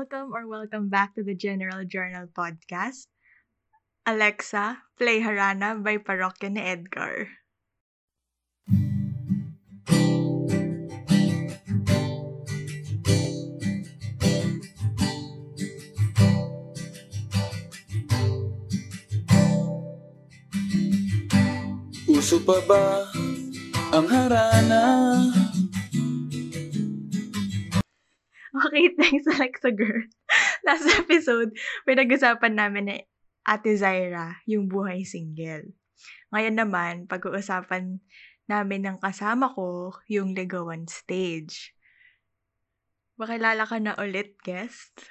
welcome or welcome back to the General Journal podcast. Alexa, play Harana by Parokya ni Edgar. Uso pa ba ang harana? Okay, thanks Alexa girl. Last episode, pinag-usapan namin ni Ate Zaira yung buhay single. Ngayon naman, pag-uusapan namin ng kasama ko yung ligawan stage. Makilala ka na ulit, guest?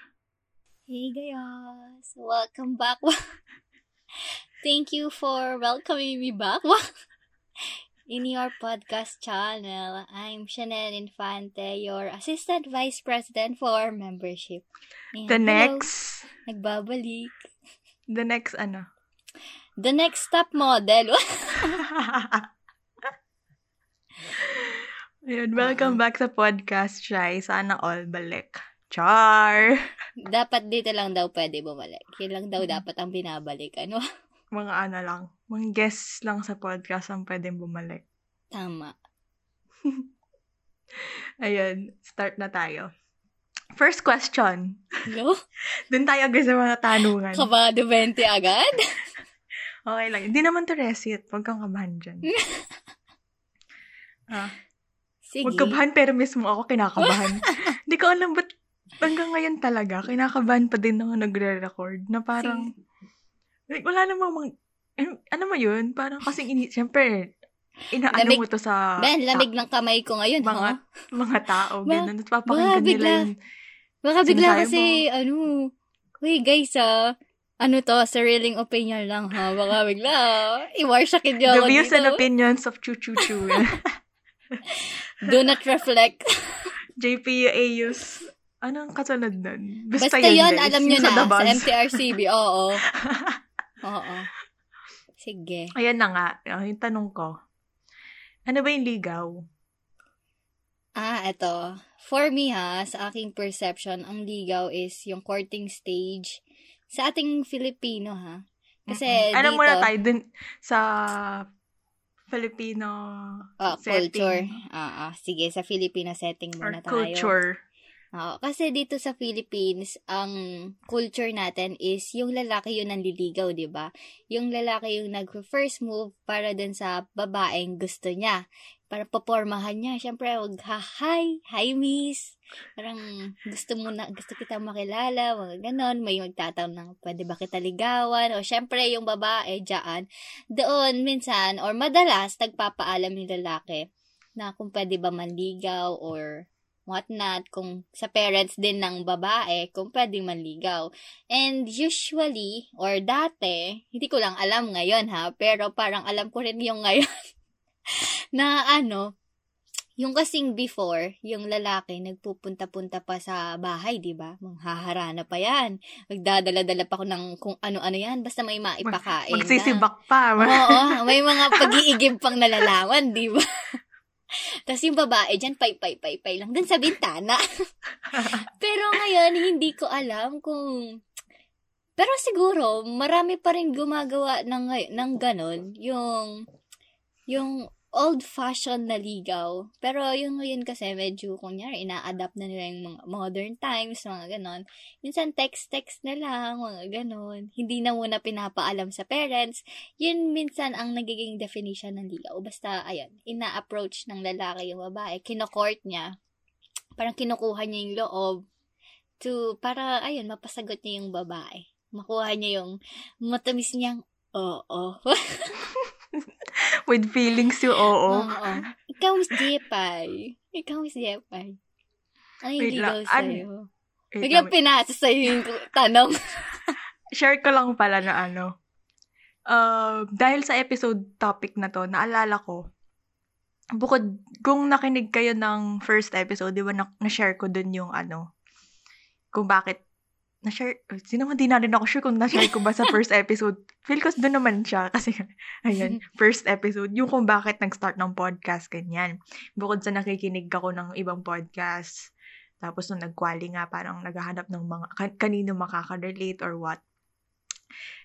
Hey guys, welcome back. Thank you for welcoming me back in your podcast channel. I'm Chanel Infante, your Assistant Vice President for Membership. And The hello, next, Nagbabalik. the next ano? The next top model. Ayun, welcome back sa podcast, Shai. Sana all balik. Char! dapat dito lang daw pwede bumalik. Yun lang daw dapat ang binabalik. Ano? Mga ano lang, mga guests lang sa podcast ang pwedeng bumalik. Tama. Ayun, start na tayo. First question. Go? Doon tayo agad sa mga tanungan. Kabado 20 agad? Okay lang. Hindi naman to resit. Huwag kang kabahan dyan. ah, Sige. huwag kabahan pero mismo ako kinakabahan. Hindi ko alam ba't hanggang ngayon talaga, kinakabahan pa din ako nagre-record na parang, like, wala namang mga, ano, mo yun? Parang kasing, ini, siyempre, inaano Lamig- mo to sa Ben, lamig ng kamay ko ngayon, mga, ha? mga tao, Ba- gano'n. At papakinggan ba, nila bigla- yung Baka bigla kasi, ano, Uy, guys, ah, ano to, sariling opinion lang, ha? Baka bigla, iwarshakin niyo The ako views and dito. opinions of Chu Chu Chu. Do not reflect. JP Ayus. Anong kasunod nun? Basta, Basta yun, guys. alam nyo na, The sa. MTRCB, oo. Oo. Sige. Ayan na nga. ah, Yung tanong ko. Ano ba yung ligaw? Ah, eto. For me, ha, sa aking perception, ang ligaw is yung courting stage sa ating Filipino, ha? Kasi Mm-mm. Ano dito, muna tayo dun sa Filipino ah, setting culture. Ah, ah, sige, sa Filipino setting or muna tayo. culture. Oo, kasi dito sa Philippines, ang culture natin is yung lalaki yung nanliligaw, di ba? Yung lalaki yung nag-first move para dun sa babaeng gusto niya. Para papormahan niya. Siyempre, wag ha, hi, hi miss. Parang gusto mo na, gusto kita makilala, mga ganon. May magtataon ng pwede ba kita ligawan? O siyempre, yung babae dyan, doon minsan, or madalas, nagpapaalam yung lalaki na kung pwede ba manligaw or whatnot, kung sa parents din ng babae, kung pwedeng manligaw. And usually, or dati, hindi ko lang alam ngayon ha, pero parang alam ko rin yung ngayon, na ano, yung kasing before, yung lalaki nagpupunta-punta pa sa bahay, di ba? Manghaharana pa yan. Magdadala-dala pa ako ng kung ano-ano yan, basta may maipakain. na. Magsisibak pa. Oo, may mga pag-iigib pang nalalaman, di ba? Tapos yung babae dyan, pay, pay, pay, pay lang dun sa bintana. Pero ngayon, hindi ko alam kung... Pero siguro, marami pa rin gumagawa ng, ng ganon. Yung, yung old-fashioned na ligaw. Pero yung ngayon kasi, medyo, kunyari, ina-adapt na nila yung mga modern times, mga ganon. Minsan, text-text na lang, mga ganon. Hindi na muna pinapaalam sa parents yun minsan ang nagiging definition ng ligaw. Basta, ayan, ina-approach ng lalaki yung babae, kinokort niya, parang kinukuha niya yung loob to, para, ayun, mapasagot niya yung babae. Makuha niya yung matamis niyang, oo. With feelings yung oo. Oo. Ikaw, Miss Jepay. Ikaw, Miss Jepay. Ano yung ligaw sa'yo? Wait Biglang lang, pinasa sa'yo yung tanong. share ko lang pala na ano. Uh, dahil sa episode topic na to, naalala ko, bukod, kung nakinig kayo ng first episode, di ba, na- na-share ko dun yung ano, kung bakit, na-share, sino man di na rin ako sure kung na-share ko ba sa first episode. Feel ko doon naman siya kasi, ayan, first episode, yung kung bakit nag-start ng podcast, ganyan. Bukod sa nakikinig ako ng ibang podcast, Tapos nung nag-quali nga, parang naghahanap ng mga, kan- kanino makaka-relate or what.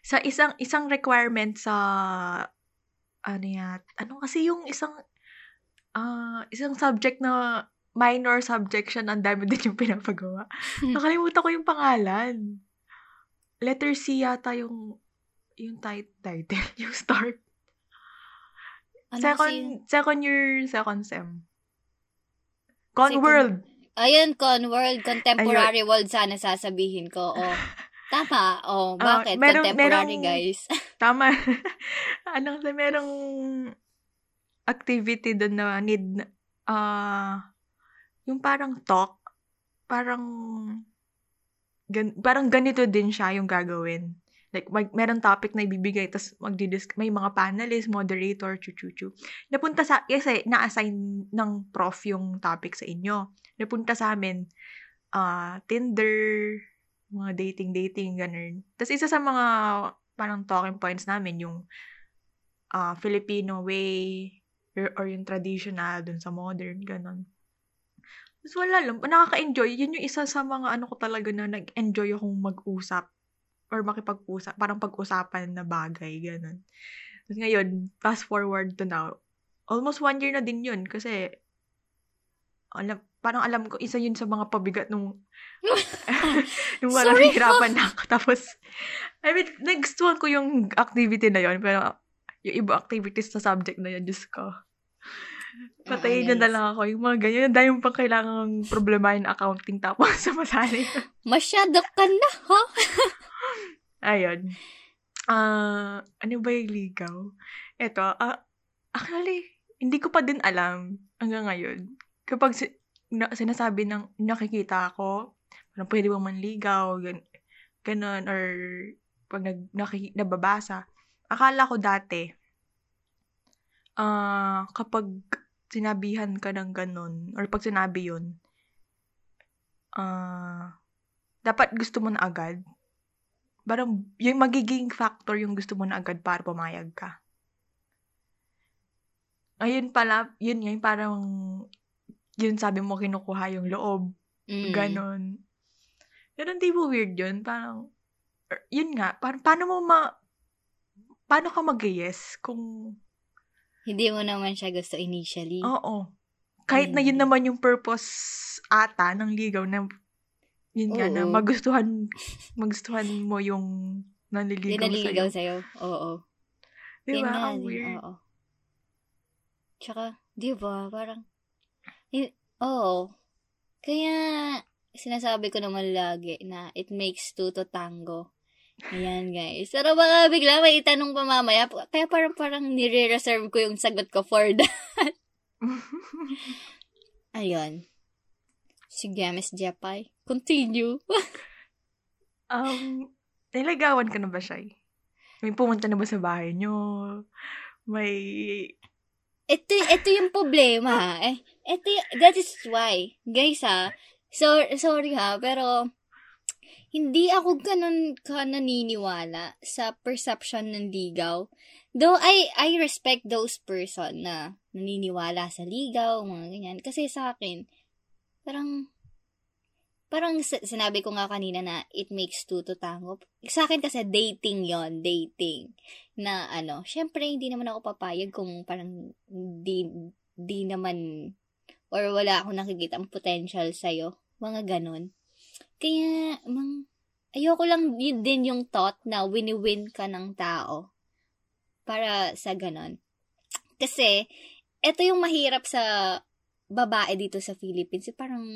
Sa isang, isang requirement sa, ano yan, ano kasi yung isang, ah isang subject na minor subject siya, ang dami din yung pinapagawa. Nakalimutan ko yung pangalan. Letter C yata yung, yung tit- title, yung start. Ano second, kasi- second year, second sem. Con Second- World. Ayun, Conworld, Contemporary World sana sasabihin ko. Oh, tama. Oh, bakit? merong- Contemporary, merong- guys. Tama. ano kasi merong activity doon na need, ah, yung parang talk, parang, gan, parang ganito din siya yung gagawin. Like, mag, meron topic na ibibigay, tapos magdidis, may mga panelist, moderator, chuchuchu. Napunta sa, kasi na-assign ng prof yung topic sa inyo. Napunta sa amin, ah, Tinder, mga dating-dating, ganun. Tapos isa sa mga parang talking points namin, yung ah, Filipino way, or, or yung traditional dun sa modern, ganun. Tapos wala lang, nakaka-enjoy. Yun yung isa sa mga ano ko talaga na nag-enjoy akong mag-usap or makipag-usap, parang pag-usapan na bagay, ganun. Tapos ngayon, fast forward to now, almost one year na din yun kasi alam, parang alam ko, isa yun sa mga pabigat nung nung walang Sorry hirapan na ako. Tapos, I mean, nagustuhan ko yung activity na yun, pero yung iba activities sa subject na yun, Diyos ko. Patayin Ah, na lang ako. Yung mga ganyan, dahil yung pang kailangan problemahin accounting tapos sa masali. Masyado ka na, ha? Ayun. Ah, ano ba yung ligaw? Ito, ah, actually, hindi ko pa din alam hanggang ngayon. Kapag si- na- sinasabi ng nakikita ako, parang pwede bang manligaw, gan ganon, or pag nag, naki, nababasa, akala ko dati, ah, kapag sinabihan ka ng ganon, or pag sinabi yun, ah, dapat gusto mo na agad parang yung magiging factor yung gusto mo na agad para pumayag ka. Ayun pala, yun nga, yung parang, yun sabi mo, kinukuha yung loob. Mm. Ganon. Pero hindi mo weird yun? Parang, er, yun nga, parang, paano mo ma, paano ka mag-yes kung, Hindi mo naman siya gusto initially. oo. Kahit na yun Mm. naman yung purpose ata ng ligaw na, yun nga na, magustuhan, magustuhan mo yung nanliligaw naliligaw sa'yo. sa'yo. Oo. Di Yun ba? Ang weird. Oo. Tsaka, di ba, parang, eh, oo. Kaya, sinasabi ko naman lagi na it makes two to tango. Ayan, guys. Pero baka bigla may itanong pa mamaya. Kaya parang, parang nire-reserve ko yung sagot ko for that. Ayun. Sige, Miss Japay. Continue. um, nilagawan ka na ba siya? May pumunta na ba sa bahay nyo? May... ito, ito yung problema. Eh, ito, that is why. Guys, ha, so, sorry ha, pero, hindi ako ganun ka naniniwala sa perception ng ligaw. Though I, I respect those person na naniniwala sa ligaw, mga ganyan. Kasi sa akin, parang, parang sinabi ko nga kanina na it makes two to tango. Sa akin kasi dating yon dating na ano, syempre hindi naman ako papayag kung parang di, di naman or wala akong nakikita ang potential sa'yo. Mga ganon. Kaya, mang, ayoko lang yun din yung thought na wini-win ka ng tao para sa ganon. Kasi, eto yung mahirap sa babae dito sa Philippines. Yung Parang,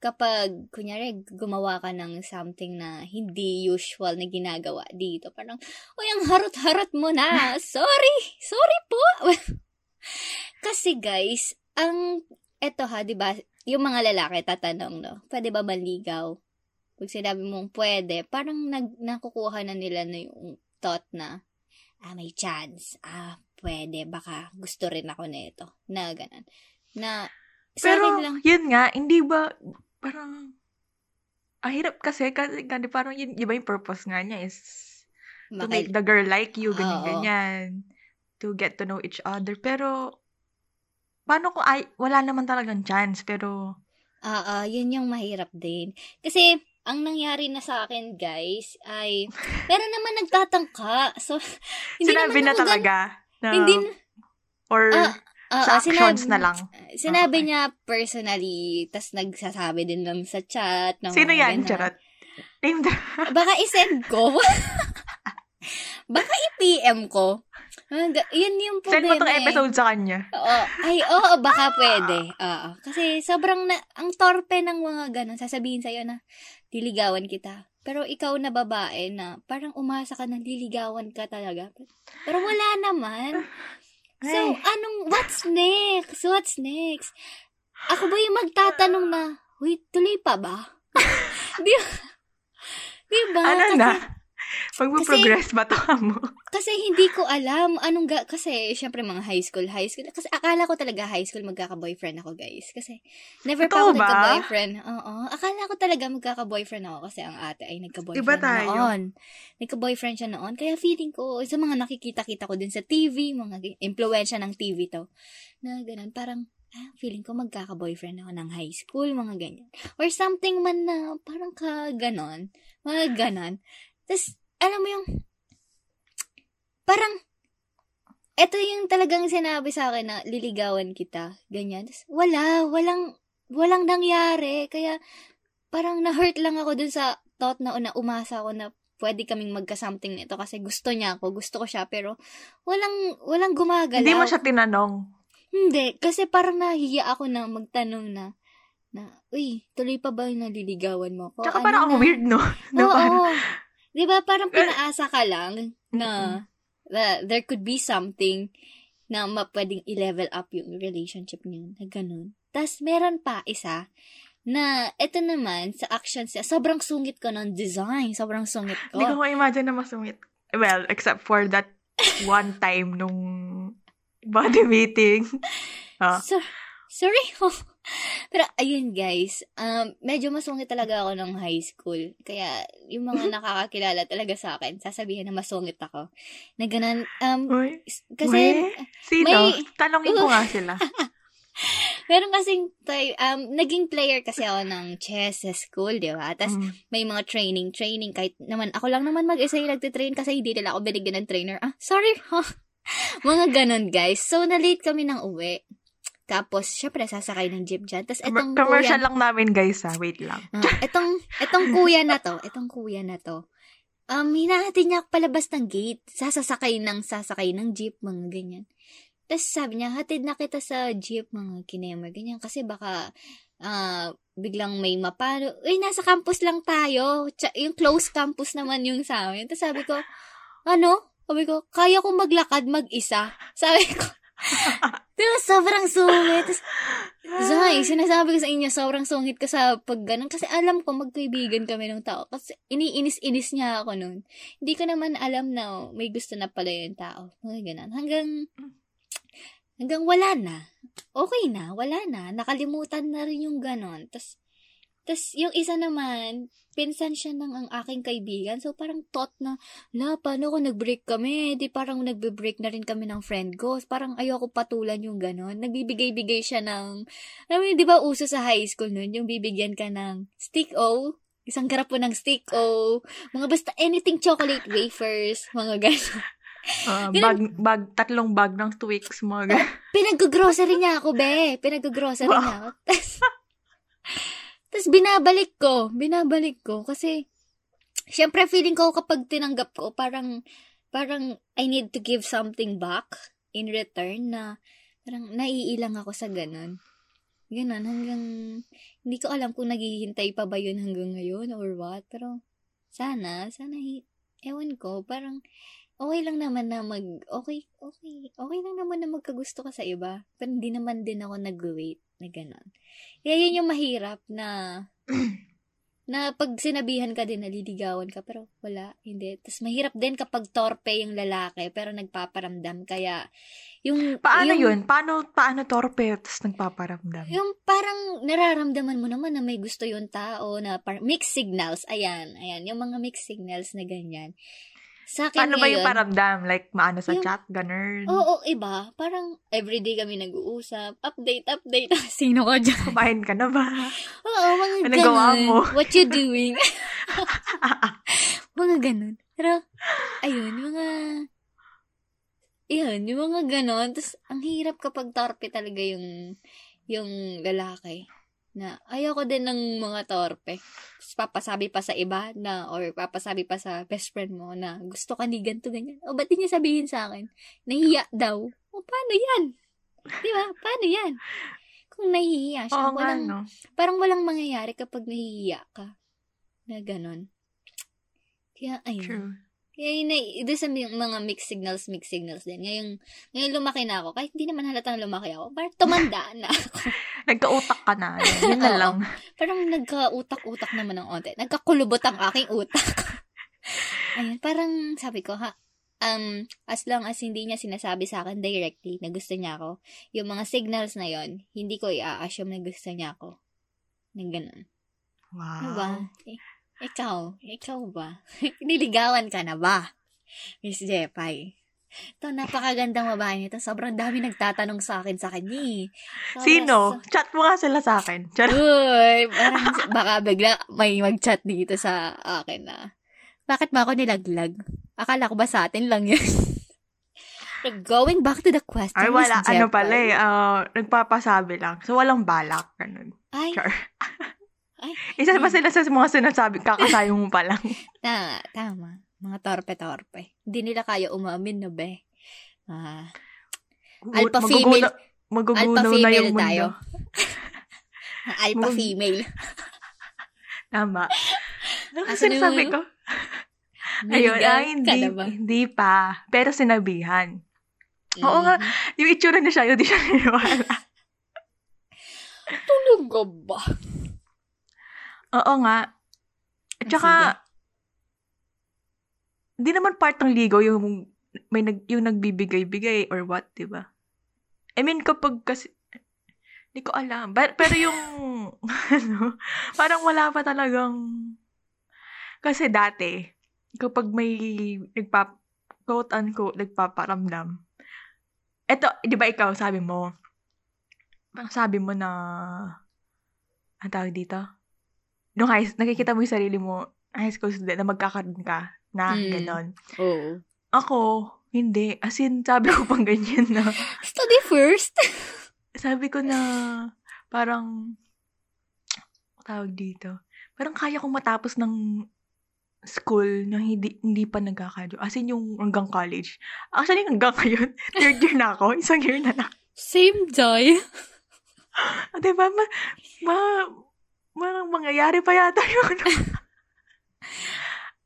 kapag, kunyari, gumawa ka ng something na hindi usual na ginagawa dito, parang, uy, ang harot-harot mo na. Sorry! Sorry po! Kasi guys, ang, eto ha, di ba, yung mga lalaki tatanong, no, pwede ba manligaw? Pag sinabi mong pwede, parang nag, nakukuha na nila na yung thought na, ah, may chance, ah, pwede, baka gusto rin ako nito, na ganun. Na, sa Pero, lang, yun nga, hindi ba, parang, ang hirap kasi, kasi, kasi parang yun, di ba yung purpose nga niya is to make maki- the girl like you, ganyan-ganyan. To get to know each other. Pero, paano kung ay, wala naman talagang chance, pero, Oo, yun yung mahirap din. Kasi, ang nangyari na sa akin, guys, ay, meron naman nagtatangka. So, hindi Sinabi naman na ako gan- talaga. na, Hindi na, or Ah, oo, sa actions sinabi- na lang. Sinabi Okay. niya personally, tas nagsasabi din lang sa chat. ng Sino yan, ganun. Charot? Name. Baka isend ko. Baka i-PM ko. Ah, ga- Yun yung Send problema mo tong eh. episode sa kanya. Oo. Ay, oo, baka pwede. Oo. Kasi sobrang na, ang torpe ng mga ganun. Sasabihin sa'yo na, liligawan kita. Pero ikaw na babae na parang umasa ka na liligawan ka talaga. Pero wala naman. So, anong, what's next? What's next? Ako ba yung magtatanong na, wait, tuloy pa ba? di ba? Di ba? Ano Kasi- na? Magpo-progress ba to mo? kasi hindi ko alam anong ga- kasi syempre mga high school, high school. Kasi akala ko talaga high school magkaka-boyfriend ako, guys. Kasi never pa Totoo ako ba? nagka-boyfriend. Oo. Akala ko talaga magkaka-boyfriend ako kasi ang ate ay nagka-boyfriend Iba tayo. noon. Nagka-boyfriend siya noon. Kaya feeling ko, sa mga nakikita-kita ko din sa TV, mga impluensya ng TV to, na ganun, parang, ah, feeling ko magkaka-boyfriend ako ng high school, mga ganyan. Or something man na parang ka ganon, mga ganon. Tapos, alam mo yung, parang, eto yung talagang sinabi sa akin na liligawan kita, ganyan. Tapos, wala, walang, walang nangyari. Kaya, parang na-hurt lang ako dun sa thought na una umasa ako na pwede kaming magka-something nito kasi gusto niya ako, gusto ko siya, pero walang, walang gumagalaw. Hindi mo siya tinanong. Hindi, kasi parang nahiya ako na magtanong na, na, uy, tuloy pa ba yung naliligawan mo ko? Tsaka Ano parang ang na? weird, no? no Oo. parang- Di ba, parang pinaasa ka lang na, na there could be something na pwedeng i-level up yung relationship niyo na ganun. Tapos, meron pa isa na ito naman, sa actions niya, sobrang sungit ko ng design. Sobrang sungit ko. Hindi ko ma-imagine na masungit. Well, except for that one time nung body meeting. Ah. So, sorry. Pero, ayun guys, um, medyo masungit talaga ako nung high school. Kaya, yung mga nakakakilala talaga sa akin, sasabihin na masungit ako. Na ganun, um, Uy, kasi, Uy, sino? may- Tanongin ko nga sila. meron kasing, um, naging player kasi ako ng chess sa school, di ba? Tapos, Mm. may mga training, training, kahit naman, ako lang naman mag-isa yung nagtitrain kasi hindi nila ako binigyan ng trainer. Ah, sorry, ha? mga ganun, guys. So, na-late kami ng uwi. Tapos, syempre, sasakay ng jeep dyan. Tapos, etong commercial kuya, lang namin, guys, ha? Wait lang. Ah, etong, etong kuya na to, etong kuya na to, um, hinahatid niya palabas ng gate. Sasasakay ng, sasakay ng jeep, mga ganyan. Tapos sabi niya, hatid na kita sa jeep, mga kinemer, ganyan. Kasi baka, ah, biglang may mapano. Uy, nasa campus lang tayo. Tsa- yung close campus naman yung sa amin. Tapos sabi ko, ano? Sabi ko, kaya kong maglakad mag-isa. Sabi ko, Diba, sobrang sungit. Tapos, Zay, sinasabi ko sa inyo, sobrang sungit ko sa pag ganun. Kasi alam ko, magkaibigan kami ng tao. Kasi iniinis-inis niya ako noon. Hindi ko naman alam na may gusto na pala yung tao. Mga ganun. Hanggang, hanggang wala na. Okay na, wala na. Nakalimutan na rin yung ganun. Tapos, tas yung isa naman, pinsan siya ng ang aking kaibigan. So, parang thought na, la, paano kung nag-break kami? Di parang nagbe-break na rin kami ng friend ko. Parang ayoko patulan yung ganon. Nagbibigay-bigay siya ng, alam mo di ba uso sa high school nun, yung bibigyan ka ng stick O, isang po ng stick O, mga basta anything chocolate wafers, mga ganon. Ah, Ganun. bag, bag, tatlong bag ng Twix, mga ganun. Pinag-grocery niya ako, be. Pinag-grocery Wow. niya ako. Tapos, binabalik ko. Binabalik ko. Kasi, syempre, feeling ko kapag tinanggap ko, parang, parang, I need to give something back in return na, parang, naiilang ako sa ganun. Ganun, hanggang, hindi ko alam kung naghihintay pa ba yun hanggang ngayon or what. Pero, sana, sana, ewan ko, parang, okay lang naman na mag, okay, okay, okay lang naman na magkagusto ka sa iba. Pero hindi naman din ako nag-wait na gano'n. Kaya yun yung mahirap na, na pag sinabihan ka din, naliligawan ka, pero wala, hindi. Tapos mahirap din kapag torpe yung lalaki, pero nagpaparamdam. Kaya, yung, Paano yung, yun? Paano, paano torpe, tapos nagpaparamdam? Yung parang nararamdaman mo naman na may gusto yung tao na par- mixed signals. Ayan, ayan. Yung mga mixed signals na ganyan. Sa akin Paano ba yung ngayon, paramdam? Like, maano sa Yung- chat? Ganun? Oo, iba. Parang everyday kami nag-uusap. Update, update. Sino ka dyan? Kumain ka na ba? Oo, mga Ano ganun. gawa mo? What you doing? mga ganun. Pero, ayun, mga... Yun, yung mga ganon. Tapos, ang hirap kapag torpe talaga yung yung lalaki. Na, ayoko din ng mga torpe. Tapos, papasabi pa sa iba na, or papasabi pa sa best friend mo na, gusto ka ni ganito, ganyan. O, ba't di niya sabihin sa akin? Nahiya daw. O, paano yan? Di ba? Paano yan? Kung nahihiya siya, Oo nga, walang, no? parang walang mangyayari kapag nahihiya ka. Na ganon. Kaya, ayun. True. Kaya yun na, doon sa mga mixed signals, mixed signals din. Ngayon, ngayon lumaki na ako, kahit hindi naman halatang lumaki ako, parang tumanda na ako. Nagka-utak ka na. Yun na lang. parang nagka-utak-utak naman ng onte. Nagkakulubot ang aking utak. Ayun, parang sabi ko, ha, um, as long as hindi niya sinasabi sa akin directly na gusto niya ako, yung mga signals na yon hindi ko i-assume na gusto niya ako. Na ganun. Wow. Ano ba? Ikaw, ikaw ba? Niligawan ka na ba? Miss Jepay. Ito, napakagandang babae nito. Sobrang dami nagtatanong sa akin sa kanya eh. Sobrang- Sino? Chat mo nga sila sa akin. Chat. Uy, parang baka bigla may mag-chat dito sa akin na, bakit ba ako nilaglag? Akala ko ba sa atin lang yun? Going back to the question, Ay, Miss wala. Ano pala eh. ah, nagpapasabi lang. So, walang balak. Ganun. Ay, Char. Ay. Isa pa sila sa mga sinasabi, kakasayo mo pa lang. tama, tama. Mga torpe-torpe. Hindi nila kaya umamin na be. Ah, Alpha female. Magugunaw Alpha na female yung mundo. tayo. alpha Mag- female. Tama. Ano na sinasabi ko? Ayun, ay, ka hindi, hindi pa. Pero sinabihan. Oo nga. Mhm. Yung itsura niya siya, hindi siya niniwala. Talaga ba? Oo nga. At saka, hindi naman part ng ligaw yung may nag, yung nagbibigay-bigay or what, di ba? I mean, kapag kasi, hindi ko alam. But, pero yung, ano, parang wala pa talagang, kasi dati, kapag may nagpa, quote-unquote, nagpaparamdam, eto, di ba ikaw, sabi mo, sabi mo na, ang tawag dito? Nung high, nakikita mo yung sarili mo, high school student, na magkakaroon ka, na Mm. ganon. Oo. Ako, hindi. As in, sabi ko pang ganyan na, Study first. sabi ko na, parang, tawag dito, parang kaya kong matapos ng school na hindi hindi pa nagkakadyo. As in, yung hanggang college. Actually, hanggang ngayon, third year na ako, isang year na lang. Same joy. Ah, diba? Ma, ma, ma, mangyayari pa yata yun.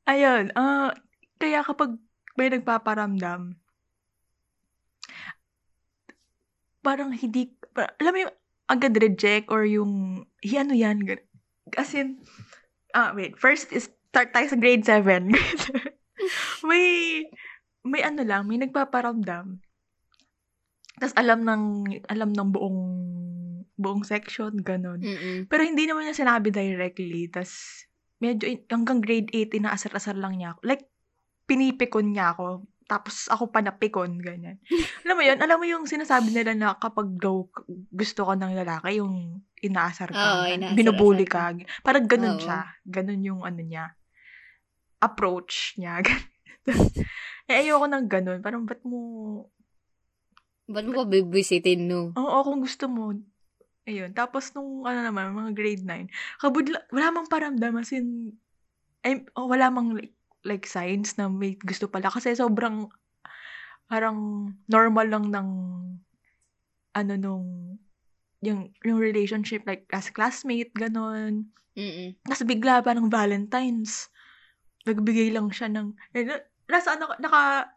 Ayun, ah, kaya kapag may nagpaparamdam, parang hindi, para, alam mo yung agad reject or yung, "Hi, ano yan? As in, ah, wait, first is, start tayo sa grade 7. may, may ano lang, may nagpaparamdam. Tapos alam ng, alam ng buong, buong section, ganun. Mm-mm. Pero hindi naman niya sinabi directly. Tapos, medyo, in- hanggang grade 8, inaasar-asar lang niya ako. Like, pinipikon niya ako. Tapos, ako pa napikon, ganyan. alam mo yun? Alam mo yung sinasabi nila na kapag daw gusto ka ng lalaki, yung inaasar ka. Oo, gan- inaasar-asar binubuli ka. Parang ganun Oo. siya. Ganun yung ano niya. Approach niya. eh, ayoko ng ganun. Parang, ba't mo Ba't mo pa bibisitin, no? Oo, kung gusto mo. Ayun. Tapos nung, ano naman, mga grade 9, kabudla, wala mang paramdam. As in, ay, oh, wala mang like, like signs na may gusto pala. Kasi sobrang, parang normal lang ng, ano nung, yung, yung relationship, like, as classmate, ganon. Mm-mm. Tapos bigla pa ng Valentine's, nagbigay lang siya ng, eh, na- nasa ano, naka,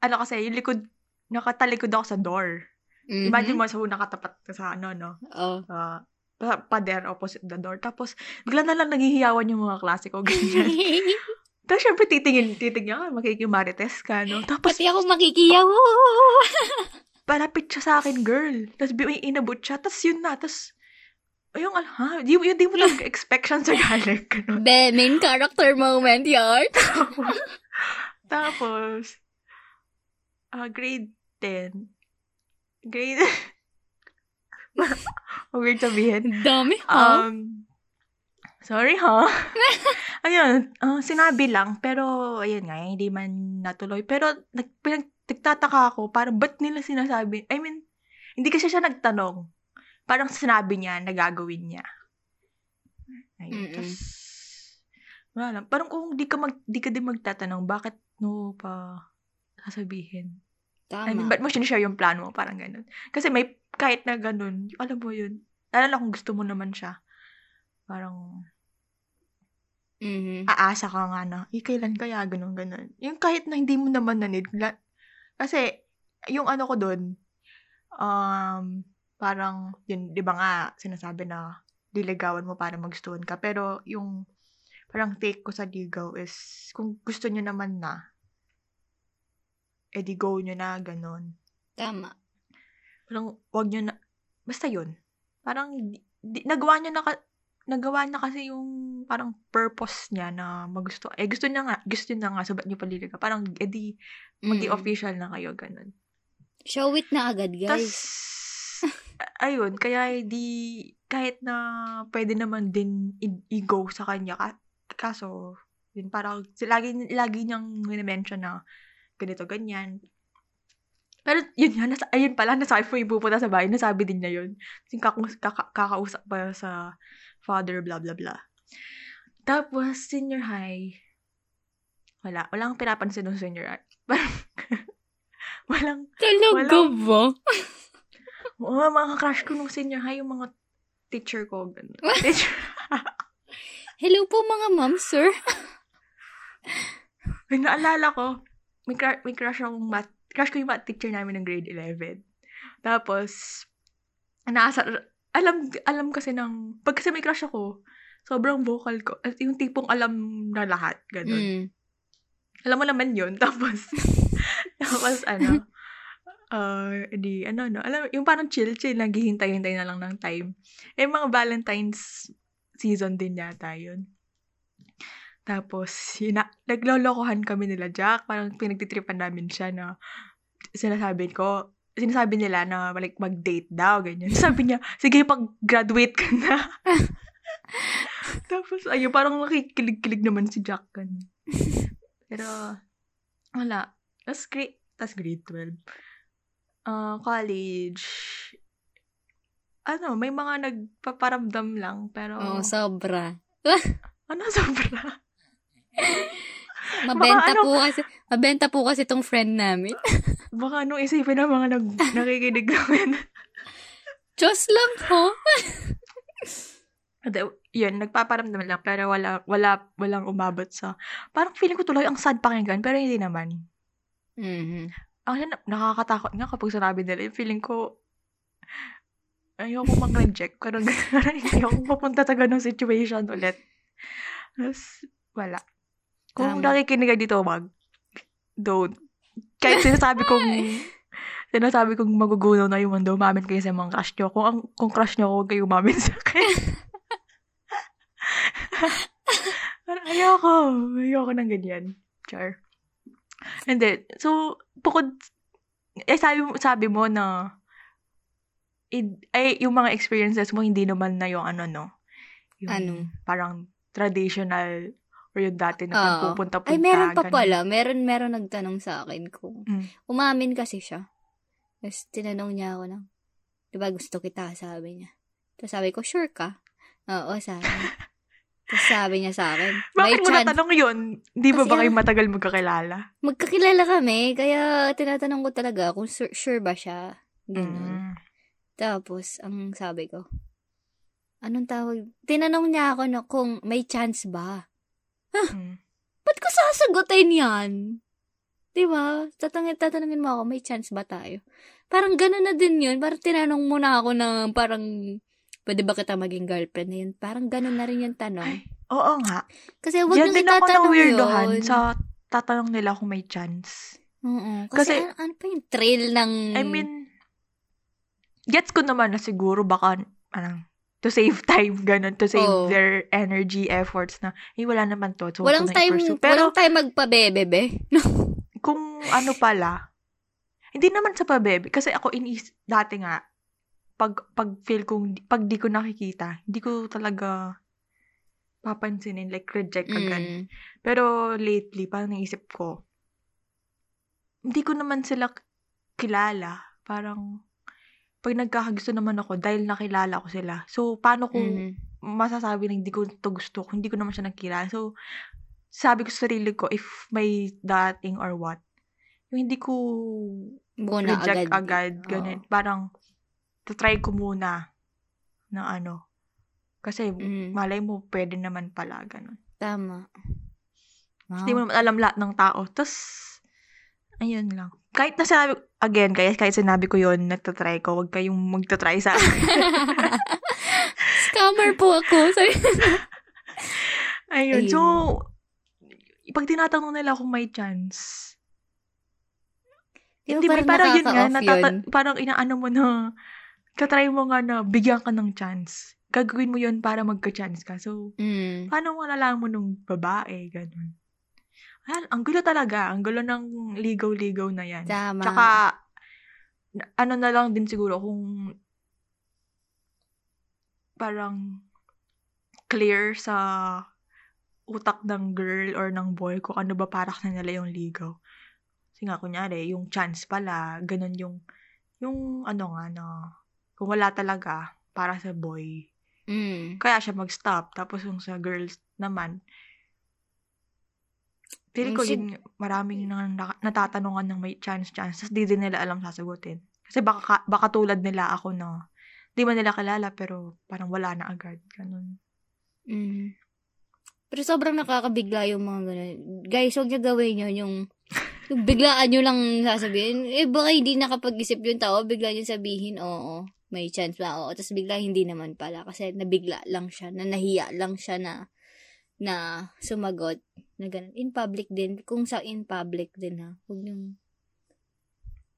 ano kasi, yung likod, nakatalikod ako sa door. Mhm. Imagine mo, so nakatapat ka sa ano, no? Oh. Uh, pa- pader opposite the door. Tapos, bigla na lang naghihiyawan yung mga klase ko, ganyan. Tapos, syempre, titingin, titingin ka, makikimarites ka, no? Tapos, Pati ako makikiyaw. palapit siya sa akin, girl. Tapos, may inabot siya. Tapos, yun na. Tapos, ayun, al- ha? Di, yun, di mo lang expect siya sa galing. Ganun. Be, main character moment, yard. Tapos, ah grade 10. Grade... Weird sabihin. Dami, ha? Um, sorry ha. ayun, ah, sinabi lang, pero ayun nga, hindi man natuloy. Pero nag, pinag, nagtataka ako, parang ba't nila sinasabi? I mean, hindi kasi siya nagtanong. Parang sinabi niya na gagawin niya. Ayun. Tas, wala lang. Parang kung di ka, mag, di ka din magtatanong, bakit no pa sasabihin? Tama. I mean, ba't mo sinishare yung plan mo? Parang ganun. Kasi may, kahit na ganun, alam mo yun. Lalo na kung gusto mo naman siya. Parang, Mhm. aasa ka nga na, eh, kailan kaya ganun, ganun. Yung kahit na hindi mo naman na need. la- Kasi, yung ano ko dun, um, parang, yun, di ba nga, sinasabi na, diligawan mo para magustuhan ka. Pero, yung, parang take ko sa ligaw is, kung gusto niyo naman na, edi go nyo na, ganun. Tama. Parang, wag nyo na, basta yun. Parang, di, di- nagawa niya na, ka- nagawa niya kasi yung, parang purpose niya na magusto. Eh, gusto niya nga, gusto niya nga, so ba't niyo paliliga? Parang, edi, maging Mm. official na kayo, ganun. Show it na agad, Tas, guys. ayun, kaya di, kahit na pwede naman din i-go sa kanya, ka, kaso, yun, parang, lagi, lagi niyang mention na, ganito, ganyan. Pero, yun nga, nasa, ayun pala, nasabi po yung pupunta sa bahay, nasabi din niya yun. Kasi kaka- kaka- kakausap pa sa father, blah, blah, blah. Tapos, senior high, wala, walang pinapansin ng senior high. Parang, walang, Talaga walang- ba? Oo, mga crush ko nung senior high, yung mga teacher ko. ganun. teacher. Hello po mga ma'am, sir. May naalala ko, may, crush, may crush akong math, crush ko yung math teacher namin ng grade 11. Tapos, naasa, alam, alam kasi ng, pag kasi may crush ako, sobrang vocal ko. At yung tipong alam na lahat, ganun. Mm. Alam mo naman yun. Tapos, tapos ano, uh, di, ano, no, alam, yung parang chill-chill, naghihintay-hintay na lang ng time. Eh, mga Valentine's season din yata yun. Tapos, sina, naglolokohan kami nila Jack. Parang pinagtitripan namin siya na sinasabi ko, sinasabi nila na like mag-date daw, ganyan. Sabi niya, sige, pag-graduate ka na. Tapos, ayun, parang nakikilig-kilig naman si Jack. Ganun. Pero, wala. Tapos, grade, tas grade 12. Ah, college. Ano, may mga nagpaparamdam lang, pero, Oo, sobra. ano, sobra. Mabenta ano- po kasi, mabenta po kasi tong friend namin. Baka anong isipin ng mga nag, nakikinig namin. Diyos lang ho. At, yun, nagpaparamdam lang, pero wala, wala, walang umabot sa, parang feeling ko tuloy ang sad pakinggan, pero hindi naman. Mhm. Ang na- nakakatakot nga kapag sinabi nila, feeling ko, ayoko mag-reject, pero ayoko papunta sa ganong situation ulit. Tapos, wala. Kung Tama. nakikinig ka dito, wag. Don't. Kahit sinasabi kong, sinasabi kong magugunaw na yung mundo, umamin kayo sa mga crush nyo. Kung, ang, kung crush nyo, huwag kayo umamin sa akin. Parang ayoko. Ayoko ng ganyan. Char. And then, so, bukod, eh, sabi, sabi mo na, i- ay, yung mga experiences mo, hindi naman na yung ano, no? Yung Ano? Parang traditional or yung dati na Oo. pagpupunta-punta. Ay, meron pa ganun. pala. Meron, meron nagtanong sa akin kung Mm. umamin kasi siya. Tapos tinanong niya ako ng, di ba gusto kita, sabi niya. Tapos sabi ko, sure ka? Oo, sabi niya. Tapos sabi niya sa akin, Bakit mo chance. natanong yun? Di ba ba kayo matagal magkakilala? Magkakilala kami, kaya tinatanong ko talaga kung sur- sure ba siya. Ganun. Mm. Tapos, ang sabi ko, anong tawag? Tinanong niya ako na kung may chance ba. Mm. Ba't ko sasagutin yan? Di ba? Tatangin, tatanungin mo ako, may chance ba tayo? Parang gano'n na din yun. Parang tinanong mo na ako na parang, pwede ba kita maging girlfriend na yun? Parang gano'n na rin yung tanong. Ay, oo nga. Kasi wag Diyan nang din ako na itatanong weirdohan yun. sa tatanong nila kung may chance. Oo. Kasi, Kasi- ano, ano pa yung thrill ng... I mean, gets ko naman na siguro baka, parang, to save time, ganun, to save Oo. their energy, efforts na, eh, wala naman to. So, walang time, i-pursue. Pero, walang time magpabebebe. kung ano pala, hindi naman sa pabebe. Kasi ako inis, dati nga, pag, pag feel kong, pag di ko nakikita, hindi ko talaga papansinin, like reject agad. Mm. Pero lately, parang naisip ko, hindi ko naman sila kilala. Parang, pag nagkakagusto naman ako, dahil nakilala ko sila. So, paano ko Mm. masasabi na hindi ko to gusto kung hindi ko naman siya nakilala. So, sabi ko sa sarili ko, if may dating or what, yung hindi ko Muna reject agad. agad, Oo. ganun. Parang, try ko muna na ano. Kasi, Mm. malay mo, pwede naman pala, ganun. Tama. Wow. Hindi mo naman alam lahat ng tao. Tapos, ayun lang. Kahit na sinabi, again, guys, kahit sinabi ko yun, nagtatry ko, huwag kayong magtatry sa akin. Scammer po ako. Sorry. ayun. Ayun. So, pag tinatanong nila kung may chance, Di ba Hindi, parang parang yun nga, natata- yun? parang inaano mo na, katry mo nga na bigyan ka ng chance. Gagawin mo yun para magka-chance ka. So, Mm. paano mo nalaman mo nung babae, ganun. Ayan, ang gulo talaga. Ang gulo ng ligaw-ligaw na yan. Tama. Tsaka, na- ano na lang din siguro kung parang clear sa utak ng girl or ng boy kung ano ba para sa nila yung ligaw. Kasi nga, kunyari, yung chance pala, ganun yung, yung ano nga na, kung wala talaga para sa boy, Mm. kaya siya mag-stop. Tapos yung sa girls naman, Feeling ko yun, maraming nang na- natatanungan ng may chance-chance, tapos di din nila alam sasagutin. Kasi baka, ka- baka tulad nila ako na, di man nila kilala, pero parang wala na agad. Ganun. Mm. Pero sobrang nakakabigla yung mga ganun. Guys, huwag niyo gawin yun. Yung, yung biglaan nyo lang sasabihin. Eh, baka hindi nakapag-isip yung tao. Bigla nyo sabihin, oo, may chance ba? Oo. Tapos bigla hindi naman pala. Kasi nabigla lang siya. Na nahiya lang siya na na sumagot na ganun. In public din. Kung sa in public din ha. Huwag Yung-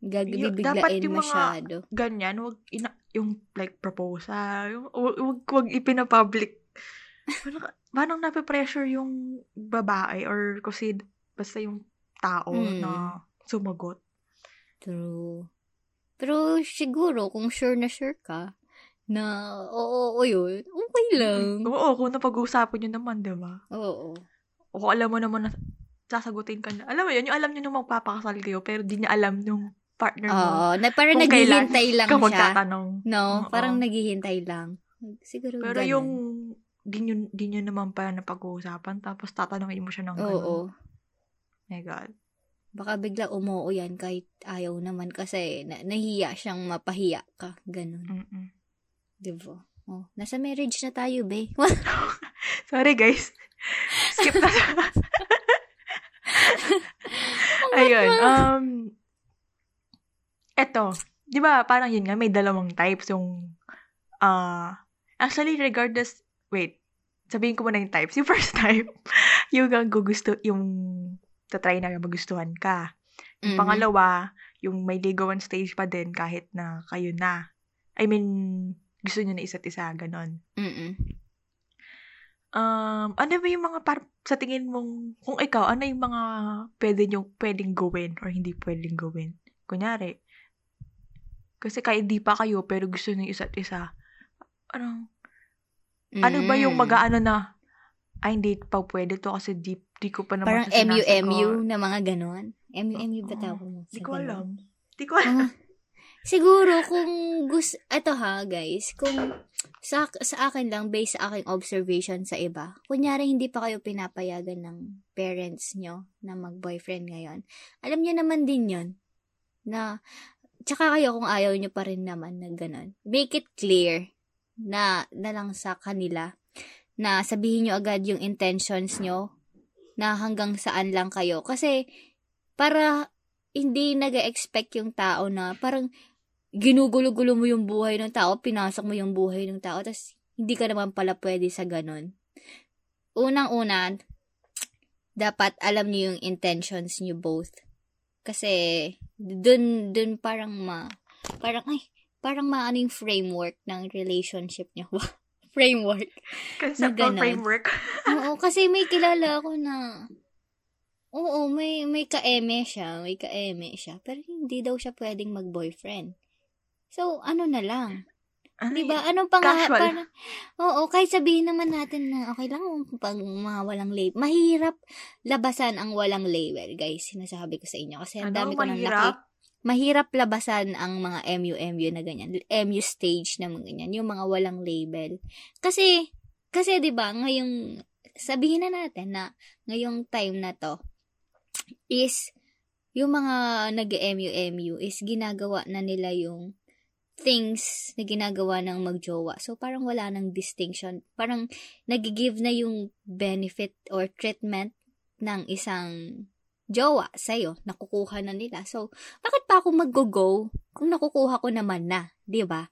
dapat gagabiglain yung mga- masyado. Ganyan, wag ina, yung like proposal, yung, wag, wag, wag ipinapublic. Parang, parang nape-pressure yung babae or kasi basta yung tao Mm. na sumagot. True. Pero siguro, kung sure na sure ka, na oo, oo yun, okay lang. Oo, kung napag-uusapan nyo naman, di ba? Oo. O kung alam mo naman na sasagutin ka na. Alam mo yun, yung alam nyo nung magpapakasal kayo, pero di niya alam yung partner mo. Oo, na parang naghihintay lang ka siya. No, Oo. parang naghihintay lang. Siguro Pero ganun. yung di nyo, di nyo naman pa napag-uusapan, tapos tatanungin mo siya ng Oo. ganun. My God. Baka bigla umuo yan kahit ayaw naman kasi na, nahiya siyang mapahiya ka. Ganun. Mm-mm. Diba? Oh, nasa marriage na tayo, be. Sorry, guys. Skip na. Ayun. Um, eto. Di ba, parang yun nga, may dalawang types. Yung, ah, actually, regardless, wait, sabihin ko muna yung types. Yung first type, yung ang gugusto, yung tatry na magustuhan ka. Yung Mhm. pangalawa, yung may ligawan stage pa din kahit na kayo na. I mean, gusto nyo na isa't isa, ganon. Mm-mm. Um, ano ba yung mga par sa tingin mong, kung ikaw, ano yung mga pwede nyo, pwedeng gawin or hindi pwedeng gawin? Kunyari, kasi kahit di pa kayo, pero gusto nyo isa't isa. Ano, ano ba yung Mm. mag-aano na, ay, hindi pa pwede to kasi di, di ko pa naman Parang siya sinasagot." MU-MU na mga ganon. MU-MU ba tawag mo? Di ko alam. Di ko alam. Siguro kung gusto, eto ha guys, kung sa, sa akin lang, based sa aking observation sa iba, kunyari hindi pa kayo pinapayagan ng parents nyo na mag-boyfriend ngayon, alam nyo naman din yon na, tsaka kayo kung ayaw nyo pa rin naman na ganun. Make it clear na, na lang sa kanila na sabihin nyo agad yung intentions nyo na hanggang saan lang kayo. Kasi, para hindi nag expect yung tao na parang ginugulo-gulo mo yung buhay ng tao, pinasok mo yung buhay ng tao, tapos hindi ka naman pala pwede sa ganun. Unang-una, dapat alam niyo yung intentions niyo both. Kasi, dun, dun parang ma, parang, ay, parang maano yung framework ng relationship niyo. framework. Conceptual framework. Oo, kasi may kilala ako na Oo, may, may ka-eme siya. May ka-eme siya. Pero hindi daw siya pwedeng mag-boyfriend. So, ano na lang. Ano Di ba? yun? Ano pa nga? Casual. Para, oo, kahit sabihin naman natin na okay lang pag mga walang label. Mahirap labasan ang walang label, guys. Sinasabi ko sa inyo. Kasi ang Ano, dami ko nang laki. mahirap? Labasan ang mga MU-MU na ganyan. MU stage na mga ganyan. Yung mga walang label. Kasi, kasi 'di ba ngayong, sabihin na natin na ngayong time na to, is, yung mga nag-MU-MU is ginagawa na nila yung things na ginagawa ng magjowa. So, parang wala nang distinction. Parang nagigive na yung benefit or treatment ng isang jowa sa'yo. Nakukuha na nila. So, bakit pa ako mag-go kung nakukuha ko naman na? 'di ba?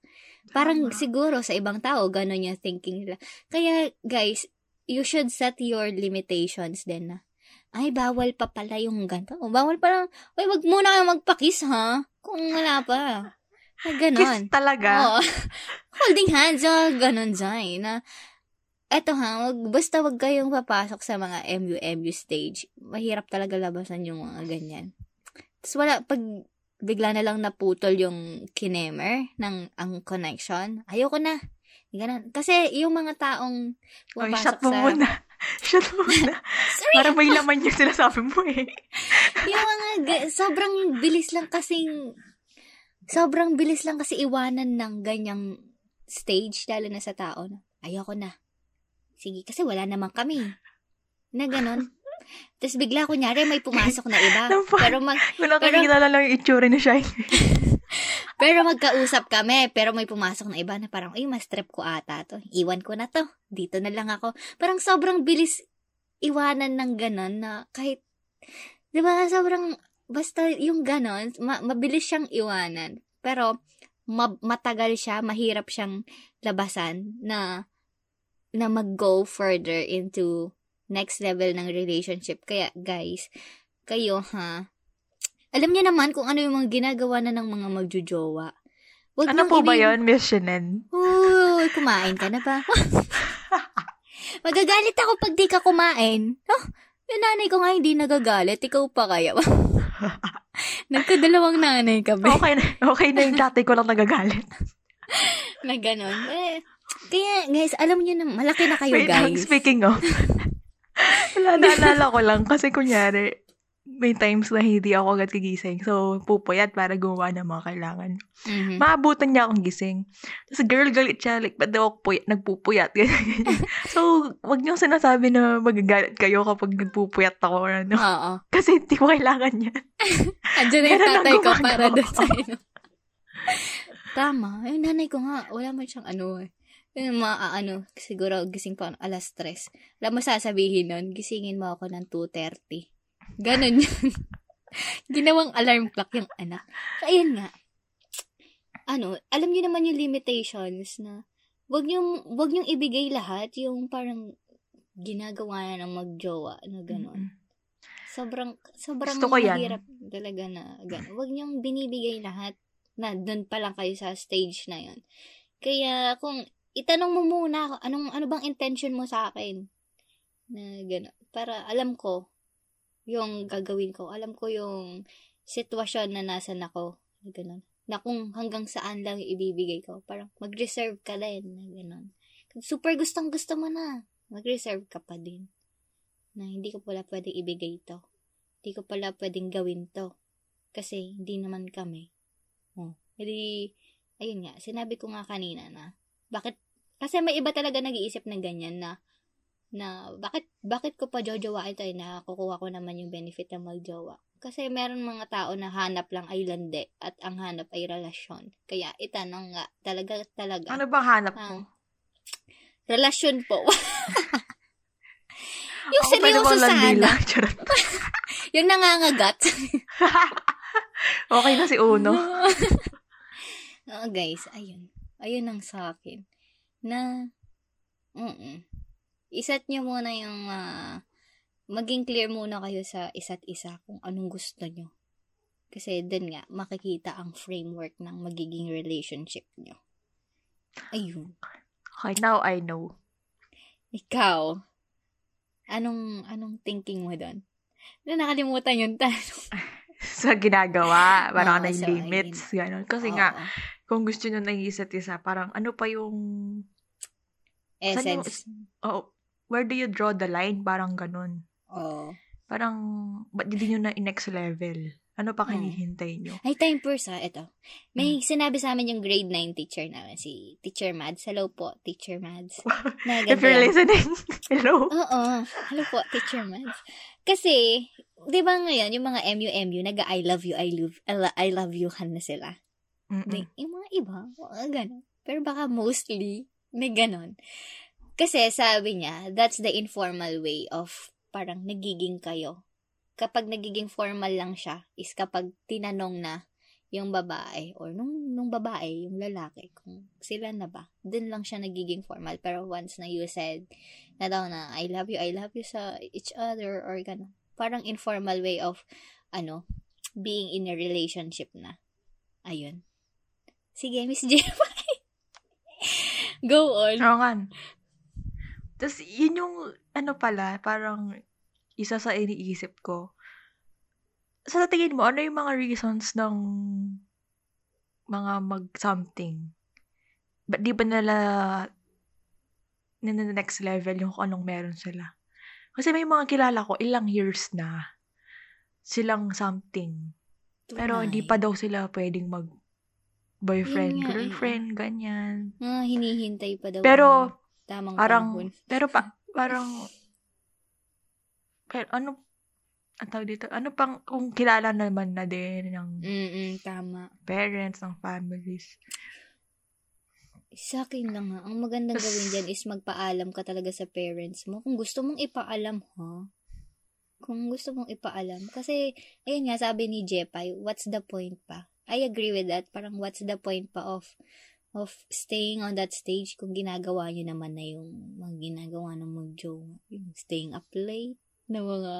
Parang Tama. siguro sa ibang tao, ganun yung thinking nila. Kaya, guys, you should set your limitations din na, ay, bawal pa pala yung ganito. Bawal pa lang, ay, wag muna kayo magpakis, ha? Kung wala pa. Na ganon. Kiss talaga. Oo. Holding hands, oh, ganon dyan. Na, eto ha, wag, basta wag kayong papasok sa mga MU-MU stage. Mahirap talaga labasan yung mga ganyan. Tapos wala, pag bigla na lang naputol yung kinemer ng ang connection, ayoko na. Ganun. Kasi yung mga taong Oy, pumapasok shot mo sa... muna. shot mo muna. Sorry, Para may laman yung sinasabi mo eh. yung mga, ga- sobrang bilis lang kasing, sobrang bilis lang kasi iwanan ng ganyang stage, lalo na sa tao. Ayoko na. Sige, kasi wala naman kami. Na ganon. Tapos bigla, kunyari, may pumasok na iba. Naman. pero mag, Kung Pero- na lang yung itsura ni Shine. pero magkausap kami, pero may pumasok na iba na parang, ay, mas trip ko ata to. Iwan ko na to. Dito na lang ako. Parang sobrang bilis iwanan ng ganon na kahit, di ba, sobrang, basta yung ganon, ma- mabilis siyang iwanan. Pero, ma- matagal siya, mahirap siyang labasan na, na mag-go further into next level ng relationship. Kaya, guys, kayo ha, alam niyo naman kung ano yung mga ginagawa na ng mga magjojowa. Wag Ano po ba ibig- yun, Miss Shinen? Uy, kumain ka na ba? Magagalit ako pag di ka kumain. Oh, yung nanay ko nga hindi nagagalit. Ikaw pa kaya. Nagkadalawang nanay ka ba? Okay na, okay na yung tatay ko lang nagagalit. na ganon. Eh, kaya, guys, alam niyo na, malaki na kayo, Wait lang, guys. speaking of, wala, naalala ko lang kasi kunyari, may times na hindi ako agad kagising. So, pupuyat para gumawa ng mga kailangan. Mhm. Maabutan niya akong gising. Tapos, girl, galit siya. Like, ba't daw ako puyat, nagpupuyat? So, wag niyong sinasabi na magagalit kayo kapag nagpupuyat ako ano. Oo. Kasi hindi ko kailangan yan. Andiyan na yung tatay ko para doon sa inyo. Tama. Yung nanay ko nga, wala man siyang ano eh. Yung mga ah, ano, siguro gising pa alas 3. Alam mo sasabihin nun, gisingin mo ako ng 2.30. Ganon yun. Ginawang alarm clock yung anak. So, ayun nga. Ano, alam niyo naman yung limitations na wag niyo wag niyo ibigay lahat yung parang ginagawa na ng magjowa na ganon. Sobrang, sobrang Gusto ko yan. mahirap talaga na gano'n. Huwag niyong binibigay lahat na doon pa lang kayo sa stage na yon. Kaya kung itanong mo muna ako, anong, ano bang intention mo sa akin? Na gano'n. Para alam ko yung gagawin ko. Alam ko yung sitwasyon na nasan ako. Na gano'n. Na kung hanggang saan lang ibibigay ko. Parang mag-reserve ka din. Kung super gustong gusto mo na, mag-reserve ka pa din na hindi ko pala pwedeng ibigay to. Hindi ko pala pwedeng gawin to. Kasi hindi naman kami. Oh. Hindi, ayun nga, sinabi ko nga kanina na, bakit, kasi may iba talaga nag-iisip ng ganyan na, na, bakit, bakit ko pa jojowain tayo na kukuha ko naman yung benefit ng magjowa. Kasi meron mga tao na hanap lang ay lande at ang hanap ay relasyon. Kaya itanong nga, talaga, talaga. Ano bang hanap Ah, mo? relasyon po. yung Ako seryoso sana. Yung nangangagat. okay na si Uno. Oo, guys, ayun. Ayun ang sa akin. Na, mm Isat nyo muna yung, ah, maging clear muna kayo sa isa't isa kung anong gusto nyo. Kasi din nga, makikita ang framework ng magiging relationship nyo. Ayun. Okay, now I know. Ikaw, anong, anong thinking mo doon? Na nakalimutan yung tanong. sa ginagawa. Parang ano yung sa limits, gano'n. Kasi Oo. nga, kung gusto nyo ng isa't isa, parang ano pa yung, Essence. oh, where do you draw the line? Parang gano'n. Oo. Parang, ba't hindi nyo na in-next level? Ano pa Oo. hinihintay nyo? Ay, time first ha, ito. May Hmm. sinabi sa amin yung grade 9 teacher namin, si Teacher Mads. Hello po, Teacher Mads. Na If you're listening, hello. Oo. Hello po, Teacher Mads. Kasi, di ba ngayon, yung mga MU-MU, nag-I love you, I love, I lo- I love you kan na sila. Mm-mm. Yung mga iba, mga ganun. Pero baka mostly, may ganun. Kasi sabi niya, that's the informal way of parang nagiging kayo. Kapag nagiging formal lang siya, is kapag tinanong na yung babae, or nung, nung babae, yung lalaki, kung sila na ba, dun lang siya nagiging formal. Pero once na you said, na daw na, I love you, I love you sa each other, or gano'n. Parang informal way of, ano, being in a relationship na. Ayun. Sige, Miss J. Go on. Oo. Tapos, yun yung, ano pala, parang, isa sa iniisip ko. Sa tingin mo, ano yung mga reasons ng mga mag-something? Ba't di ba nila na next level yung kung anong meron sila? Kasi may mga kilala ko, ilang years na silang something. Pero hindi pa daw sila pwedeng mag boyfriend, eh. girlfriend, ganyan. Ah, hinihintay pa daw. Pero, tamang Parang, panahon. pero pa, parang, pero ano, ang tawag dito, ano pang, kung kilala naman na din ng Mm-mm, tama. parents, ng families. Sa akin lang ha, ang magandang gawin dyan is magpaalam ka talaga sa parents mo. Kung gusto mong ipaalam, ha? Kung gusto mong ipaalam. Kasi, ayun nga, sabi ni Jepay, what's the point pa? I agree with that. Parang what's the point pa of of staying on that stage kung ginagawa nyo naman na yung mga ginagawa ng mag-jowa. Yung staying up late, na mga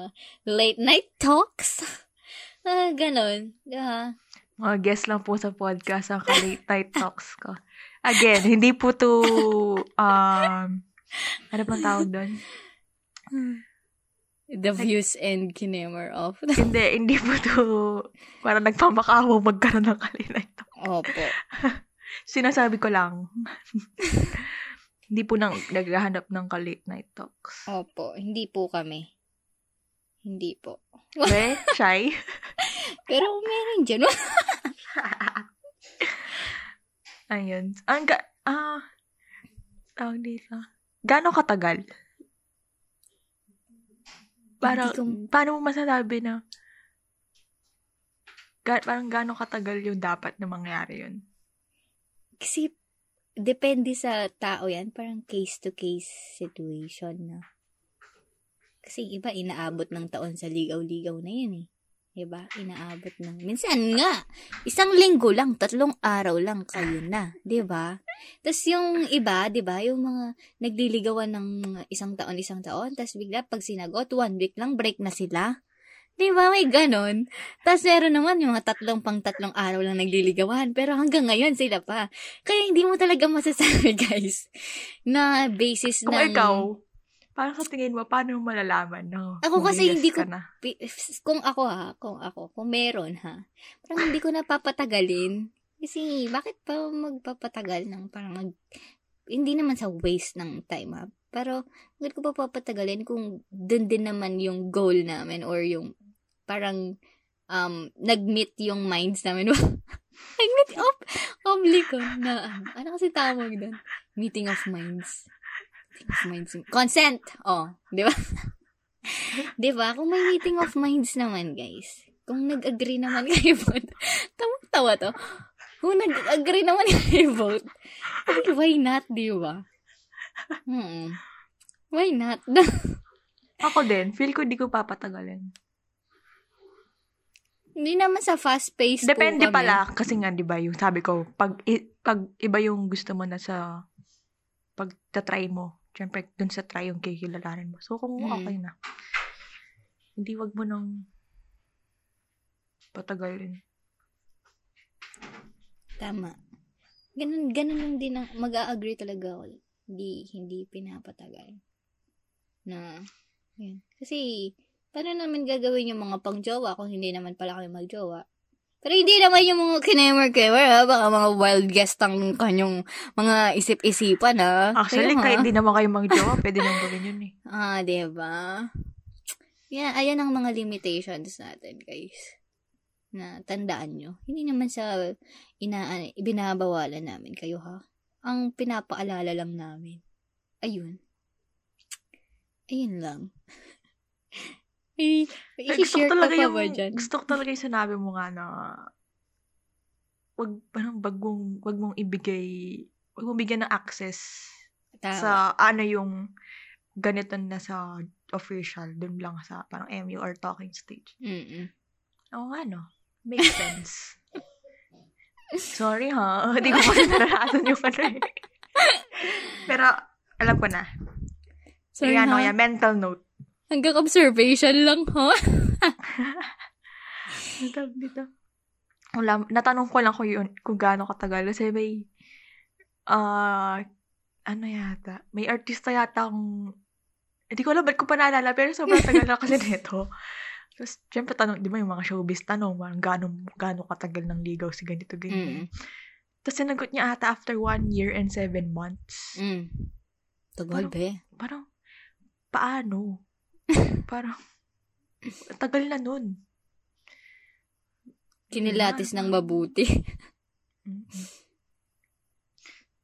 late night talks. ah, ganon. Ah, Mga guest lang po sa podcast ang late night talks ko. Again, hindi po to, um, ano pang tawag doon? the views and kinemer of. hindi, hindi po to, para nagpamakawa magkaroon ng late night talk. Opo. Sinasabi ko lang. hindi po nang naghahanap ng ka-late night talks. Opo, hindi po kami. Hindi po. Be, shy? Pero meron dyan. Ayun. Ang ga... Ah... tawag dito. Gano'ng katagal? Parang, Hindi ko- paano mo masasabi na ga, parang gano'ng katagal yung dapat na mangyari yun? Kasi, depende sa tao yan. Parang case-to-case situation na. Kasi iba, inaabot ng taon sa ligaw-ligaw na yun eh. Diba? Inaabot ng... Minsan nga, isang linggo lang, tatlong araw lang kayo na. Diba? Tapos yung iba, diba? Yung mga nagliligawan ng isang taon, isang taon. Tapos bigla, pag sinagot, one week lang, break na sila. Diba? May ganon. Tapos meron naman yung mga tatlong pang tatlong araw lang nagliligawan. Pero hanggang ngayon sila pa. Kaya hindi mo talaga masasabi, guys, na basis Kung ng... ikaw, parang sa tingin mo, paano mo malalaman? No? Ako kasi yes hindi ko- Na. kung ako ha, kung ako, kung meron ha, parang hindi ko napapatagalin. Kasi, bakit pa magpapatagal ng parang mag, hindi naman sa waste ng time ha, pero, bakit ko pa papatagalin kung dun din naman yung goal namin or yung parang um, nag-meet yung minds namin. nag-meet of, obliko na, ano, ano kasi tawag doon? Meeting of minds. Meeting of minds. Consent! Oh, di ba? di ba? Kung may meeting of minds naman, guys, kung nag-agree naman kayo vote, tawa-tawa to. Kung nag-agree naman kayo vote, why not, di ba? Hmm. Why not? Ako din, feel ko di ko papatagalin. Hindi naman sa fast pace Depende kami. pala, kasi nga, di ba, yung sabi ko, pag, i- pag iba yung gusto mo na sa pag try mo, syempre, dun sa try yung kikilalanin mo. So, kung Mm. okay na, hindi wag mo nang patagalin. Tama. Ganun, ganun lang din ang, mag-a-agree talaga ako. Hindi, hindi pinapatagal. Na, yun. Kasi, Paano namin gagawin yung mga pangjowa kung hindi naman pala kami magjowa? Pero hindi naman yung mga kinemer-kemer, ha? Baka mga wild guest ang kanyang mga isip-isipan, ha? Actually, Kayo, kahit hindi naman kayo magjowa, pwede nang gawin yun eh. Ah, diba? Yeah, ayan ang mga limitations natin, guys. Na tandaan nyo. Hindi naman sa ina ibinabawalan namin kayo, ha? Ang pinapaalala lang namin. Ayun. Ayun lang. Ay, may Eh, gusto ko talaga yung, ba dyan? gusto ko talaga yung sinabi mo nga na wag, parang wag mong, wag mong ibigay, wag mong bigyan ng access Tama. sa ano yung ganito na sa official, dun lang sa parang MU or talking stage. Mm-mm. Oo nga, no? Makes sense. Sorry ha, hindi ko pa naranasan yung ano eh. Pero, alam ko na. Sorry, Kaya ano, kaya mental note. Hanggang observation lang, ha? Dito, dito. Wala, natanong ko lang kung yun, kung gaano katagal. Kasi may, ah, ano yata, may artista yata akong, hindi ko alam ba't ko pa naalala, pero sobrang tagal na kasi nito. Tapos, syempre, tanong, di ba yung mga showbiz tanong, parang gaano, gaano katagal ng ligaw si ganito, ganyan. Mm. Tapos, sinagot niya ata after one year and seven months. Mm. Tagal, Parang- be. Parang, paano? parang, tagal na nun. Kinilatis ng mabuti. Mm-mm.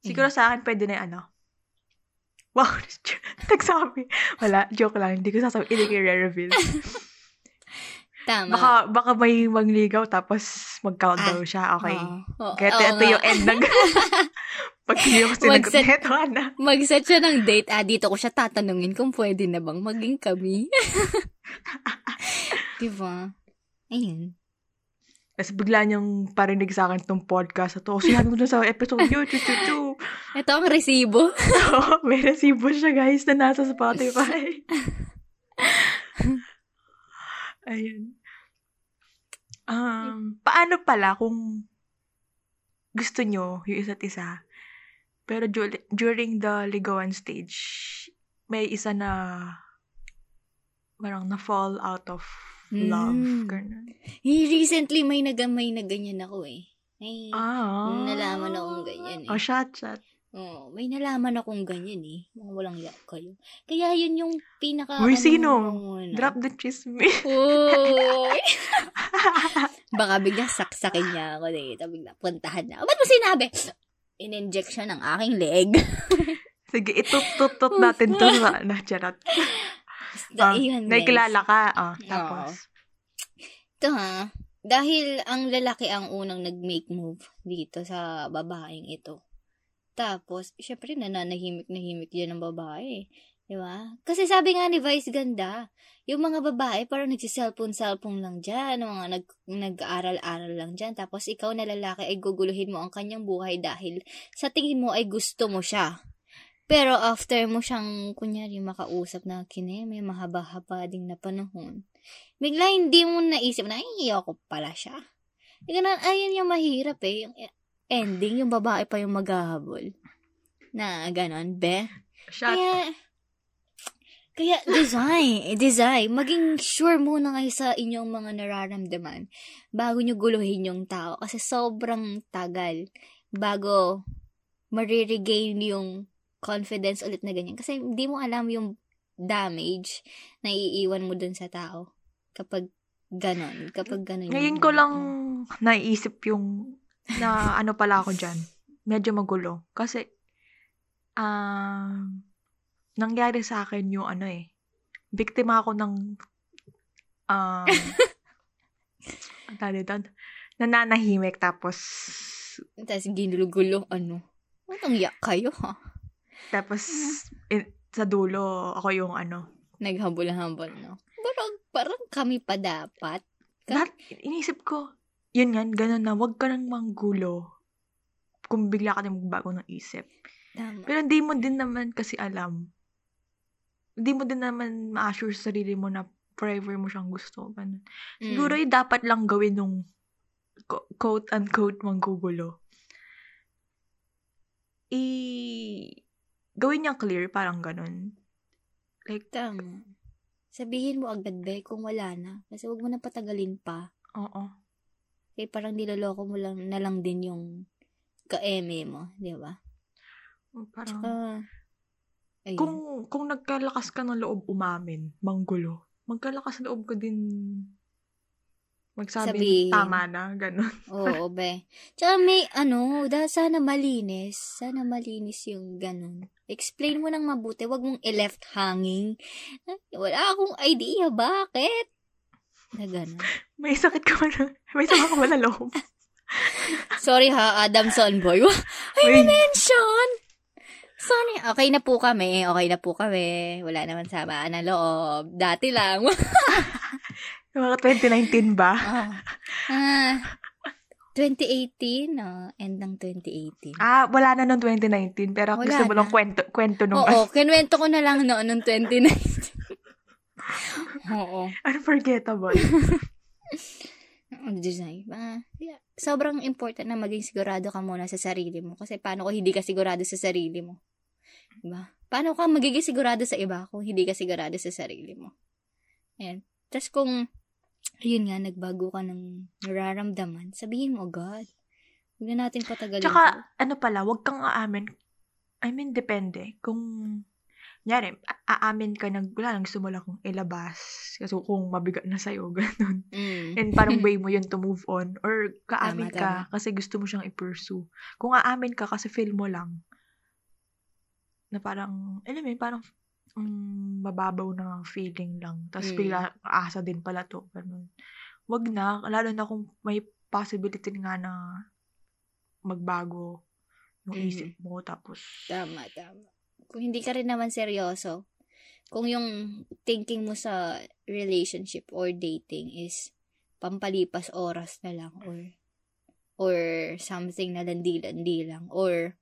Siguro sa akin, pwede na yung ano. Wow, nagsabi. Wala, joke lang. Hindi ko sasabi, hindi ko i-reveal. Tama. Baka, baka may mangligaw tapos mag-countdown siya. Okay. Oo. Kaya ito, ito yung end ng... Pag hindi ko sinagot neto, ano. Mag-set siya ng date. Ah, dito ko siya tatanungin kung pwede na bang maging kami. diba? Ayun. Tapos bigla niyang parinig sa akin tong podcast na to. Sinabi ko na sa episode yun, chu chu chu. Ito ang resibo. Oo, may resibo siya guys na nasa Spotify. Ayun. Um, paano pala kung gusto nyo yung isa't isa, pero du- during the ligawan stage, may isa na parang na-fall out of love. Mm. Ganun. Recently, may nagamay na ganyan ako eh. May Ah. nalaman akong ganyan eh. Oh, shot, shot. Oo, may nalaman akong ganyan eh. Mga walang yak kayo. Kaya yun yung pinaka... Uy, ano sino? muna. Drop the chismis. Uy! Baka bigla saksakin niya ako dito. Bigla puntahan na. Ba't mo sinabi? In-inject siya ng aking leg. Sige, itut-tut-tut natin to na charot. Da, Ah, yun, guys. Nakikilala ka. Ah, tapos. Ito ha, dahil ang lalaki ang unang nag-make move dito sa babaeng ito. Tapos, syempre, nananahimik-nahimik yan ng babae. Di ba? Kasi sabi nga ni Vice Ganda, yung mga babae parang nagsiselfon-selfon lang dyan, mga nag, nag-aaral-aral lang dyan. Tapos ikaw na lalaki ay guguluhin mo ang kanyang buhay dahil sa tingin mo ay gusto mo siya. Pero after mo siyang, kunyari, makausap na kine, may mahaba-haba ding na panahon, bigla hindi mo naisip na, ay, ko pala siya. Ganun, ayun yung mahirap eh. Yung ending, yung babae pa yung maghahabol. Na ganon, be. Shot. Kaya, kaya design, design. Maging sure muna kayo sa inyong mga nararamdaman bago nyo guluhin yung tao. Kasi sobrang tagal bago mariregain yung confidence ulit na ganyan. Kasi hindi mo alam yung damage na iiwan mo dun sa tao kapag ganon. Kapag ganon. yung- Ngayon ko lang naiisip yung na ano pala ako dyan. Medyo magulo. Kasi, um, nangyari sa akin yung ano eh. Biktima ako ng um, ang dito? nananahimik tapos Tapos ginulo-gulo, ano. Anong yak kayo, ha? tapos in- sa dulo ako yung ano. Naghabol-habol, no? Parang, parang kami pa dapat. Ka- Lahat, inisip ko, yun yan, ganun na, wag ka nang manggulo kung bigla ka na magbago ng isip. Tama. Pero hindi mo din naman kasi alam. Hindi mo din naman ma-assure sa sarili mo na forever mo siyang gusto. Ganun. Mm. Siguro yung dapat lang gawin nung quote-unquote manggugulo. I... Gawin niyang clear, parang ganun. Like, Tama. sabihin mo agad, be, kung wala na. Kasi wag mo na patagalin pa. Oo. Kaya parang niloloko mo lang na lang din yung ka-eme mo, di ba? Parang, Ah, ayun. kung, kung nagkalakas ka ng loob umamin, manggulo, magkalakas loob ka din magsabi Sabihin. tama na, ganun. Oo, be. Tsaka may, ano, da, sana malinis. Sana malinis yung ganun. Explain mo nang mabuti. Wag mong i-left hanging. Wala akong idea. Bakit? Na ganun. May sakit ka ba na, may sakit ka ba na loob? Sorry ha, Adam Sonboy. Ay, Uy. mention! Sorry. Okay na po kami. Okay na po kami. Wala naman sama na loob. Dati lang. Mga 2019 ba? Ah. ah, 2018, no? End ng 2018. Ah, wala na noong 2019, pero Wala gusto mo lang kwento, kwento nung, Oo, kinuwento ko na lang noon noong 2019. Oo. unforgettable. Design. Ah, yeah. Sobrang important na maging sigurado ka muna sa sarili mo. Kasi paano kung hindi ka sigurado sa sarili mo? Diba? Paano ka magiging sigurado sa iba kung hindi ka sigurado sa sarili mo? Ayan. Tapos kung, yun nga, nagbago ka ng nararamdaman, sabihin mo agad. Huwag na natin patagalin. Tsaka, ano pala, wag kang aamin. I mean, depende. Kung, nyari, a- aamin ka na, wala lang lang kung ilabas. Kasi kung mabigat na sa'yo, ganun. Mm. And parang way mo yun to move on. Or kaamin Tama, ka kasi gusto mo siyang i-pursue. Kung aamin ka kasi feel mo lang na parang, alam mo parang mm, mababaw na feeling lang. Tapos Mm. bigla, asa din pala to. Ganun. Wag na, lalo na kung may possibility nga na magbago yung Mhm. isip mo. Tapos, Tama, tama. Kung hindi ka rin naman seryoso, kung yung thinking mo sa relationship or dating is pampalipas oras na lang or or something na landi-landi lang or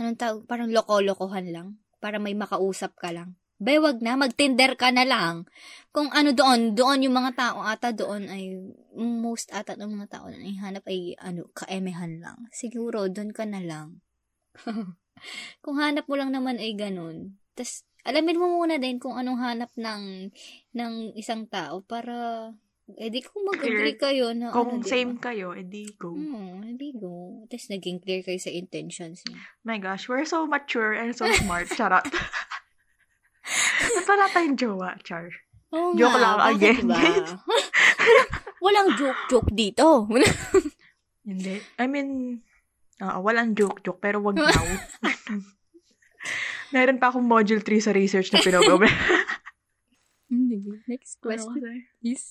anong tawag, parang loko-lokohan lang para may makausap ka lang. Bay, wag na, mag-tinder ka na lang. Kung ano doon, doon yung mga tao ata doon ay, most ata ng mga tao na hanap ay, ano, kaemehan lang. Siguro, doon ka na lang. kung hanap mo lang naman ay ganun. Tapos, alamin mo muna din kung anong hanap ng, ng isang tao para, edi kung mag-agree kayo na, kung ano, same diba? kayo, edi go. Hmm, edi go. Tapos, naging clear kayo sa intentions niya. My gosh, we're so mature and so smart. Charot. Wala tayong jowa, Char? Oo Joke nga, lang again, ba? Walang joke-joke dito. Hindi. I mean, ah, walang joke-joke, pero wag now. Meron pa akong module 3 sa research na pinag Next Ano question, kasi? please.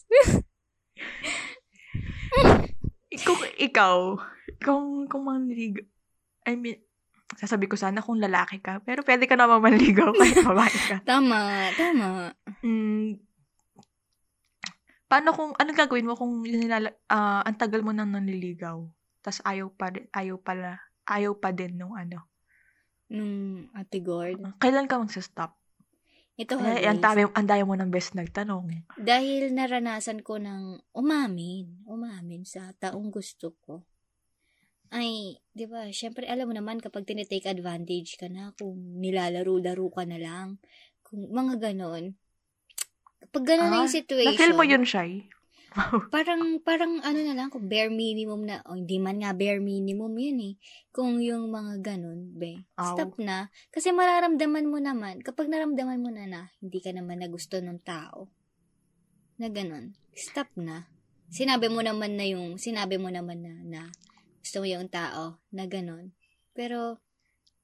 Kung ikaw, kung, kung manligaw, I mean, sasabi ko sana kung lalaki ka, pero pwede ka naman manligaw kaya babae ka. Tama, tama. Mm, paano kung, anong gagawin mo kung nilala, ah, ang tagal mo nang nanliligaw, tas ayaw pa, ayaw pala, ayaw pa din nung ano. Nung Ate Gord. Kailan ka magsa-stop? Ito ha, Ay, ang dami, ang dami mo ng best nagtanong. Dahil naranasan ko ng umamin, umamin sa taong gusto ko. Ay, di ba, syempre alam mo naman kapag tinitake advantage ka na, kung nilalaro-laro ka na lang, kung mga ganon. Kapag ganon na Ah, yung situation, Na-feel mo yun, Shy? parang, parang ano na lang, kung bare minimum na, o hindi man nga bare minimum yun eh. Kung yung mga ganon, be, Aw. stop na. Kasi mararamdaman mo naman, kapag naramdaman mo na na, hindi ka naman na gusto ng tao, na ganon, stop na. Sinabi mo naman na yung, sinabi mo naman na, na gusto mo yung tao, na ganon. Pero,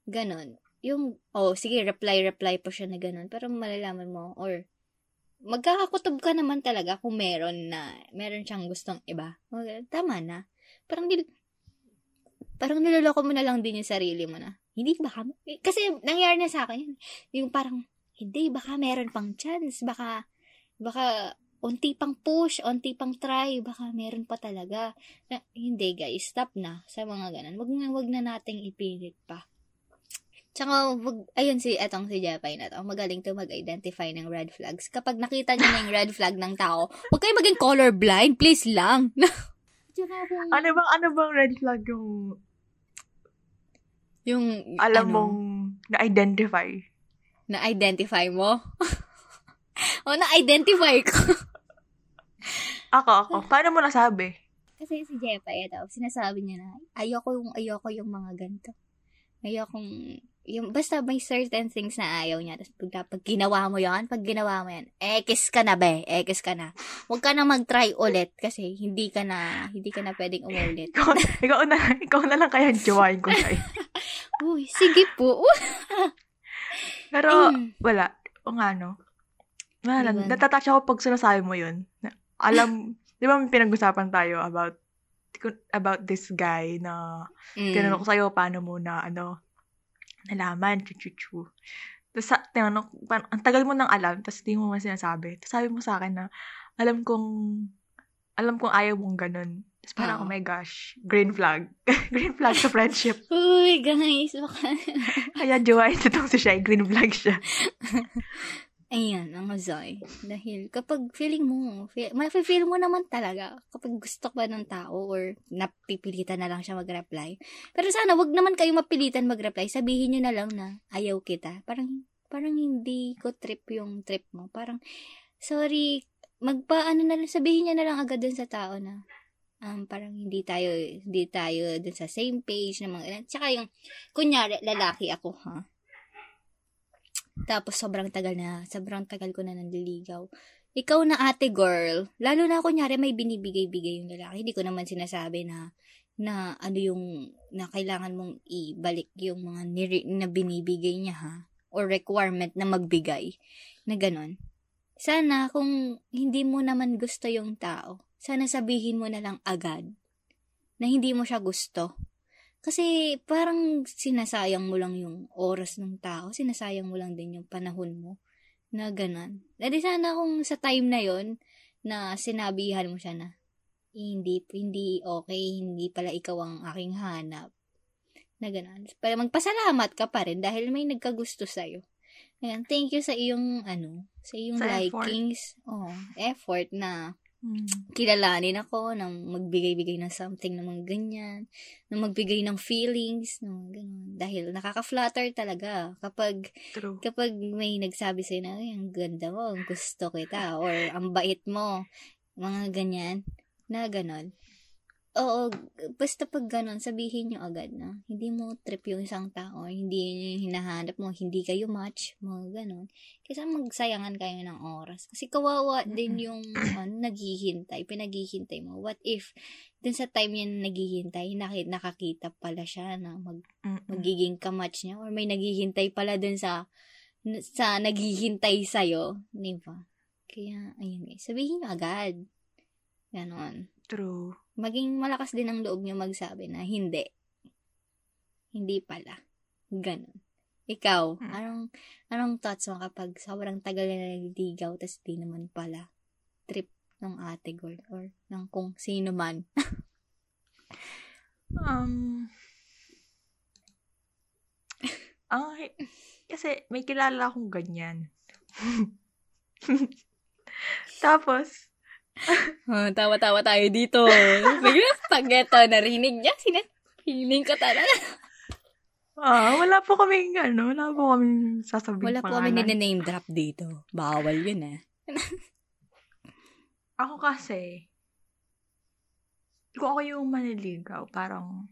ganon. Yung, oh, sige, reply, reply pa siya na ganon. Pero malalaman mo, or, magkakakutob ka naman talaga kung meron na, meron siyang gustong iba. Mag- Tama na. Parang, nil, parang niloloko mo na lang din yung sarili mo na. Hindi baka, kasi nangyari na sa akin yun. Yung parang, hindi, baka meron pang chance. Baka, baka, unti pang push, unti pang try, baka meron pa talaga. Na, hindi guys, stop na sa mga ganun. Wag na, wag na nating ipilit pa. Tsaka, wag, ayun si, etong si Jepay na to, magaling to mag-identify ng red flags. Kapag nakita niyo na yung red flag ng tao, huwag kayo maging colorblind, please lang. Tsaka kung, Ano bang, ano bang red flag yung yung, alam ano, mong na-identify? na-identify mo. o, na-identify ko. Ako, ako. Paano mo nasabi? Kasi si Jepa, daw, sinasabi niya na, ayoko yung, ayoko yung mga ganito. Ayokong, yung, basta may certain things na ayaw niya. Tapos pag, pag ginawa mo yan, pag ginawa mo yan, ekis ka na be, ekis ka na. Huwag ka na mag-try ulit kasi hindi ka na, hindi ka na pwedeng umulit. Ikaw, ikaw, na, ikaw na lang kaya jowain ko eh. Uy, sige po. Pero, Mm. wala. O nga, no? Wala, Diba? natatouch ako pag sinasabi mo yun. Alam, di ba may pinag-usapan tayo about about this guy na Mm. tinanong ko sa'yo paano mo na ano nalaman, chuchuchu. Tapos tinanong, pa- ang tagal mo nang alam, tapos di mo man sinasabi. Tapos sabi mo sa akin na, alam kong, alam kong ayaw mong ganun. Tapos parang, Oo. oh my gosh, green flag. green flag sa friendship. Uy, guys, baka... Kaya jowain itong si Shai, green flag siya. Ayan, ang Zoy. Dahil kapag feeling mo, feel, feel mo naman talaga kapag gusto ka ng tao or napipilitan na lang siya mag-reply. Pero sana wag naman kayo mapilitan mag-reply. Sabihin nyo na lang na ayaw kita. Parang, parang hindi ko trip yung trip mo. Parang, sorry, magpaano na lang, sabihin nyo na lang agad dun sa tao na um, parang hindi tayo, hindi tayo dun sa same page na mga, tsaka yung, kunyari, lalaki ako, ha? Tapos sobrang tagal na, sobrang tagal ko na nandiligaw. Ikaw na ate girl, lalo na kunyari may binibigay-bigay yung lalaki. Hindi ko naman sinasabi na na ano yung na kailangan mong ibalik yung mga niri, na binibigay niya ha or requirement na magbigay na ganon. Sana kung hindi mo naman gusto yung tao, sana sabihin mo na lang agad na hindi mo siya gusto. Kasi parang sinasayang mo lang yung oras ng tao, sinasayang mo lang din yung panahon mo na ganun. Dahil sana kung sa time na yon na sinabihan mo siya na hindi, hindi okay, hindi pala ikaw ang aking hanap. Na ganun. Pero magpasalamat ka pa rin dahil may nagkagusto sa'yo. Ayan, thank you sa iyong, ano, sa iyong Sa effort. likings. Oh, effort na Hmm. kilalanin ako, ng magbigay-bigay ng something ng mga ganyan, ng magbigay ng feelings, ng ganun. Dahil nakaka-flatter talaga kapag, True. kapag may nagsabi sa'yo na, ay, ang ganda mo, ang gusto kita, or ang bait mo, mga ganyan, na ganon. Oo, basta pag ganon, sabihin nyo agad na, hindi mo trip yung isang tao, hindi hinahanap mo, hindi kayo match, mga ganon. Kaysa magsayangan kayo ng oras. Kasi kawawa din yung ano, naghihintay, pinaghihintay mo. What if, dun sa time yan naghihintay, naki- nakakita pala siya na mag, Mm-mm. magiging kamatch niya or may naghihintay pala dun sa sa naghihintay sa'yo, di ba? Kaya, ayun eh, sabihin nyo agad. Ganon. True. Maging malakas din ang loob nyo magsabi na hindi. Hindi pala. Ganon. Ikaw, Hmm. anong, anong thoughts mo kapag sobrang tagal na naliligaw tas di naman pala trip ng ate girl or ng kung sino man? Um, ay, kasi may kilala akong ganyan. Tapos, Oh, tawa-tawa tayo dito. Bigla, pag ito, narinig niya, sina feeling ko talaga. ah, wala po kaming, ano, wala po kaming sasabihin Wala po kami pangalan. name drop dito. Bawal yun eh. Ako kasi, kung ako yung maniligaw, parang,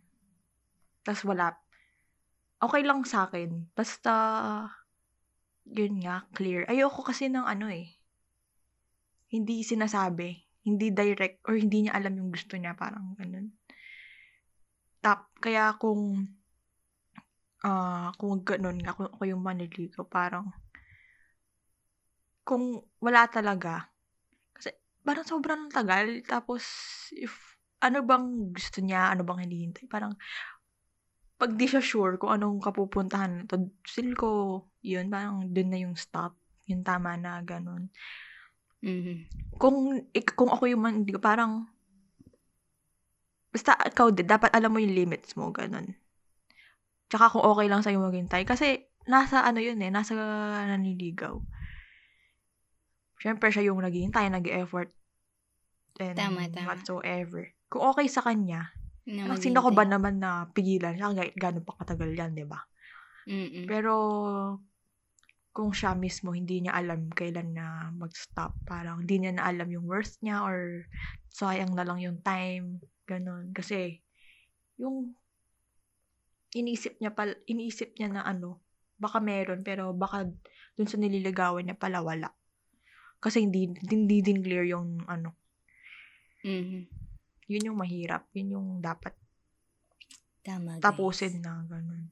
tas wala, okay lang sa akin. Basta, yun nga, clear. Ayoko kasi ng ano eh, hindi sinasabi, hindi direct, or hindi niya alam yung gusto niya, parang ganun. Tap, kaya kung, ah, kung ganun kung ako yung maniligaw, parang, kung wala talaga, parang sobrang tagal. Tapos, if, ano bang gusto niya, ano bang hinihintay, parang, pag di siya sure kung anong kapupuntahan nito, feel ko, yun, parang dun na yung stop. Yung tama na, ganun. Mhm. Kung, ik, kung ako yung man, hindi ko, parang, basta ikaw din, dapat alam mo yung limits mo, ganun. Tsaka kung okay lang sa'yo maghintay. Kasi, nasa ano yun eh, nasa naniligaw. Siyempre, siya yung naghihintay, nag-effort, and Tama, tama. whatsoever. Kung okay sa kanya, Na parang sino ko ba naman na pigilan siya, ga- gano'n pa katagal yan, di ba? Mm-mm. Pero, kung siya mismo hindi niya alam kailan na mag-stop. Parang hindi niya na alam yung worth niya or sayang na lang yung time. Ganon. Kasi, yung iniisip niya pal iniisip niya na ano, baka meron pero baka dun sa nililigawan niya pala wala. Kasi hindi hindi din clear yung ano. Mhm. Yun yung mahirap. Yun yung dapat Tama, guys. tapusin na ganun.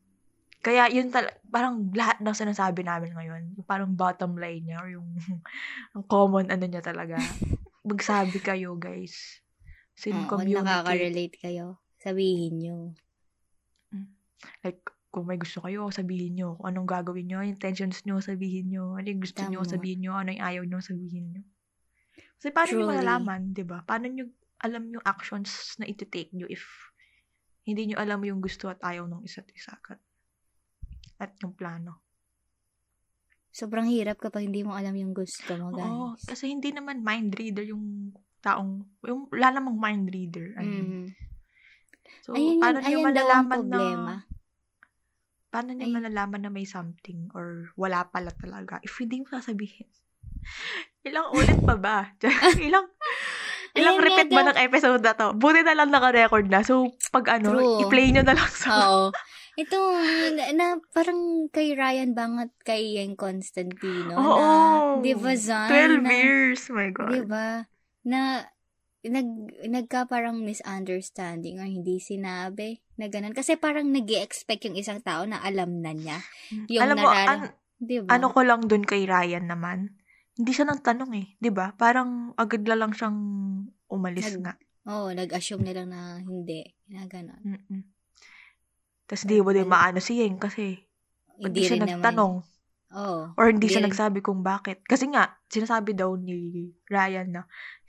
Kaya yun tal- parang lahat ng sinasabi namin ngayon, yung parang bottom line niya or yung ang common ano niya talaga. Magsabi kayo, guys. Sin Oo, kung communicate. nakaka-relate kayo, sabihin nyo. Like, kung may gusto kayo, sabihin nyo. Kung anong gagawin nyo, intentions nyo, sabihin nyo. Ano yung gusto nyo, Tama. sabihin nyo. Ano yung ayaw nyo, sabihin nyo. Kasi paano nyo Truly. malalaman, di ba? Paano nyo alam yung actions na iti-take nyo if hindi nyo alam yung gusto at ayaw ng isa't isa. At yung plano. Sobrang hirap kapag hindi mo alam yung gusto mo, guys. Oo, kasi hindi naman mind reader yung taong, yung wala namang mind reader. I mean. Mhm. So, Ayun yun, paano ang malalaman problema. na, paano Ayun. malalaman na may something or wala pala talaga if hindi mo sasabihin? Ilang ulit pa ba? ilang, ilang Ayun nga repeat ba ng episode na to? Buti na lang naka-record na. So, pag ano, True. i-play nyo na lang sa... Oo. Ito, na, na parang kay Ryan Bangat kay Yang Constantino. Oo. na, di ba, Zan? 12 na, years. My God. Di ba? Na, nag, nagka parang misunderstanding or hindi sinabi na ganun. Kasi parang nag expect yung isang tao na alam na niya. Yung Alam mo, narara- an- Di ba? ano ko lang dun kay Ryan naman, hindi siya nang tanong eh. 'di ba Parang agad na lang siyang umalis Nag- nga. Oo, nag-assume na lang na hindi. Na ganun. Mm-mm. Tapos di mo din maano si Yeng kasi hindi siya rin naman. nagtanong Oo. or hindi siya Hindi rin- nagsabi kung bakit. Kasi nga, sinasabi daw ni Ryan na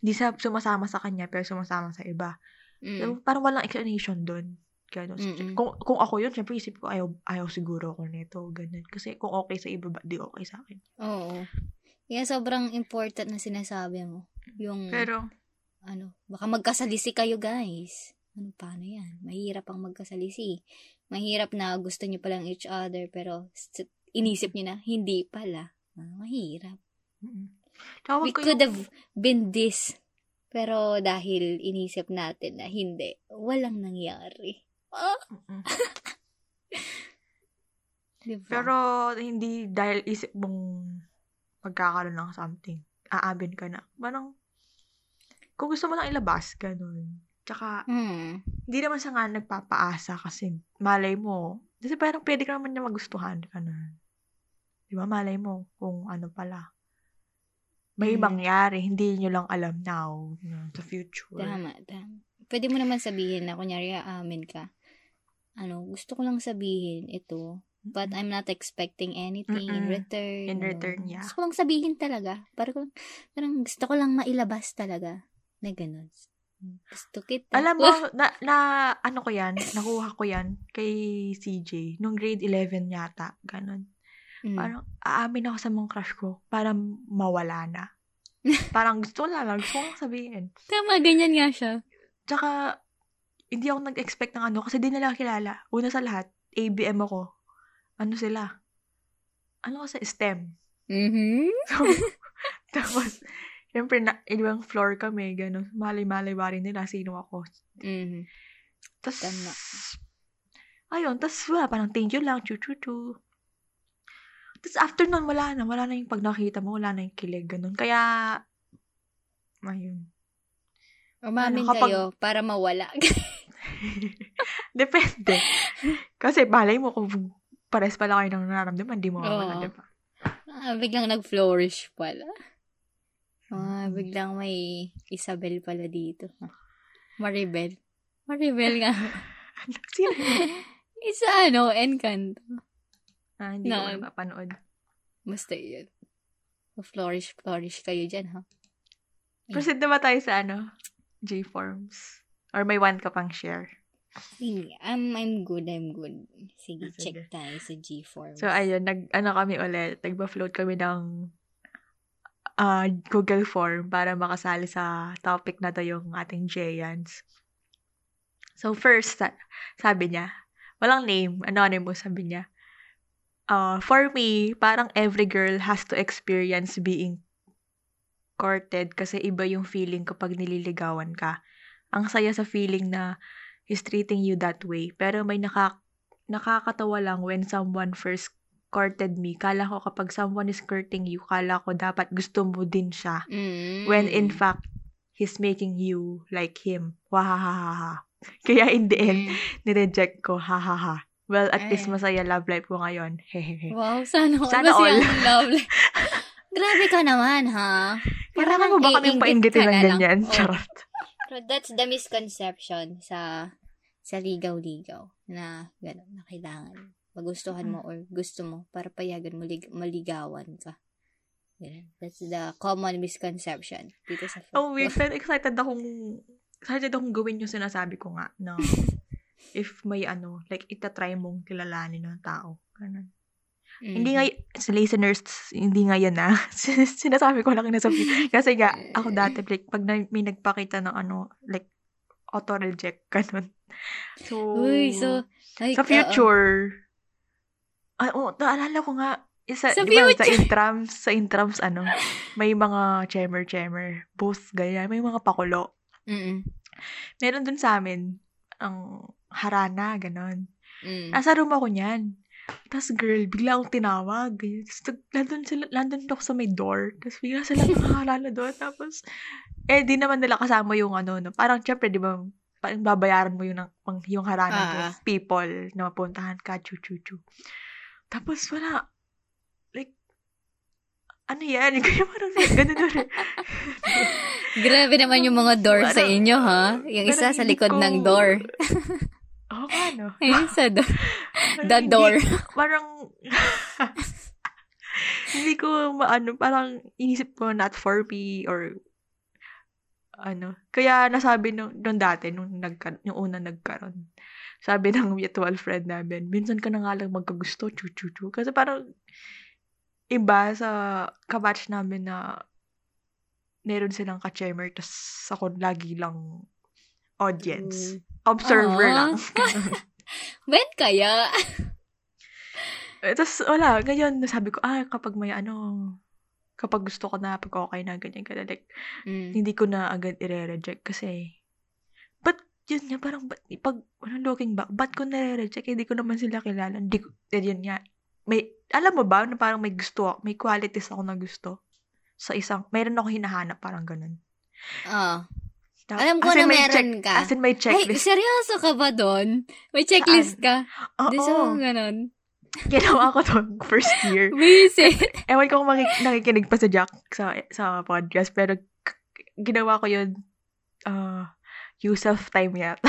hindi siya sumasama sa kanya pero sumasama sa iba. Mm. So, parang walang explanation doon. Ganun. Mm-mm. Kung, kung ako yun, syempre isip ko, ayaw, ayaw siguro ako nito. Ganun. Kasi kung okay sa iba, ba, di okay sa akin. Oo. Kaya sobrang important na sinasabi mo. Yung, Pero, ano, baka magkasalisi kayo, guys. Ano, paano yan? Mahirap ang magkasalisi. Mahirap na gusto nyo palang each other, pero inisip nyo na, hindi pala. Ah, mahirap. Tsaka We could have been this. Pero dahil inisip natin na hindi, walang nangyari. Ah, diba? Pero, hindi dahil isip mong magkakaroon ng something, aabin ka na. Parang, kung gusto mo lang ilabas, ganun. Tsaka, Hmm. hindi naman siya nga nagpapaasa kasi malay mo. Kasi parang pwede ka naman niya magustuhan. Ganun. Di ba? Malay mo kung ano pala. May Mm. mangyari, hindi nyo lang alam now. know, sa future. Tama, tama. Pwede mo naman sabihin na, kunyari, aamin ka. Ano, gusto ko lang sabihin ito, but I'm not expecting anything in Mm-mm. return. In return, yeah. Gusto ko lang sabihin talaga. Parang, parang gusto ko lang mailabas talaga. Na ganun. Gusto kita. Alam mo, na, na, ano ko yan, nakuha ko yan kay CJ, nung grade 11 yata, ganun. Mm. Parang, aamin ako sa mga crush ko para mawala na. parang gusto ko lang, gusto ko lang sabihin. Tama, ganyan nga siya. Tsaka, hindi ako nag-expect ng ano, kasi di nila kilala. Una sa lahat, ABM ako. Ano sila? Ano ko sa STEM? Mhm. So, tapos, syempre, na, ibang floor kami, gano'n. Malay-malay ba rin nila sino ako. Mhm. Tapos, Tama. ayun, tapos wala, parang thank you lang, chu-chu-chu. Tapos after nun, wala na. Wala na yung pag nakita mo, wala na yung kilig, ganun. Kaya, ayun. Umamin Ano, kapag- kayo para mawala. Depende. Kasi malay mo kung pares pala kayo ng nararamdaman, di mo mawala, di ba? ah, biglang nag-flourish pala. Ah, biglang may Isabel pala dito. Maribel. Maribel nga. Isa ano, Encanto. Ah, hindi ko Na- napapanood. Basta yun. Flourish, flourish kayo dyan, ha? Proceed na ba tayo sa ano? J-forms? Or may one ka pang share? Sige, I'm, I'm good, I'm good. Sige, Sige. check tayo sa G-Forms. So, ayun, nag, ano kami ulit, nagpa-float kami ng ah, Google form para makasali sa topic na to yung ating Jayans. So, first, sa- sabi niya, walang name, anonymous, sabi niya, uh, for me, parang every girl has to experience being courted kasi iba yung feeling kapag nililigawan ka. Ang saya sa feeling na he's treating you that way. Pero may naka, nakakatawa lang when someone first courted me. Kala ko kapag someone is courting you, kala ko dapat gusto mo din siya. Mm. When in fact, he's making you like him. Wahahaha. Kaya in the end, Mm. nireject ko. Hahaha. Well, at least Ay. masaya love life ko ngayon. Hehehe. Wow, sana. Sana all. love life. Grabe ka naman, ha? Kailangan mo ba kaming paingitin ng ganyan? Oo. Charot. Pero that's the misconception sa sa ligaw-ligaw na gano'n, na kailangan magustuhan mo or gusto mo para payagan mo lig- maligawan ka. Ganun. That's the common misconception dito sa Oh, wait. Pero excited akong, excited akong gawin yung sinasabi ko nga na if may ano, like itatry mong kilalanin ng tao. Ganun. Mhm. Hindi nga, y- sa listeners, hindi nga yan ah. Sinasabi ko lang na sa Kasi nga, ako dati, like, pag na, may nagpakita ng ano, like, auto-reject, ganun. So, Uy, so, like, sa future, ah, oh, naalala ko nga, isa, Sa di ba, sa intrams, sa intrams, ano, may mga chemer-chemer, booth, ganyan, may mga pakulo. Mm-mm. Meron dun sa amin, ang harana, ganun. Mm. Nasa room ako niyan. Tapos girl, bigla akong tinawag. Tapos nandun, sila, nandun ako sa may door. Tapos bigla sila nakahalala doon. Tapos, eh, di naman nila kasama yung ano, no? parang syempre, di ba, parang babayaran mo yung, yung harana Ah, of people na mapuntahan ka, chu chu chu. Tapos wala, like, ano yan? Kaya parang ganun na rin. Grabe naman yung mga door sa Parang- inyo, ha? Yung isa sa likod ko- ng door. Oo nga, no? Yung sa door. The hindi- door. parang hindi ko maano, parang inisip ko not for me or ano. Kaya nasabi nung, nung dati, nung, nagka, yung una nagkaroon, sabi ng mutual friend namin, minsan ka na nga lang magkagusto, chu chu chu. Kasi parang iba sa kabatch namin na meron silang ka-chemer, tas ako lagi lang audience. Observer Aww. lang. Ben kaya? Eh, Tapos, wala. Ngayon, nasabi ko, ah, kapag may ano, kapag gusto ko na, pag okay na, ganyan, ganyan. Like, Mm. hindi ko na agad i-reject kasi, yun nga, parang, ba't, pag, ano, looking back, ba't ko nare-reject? Hindi ko naman sila kilala. Hindi ko, eh, yun nga. May, alam mo ba, na parang may gusto, ako- may qualities ako na gusto sa isang, mayroon ako hinahanap, parang ganun. Ah. Ta- Alam ko na may meron ka. As in, may Ay, checklist. seryoso ka ba doon? May checklist ka? Oo, Di sa ganon. ginawa ko to first year. Busy. Ewan ko kung makik- nakikinig pa sa Jack sa, sa podcast, pero ginawa ko yun, uh, use of time yata.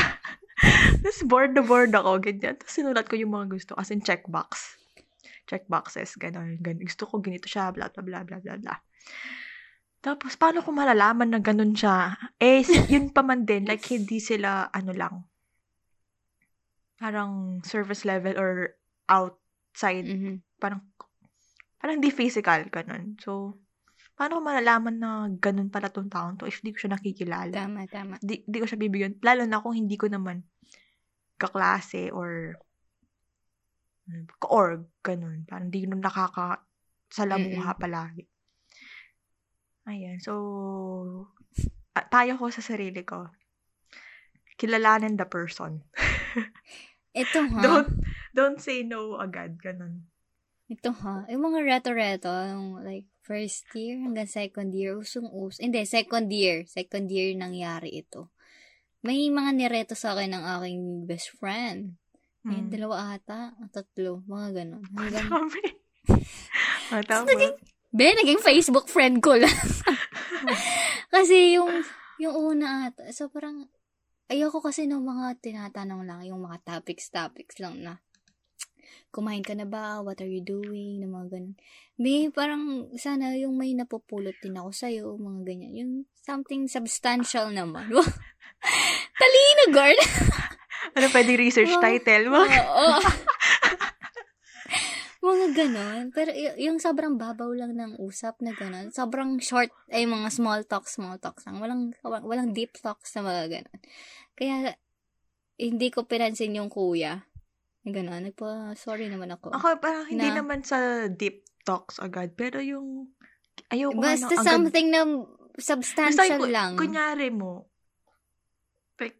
Tapos bored na bored ako, ganyan. Tapos sinulat ko yung mga gusto, as in checkbox. Checkboxes, gano'n. Gan- gusto ko ganito siya, bla bla bla bla bla bla. Tapos, paano ko malalaman na ganun siya? Eh, yun pa man din, like, hindi sila, ano lang, parang service level or outside Mhm. parang parang di physical, ganun. So, paano ko malalaman na ganun pala tong taon to if di ko siya nakikilala? Tama, tama. Di, di ko siya bibigyan. Lalo na kung hindi ko naman kaklase or ka-org, ganun. Parang di ko nakaka salamuha palagi. Ayan. So, tayo ko sa sarili ko. Kilalanin the person. Ito ha. Don't, don't say no agad. Ganun. Ito ha. Yung mga reto-reto, yung like first year hanggang second year, usong-us. Hindi, second year. Second year nangyari ito. May mga nireto sa akin ng aking best friend. May Mm. dalawa ata, tatlo, mga ganon. Hanggang, Dami. Ah, tapos, be, naging Facebook friend ko lang. kasi yung, yung una ata, so parang, ayoko kasi ng mga tinatanong lang, yung mga topics-topics lang na, kumain ka na ba? What are you doing? Na mga ganun. May parang, sana yung may napupulot din ako sa'yo, mga ganyan. Yung something substantial naman. Talino, girl! ano pwede research Wow. title mo? Oo. mga ganon. Pero y- yung sobrang babaw lang ng usap na ganon. Sobrang short, ay mga small talks, small talks lang. Walang, walang deep talks na mga ganon. Kaya, hindi ko pinansin yung kuya. Gano'n, nagpa-sorry naman ako. Ako, parang hindi Na- naman sa deep talks agad, pero yung, ayoko nga Basta agad. something na Basta substantial yung, lang. kunyari mo, like,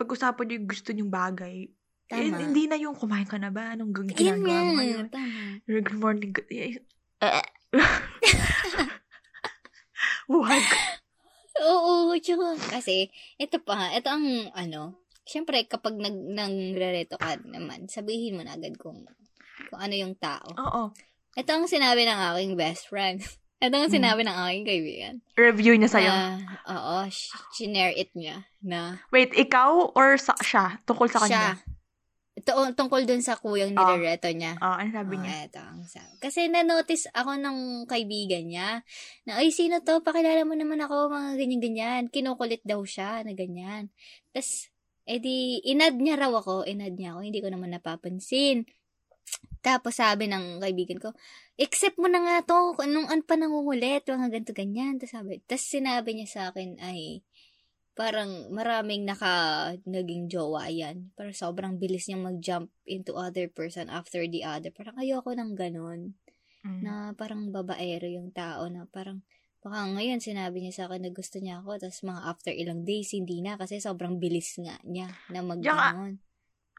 pag-usapan yung gusto nyong bagay, eh, Tama. hindi na yung kumain ka na ba? Anong ginagawa mo ngayon? tama. Good morning. Good... Eh, eh. Wag. Oo, tsaka, kasi, ito pa, ito ang, ano, syempre, kapag nag, nangrereto ka naman, sabihin mo na agad kung, kung ano yung tao. Oo. Ito ang sinabi ng aking best friend. Ito ang Hmm. sinabi ng aking kaibigan. Review niya sa'yo. Na, oo, sh- shinare it niya na Wait, ikaw or sa, siya? Tungkol sa siya. kanya? Ito, tungkol dun sa kuyang Ah. nilareto niya. Oo, ano sabi niya? Oh, eto ang sabi. Kasi na-notice ako ng kaibigan niya na, ay, sino to? Pakilala mo naman ako, mga ganyan-ganyan. Kinukulit daw siya na ganyan. Tapos, edi, inad niya raw ako. Inad niya ako. Hindi ko naman napapansin. Tapos sabi ng kaibigan ko, accept mo na nga to, anong an pa nangungulit, mga ganito ganyan. Tapos sabi, tapos sinabi niya sa akin ay, parang maraming naka naging jowa yan. Parang sobrang bilis niyang mag-jump into other person after the other. Parang ayoko ng ganun. Mm. Na parang babaero yung tao na parang baka ngayon sinabi niya sa akin na gusto niya ako tapos mga after ilang days hindi na kasi sobrang bilis nga niya na mag Tsaka.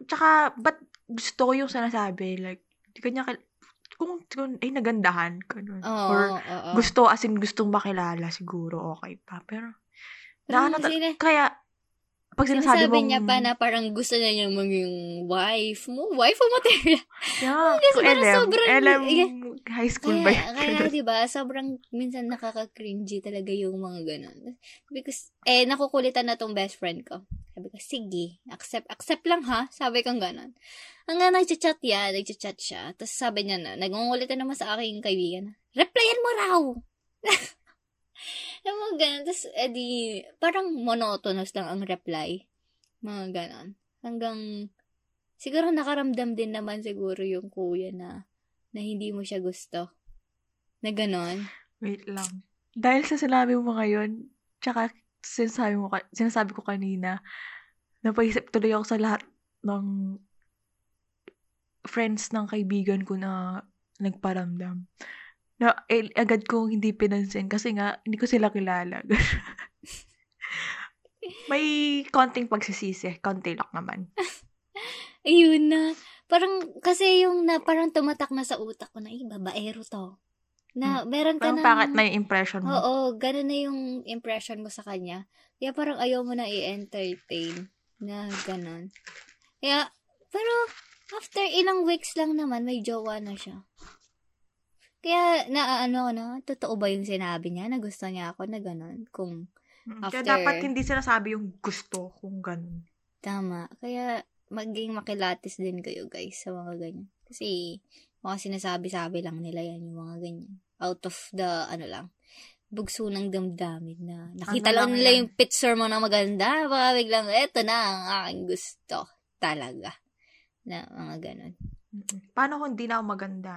Tsaka, ba't gusto ko yung sinasabi? Like, di kanya, kil- kung, kung ay nagandahan, ganun. Oo, or oo. gusto, as in, gustong makilala, siguro, okay pa. Pero, na ano, Parang ta- kaya, pag sinasabi sinasabi mong, niya pa na parang gusto niya niyang maging wife mo. Wife mo material. yeah, Kasi parang LM, sobrang- LM, yeah. high school ba Kaya, yun? kaya di ba sobrang minsan nakaka-cringy talaga yung mga ganun. Because, eh, nakukulitan na tong best friend ko. Sabi ko, sige, accept, accept lang ha. Sabi kong ganun. Hanggang nag-chat yan, nag-chat siya. Tapos sabi niya na, nagungulitan naman sa aking kaibigan, replyan mo raw! Yung mga ganun. Tapos, eh di, parang monotonous lang ang reply. Mga ganun. Hanggang, siguro nakaramdam din naman siguro yung kuya na, na hindi mo siya gusto. Na ganon. Wait lang. Dahil sa sinabi mo ngayon, tsaka sinasabi, mo, sinasabi ko kanina, napaisip tuloy ako sa lahat ng friends ng kaibigan ko na nagparamdam. Na eh, agad kong hindi pinansin kasi nga hindi ko sila kilala. May konting pagsisisi, konti lang naman. Ayun na. Parang, kasi yung na, parang tumatak na sa utak ko na, eh, babaero to. Na, meron ka Parang ng- na yung impression mo? Oo, ganun na yung impression mo sa kanya. Kaya parang ayaw mo na i-entertain na ganun. Kaya, pero, after ilang weeks lang naman, may jowa na siya. Kaya, na ano, na, totoo ba yung sinabi niya na gusto niya ako na ganun? Kung Mm, Kaya after- dapat hindi sinasabi yung gusto kung ganun. tama. Kaya, maging makilatis din kayo, guys, sa mga ganyan. Kasi, mga sinasabi-sabi lang nila yan, yung mga ganyan. Out of the, ano lang, bugso ng damdamin na nakita Ano lang lang nila yan? yung picture mo na maganda, baka biglang, eto na ang aking gusto. Talaga. Na mga ganon. Mm-mm. Paano kung hindi na ako maganda?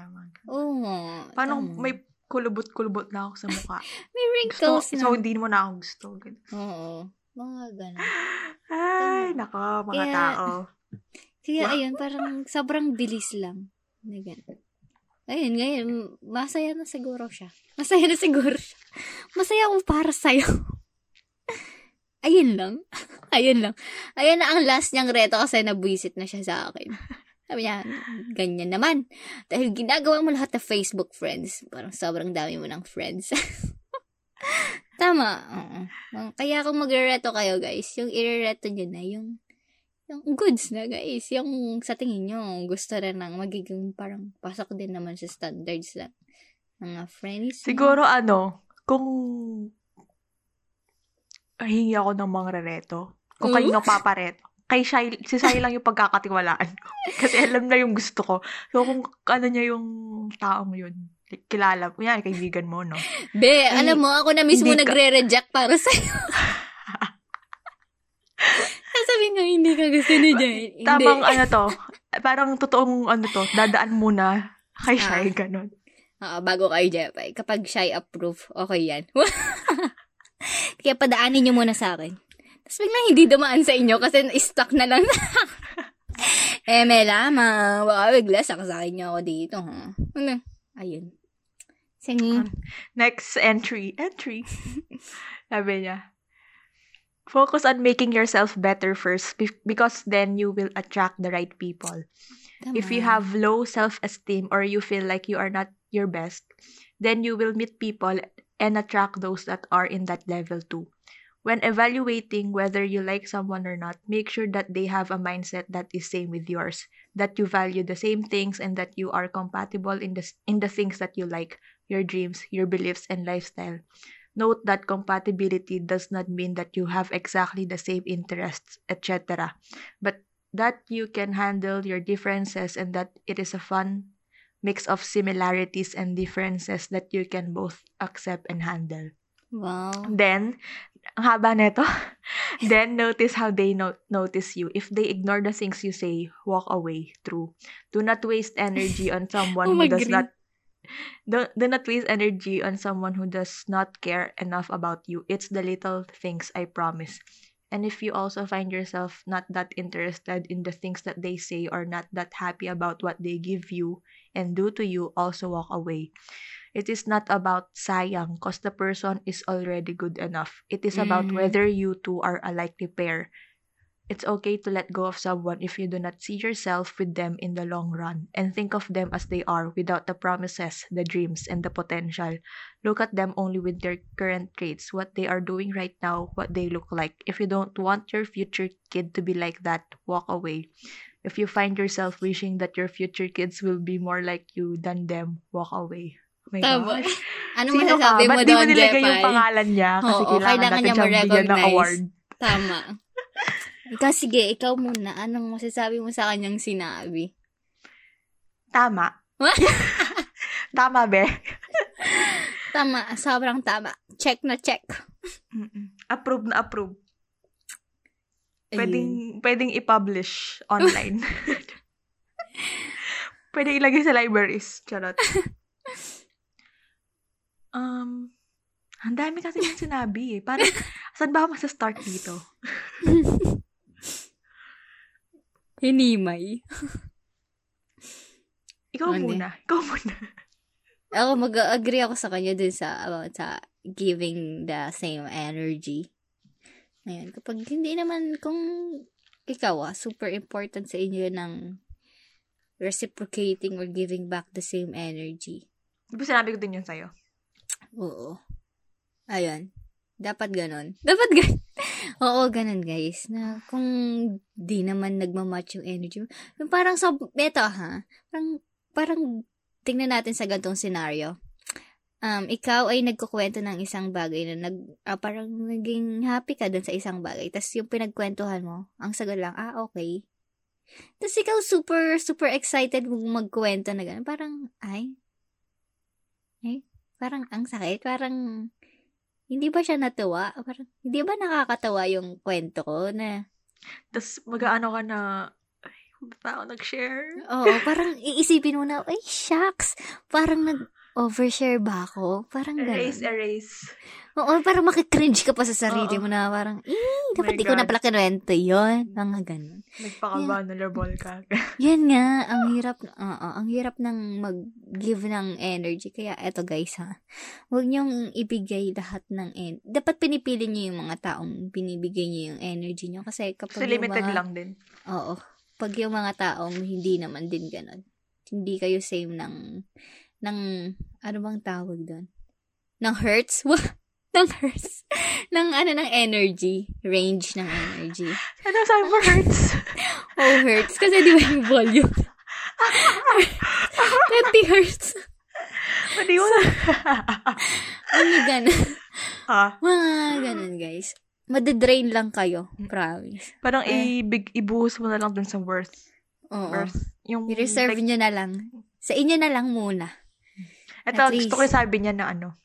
Oo. Paano tama. kung may kulubot-kulubot na ako sa mukha? may gusto, wrinkles na. so hindi mo na ako gusto. Ganun. Oo. Mga ganon. Ay, Tama. nako, mga Kaya- tao. Kaya Wow. ayun, parang sobrang bilis lang. Na ganun. Ayun, ngayon, masaya na siguro siya. Masaya na siguro siya. Masaya ako para sa'yo. Ayun lang. Ayun lang. Ayun na ang last niyang reto kasi nabwisit na siya sa akin. Sabi niya, ganyan naman. Dahil ginagawa mo lahat na Facebook friends. Parang sobrang dami mo ng friends. Tama. oo. Kaya kung magre-reto kayo, guys, yung i-reto nyo na, yung yung goods na, guys. Yung sa tingin nyo, gusto rin ng magiging parang pasok din naman sa standards lang. Mga friends. Siguro ano, kung hingi ako ng mga rereto, kung Hmm? kanino papareto, kay Shai, si Shai lang yung pagkakatiwalaan ko. Kasi alam na yung gusto ko. So, kung ano niya yung taong yun, kilala, kunyari, kaibigan mo, no? Be, alam mo, ako na mismo ka- nagre-reject para sa'yo. Sabi nga, hindi ka gusto ni. Hindi. Tamang ano to, parang totoong ano to, dadaan muna kay Shai, ganun. Oo, bago kayo, Jepay. Kapag shy approve, okay yan. Kaya padaanin nyo muna sa akin. Tapos biglang hindi dumaan sa inyo kasi na-stuck na lang. Eh, may lamang. Baka bigla saksakin niyo ako dito, ha? Ano? Ayun. Sige. Next entry. Entry. Sabi niya, focus on making yourself better first be- because then you will attract the right people. If you Tama. have low self-esteem or you feel like you are not your best, then you will meet people and attract those that are in that level too. When evaluating whether you like someone or not, make sure that they have a mindset that is same with yours, that you value the same things and that you are compatible in the in the things that you like, your dreams, your beliefs and lifestyle. Note that compatibility does not mean that you have exactly the same interests, etc. But that you can handle your differences and that it is a fun mix of similarities and differences that you can both accept and handle. Wow. Then, ang haba nito. then notice how they no- notice you. If they ignore the things you say, walk away. True. Do not waste energy on someone Oh who does God. not do, do not waste energy on someone who does not care enough about you. It's the little things, I promise. And if you also find yourself not that interested in the things that they say or not that happy about what they give you and do to you, also walk away. It is not about sayang because the person is already good enough. It is about Mhm. whether you two are a likely pair. It's okay to let go of someone if you do not see yourself with them in the long run and think of them as they are without the promises, the dreams, and the potential. Look at them only with their current traits, what they are doing right now, what they look like. If you don't want your future kid to be like that, walk away. If you find yourself wishing that your future kids will be more like you than them, walk away. My Tama. gosh. Ano Sino masasabi ka? mo Ba't di mo doon, nilagay yung pangalan niya? Kasi Oo, kailangan, kailangan natin niya siyang bigyan ng ma-recognize. award. Tama. Ikaw, sige, ikaw muna. Anong masasabi mo sa kanyang sinabi? Tama. Tama, be. Tama, sobrang tama. Check na check. Mm-mm. Approve na approve. Pwedeng, pwedeng i-publish online. pwedeng ilagay sa libraries. Charot. Um, ang dami kasi yung sinabi eh. Parang, saan ba ako magsa-start dito? Hinimay. Ikaw Ano? muna. Ikaw muna. Ako, mag-agree ako sa kanya dun sa, about sa giving the same energy. Ngayon, kapag hindi naman, kung ikaw ah, super important sa inyo ng reciprocating or giving back the same energy. Di ba sinabi ko din yun sa'yo? Oo. Ayun. Dapat ganon. Dapat ganon. Oo, ganon guys. Na kung di naman nagmamatch yung energy. Yung parang sa, eto ha, parang, parang tingnan natin sa gantong scenario. Um, ikaw ay nagkukwento ng isang bagay na nag, ah, parang naging happy ka dun sa isang bagay. Tapos yung pinagkwentuhan mo, ang sagot lang, ah, okay. Tapos ikaw super, super excited mong magkwento na gano'n. Parang, ay, ay, parang ang sakit. Parang, hindi ba siya natuwa? Parang, hindi ba nakakatawa yung kwento ko na, Tapos mag-ano ka na, ay, ako nag-share? oo, parang iisipin mo na, ay, shucks, parang nag-overshare ba ako? Parang Erase, gano'n. erase. Oo, parang makikringe ka pa sa sarili Oo. mo na parang, eh, dapat my di ko na pala kinuwento yun. Mga ganun. Nagpaka-vulnerable ka. Yan nga, ang hirap, oo, ang hirap ng mag-give ng energy. Kaya eto guys ha, huwag niyong ibigay lahat ng en Dapat pinipili niyo yung mga taong binibigay niyo yung energy niyo. Kasi kapag Kasi yung limited mga, lang din. Oo. Pag yung mga taong hindi naman din ganun. Hindi kayo same ng, ng, ano bang tawag doon? Ng hurts? ng ng ano, ng energy. Range ng energy. Ano sabi mo, hurts? Oh, hurts. Kasi di ba yung volume? 20 hertz. Hindi mo na. Ano ganun? ah, Mga ganun, guys. Madedrain lang kayo. Promise. parang Eh. ibig, ibuhos mo na lang dun sa worth. Oo. Worth. Yung, I-reserve like, nyo na lang. Sa inyo na lang muna. ito, gusto ko sabi niya na ano.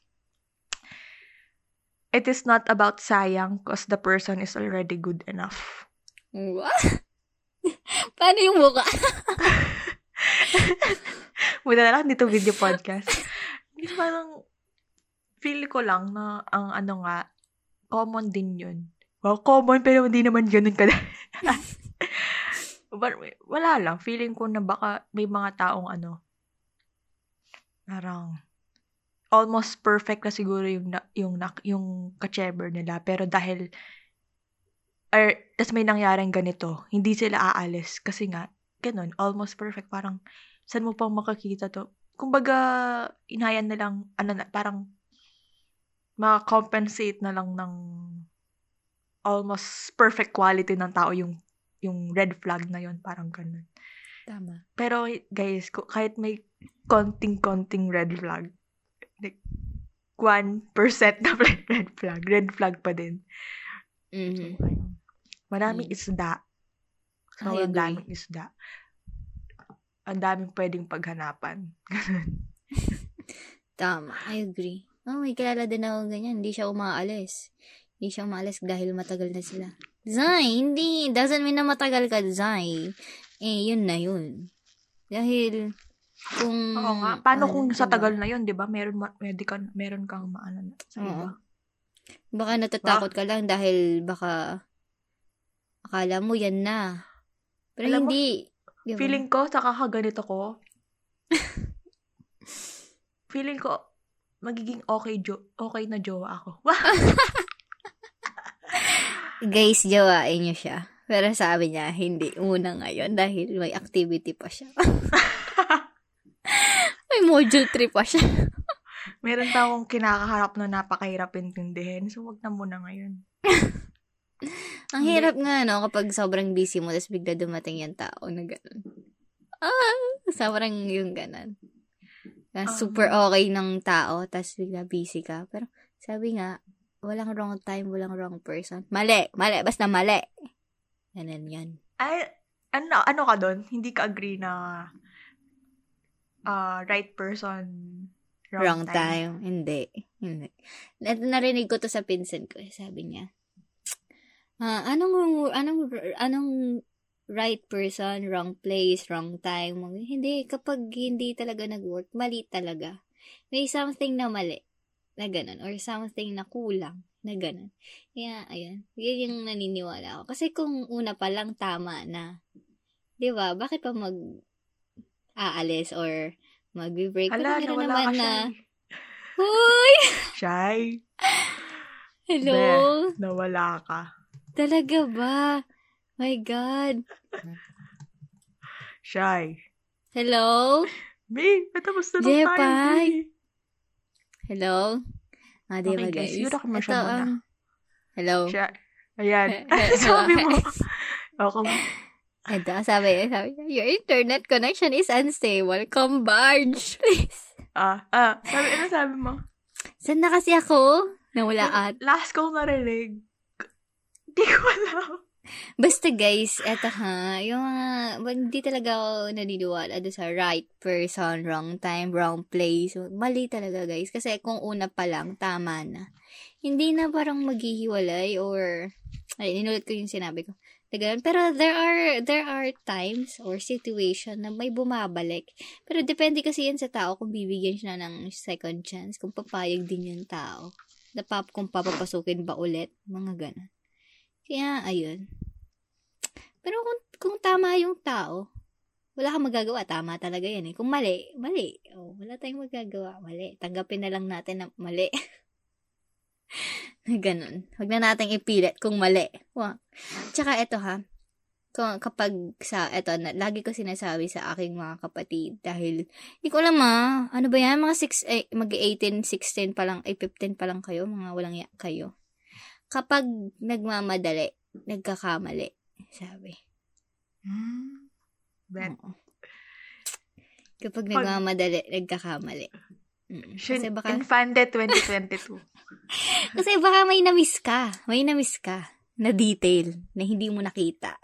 It is not about sayang because the person is already good enough. What? Paano yung mukha? Muna na lang dito video podcast. Parang, feel ko lang na ang ano nga, common din yun. Well, common pero hindi naman ganun ka. But, wala lang. Feeling ko na baka may mga taong ano, parang, almost perfect na siguro yung, na- yung, nak- yung ka-chamber nila. Pero dahil, or, tas may nangyaring ganito, hindi sila aalis. Kasi nga, ganun, almost perfect. Parang, saan mo pang makakita to? Kumbaga, inayan na lang, ano na, parang, makakompensate na lang ng almost perfect quality ng tao yung yung red flag na yon parang ganun. Tama. Pero guys, kahit may konting-konting red flag, like 1% na red red flag, red flag pa din. So, Mhm. ayun. maraming Mm. isda. Sobrang daming isda. Ang daming pwedeng paghanapan. Tama. I agree. Oh, may kilala din ako ganyan. Hindi siya umaalis. Hindi siya umaalis dahil matagal na sila. Zay, hindi. Doesn't mean na matagal ka, Zay. Eh, yun na yun. Dahil, kung... Oo nga. Paano ano, kung sa tagal na yun, di ba? Meron, ma- ka, meron kang maano na sa Oo. iba. Baka natatakot ka lang dahil baka akala mo yan na. Pero Alam mo, hindi. Diba? Feeling ko, sa kakaganito ko, feeling ko, magiging okay, jo- okay na jowa ako. Guys, jawain niyo siya. Pero sabi niya, hindi. Una ngayon dahil may activity pa siya. may module 3 pa siya. meron pa akong kinakaharap na napakahirap intindihin. So, wag na muna ngayon. Ang hirap nga, no, kapag sobrang busy mo, tapos bigla dumating yung tao na gano'n. Ah, sobrang yung gano'n. Na Um, super okay ng tao, tapos bigla busy ka. Pero sabi nga, walang wrong time, walang wrong person. Mali, mali, basta mali. Ganun yan. Ay, ano, ano ka doon? Hindi ka agree na ah, right person, wrong, Wrong, time. time. Hindi. Hindi. Na- narinig ko to sa pinsan ko. Sabi niya, ah, anong, anong, anong right person, wrong place, wrong time. Hindi, kapag hindi talaga nag-work, mali talaga. May something na mali na ganun. Or something na kulang na ganun. Kaya, ayun. Yan yung naniniwala ako. Kasi kung una pa lang tama na, di ba, bakit pa mag aalis or magbe-break? Hala, Pero nawala ka naman siya. na, Hoy! Shy. Hello? Be, nawala ka. Talaga ba? My God. Shy. Hello? Me, matapos na lang tayo. Jepay. Hello? Ah, di Okay, ba, guys, yun ako Ito, siya muna. um, hello? Shy. Ayan. sabi mo. Okay. Ito, sabi, sabi niya, your internet connection is unstable. Come barge, please. Ah, ah, sabi, ano sabi mo? Saan na kasi ako? Nawala at. Last ko narinig. Hindi ko alam. Basta guys, eto ha, yung mga, well, hindi talaga ako naniniwala doon sa right person, wrong time, wrong place. Mali talaga guys. Kasi kung una pa lang, tama na. Hindi na parang maghihiwalay or, ay, inulit ko yung sinabi ko. Ganun. Pero there are, there are times or situation na may bumabalik. Pero depende kasi yan sa tao kung bibigyan siya ng second chance, kung papayag din yung tao. Na pap, kung papapasukin ba ulit, mga ganun. Kaya, ayun. Pero kung, kung tama yung tao, wala kang magagawa. Tama talaga yan eh. Kung mali, mali. Oh, wala tayong magagawa. Mali. Tanggapin na lang natin na mali. na ganun. Huwag na natin ipilit kung mali. Wow. Tsaka eto ha, kung, kapag sa, eto, na, lagi ko sinasabi sa aking mga kapatid dahil, hindi ko alam ah, ano ba yan, mga 6, eh, mag-18, 16 pa lang, ay 15 pa lang kayo, mga walang ya kayo. Kapag nagmamadali, nagkakamali, sabi. Hmm. Bet. Oo. Kapag Pag- nagmamadali, nagkakamali. Mm. Kasi baka, Infante 2022. kasi baka may na-miss ka. May na-miss ka na detail na hindi mo nakita.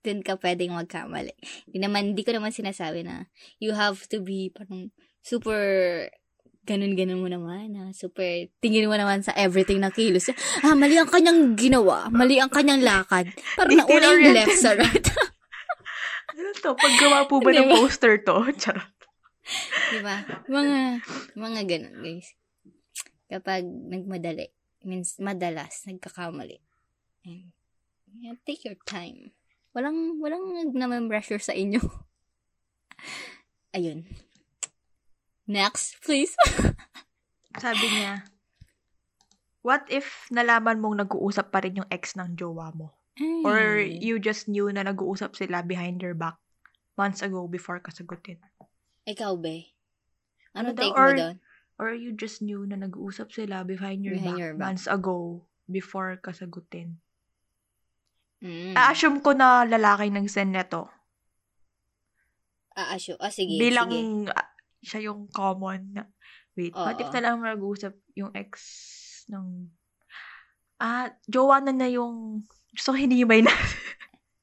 Doon ka pwedeng magkamali. Hindi naman, hindi ko naman sinasabi na you have to be parang super ganun-ganun mo naman, na super, tingin mo naman sa everything na kilos. Ah, mali ang kanyang ginawa. Mali ang kanyang lakad. Parang nauna yung left sa right. ano to? Paggawa po ba ng poster to? Charot. Diba? Mga, mga ganun, guys. Kapag nagmadali, means madalas, nagkakamali. And, yeah, take your time. Walang, walang naman pressure sa inyo. Ayun. Next, please. Sabi niya, what if nalaman mong nag-uusap pa rin yung ex ng jowa mo? Or Ay. you just knew na nag-uusap sila behind your back months ago before kasagutin? Ikaw, be. Ano Ano daw, take mo or- doon? Or you just knew na nag-uusap sila behind your, Behind back, your back. months ago before kasagutin? Mm. A-assume ko na lalaki nag-send neto. Ah, asyo. Ah, sige. bilang sige. ah, siya yung common na, wait, what if Oo. na lang nag-uusap yung ex ng, ah, jowa na na yung, so hinimay na.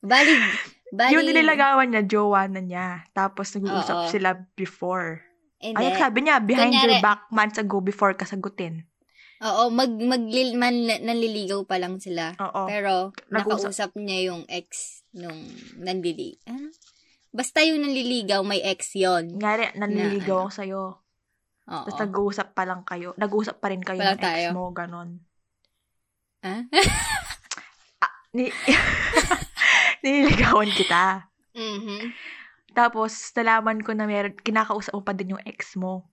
Balig. Balig. yung nililagawan niya, jowa na niya. Tapos nag-uusap Oo. sila before. Hindi. Ay, sabi niya, behind your Kunyari- back months ago before kasagutin. Oo, mag, mag, man, nanliligaw pa lang sila. Oo. Pero, Nag-usap. nakausap niya yung ex nung nanlili. Ah? Basta yung nanliligaw, may ex yon Ngari, nanliligaw Na, ako sa'yo. Oo. Tapos nag-uusap pa lang kayo. Nag-uusap pa rin kayo Wala ng ex tayo. mo, ganon. Ah? Ni- nililigawan kita. Mhm. Tapos, nalaman ko na meron, kinakausap mo pa din yung ex mo.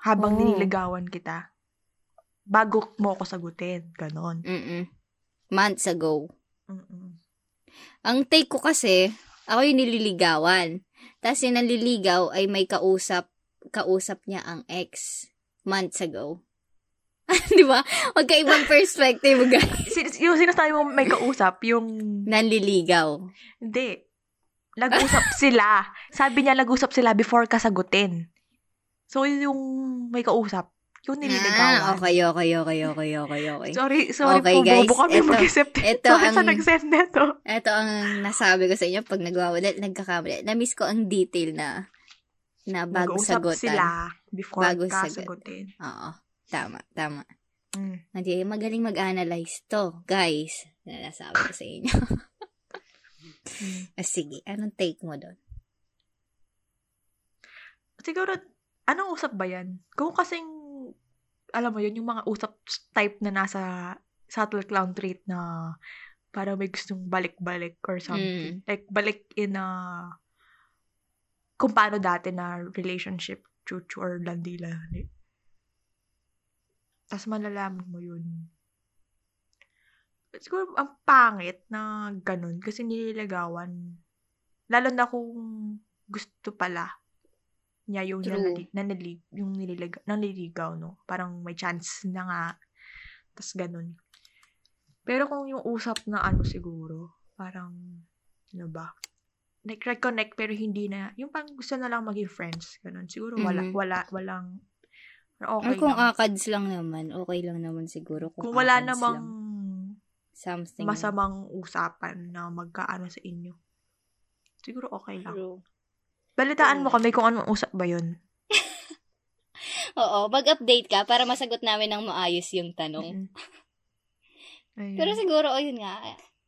Habang Oh. nililigawan kita. Bago mo ako sagutin. Ganon. Mm-mm. Months ago. Mm-mm. Ang take ko kasi, ako yung nililigawan. Tapos yung nanliligaw ay may kausap, kausap niya ang ex months ago. Di ba? Magkaibang perspective, guys. Sin- yung sinasabi mo may kausap, yung... Nanliligaw. Hindi. Nag-usap sila. Sabi niya, nag-usap sila before kasagutin. So, yung may kausap, yung nililigawan. Ah, okay, okay, okay, okay, okay, okay. Sorry, sorry Okay, po, guys. bobo kami Ito- mag-isip. ito Sorry sa ang- nag-send neto. Ito ang nasabi ko sa inyo pag nagwawala, nagkakamali. Na-miss ko ang detail na na bago Nag-usap sagutan. sila before Bago kasagutin. Oo. Tama, tama. Mm. Hindi, magaling mag-analyze to, guys. Na nasabi ko sa inyo. Mm. Ah, Sige, anong take mo doon? Siguro, anong usap ba yan? Kung kasing, alam mo yun, yung mga usap type na nasa subtle clown trait na para may gustong balik-balik or something. Like, balik in a, kung paano dati na relationship, chuchu or landila. Tapos malalaman mo yun. Siguro, ang pangit na ganun kasi nililigawan. Lalo na kung gusto pala niya yung nanali, nanali, yung nililigaw, nanliligaw, no? Parang may chance na nga. Tapos ganun. Pero kung yung usap na ano siguro, parang, ano ba? Like, reconnect pero hindi na, yung pang gusto na lang maging friends, ganun. Siguro wala, Mhm. wala, walang, Okay okay kung lang. akads lang naman, okay lang naman siguro. Kung, Kung wala namang lang. something. masamang usapan na magkaano sa inyo. Siguro okay lang. True. Balitaan mo Oo. kami kung anong usap ba yun. Oo, mag-update ka para masagot namin ng maayos yung tanong. Mm. Pero siguro, ayun nga,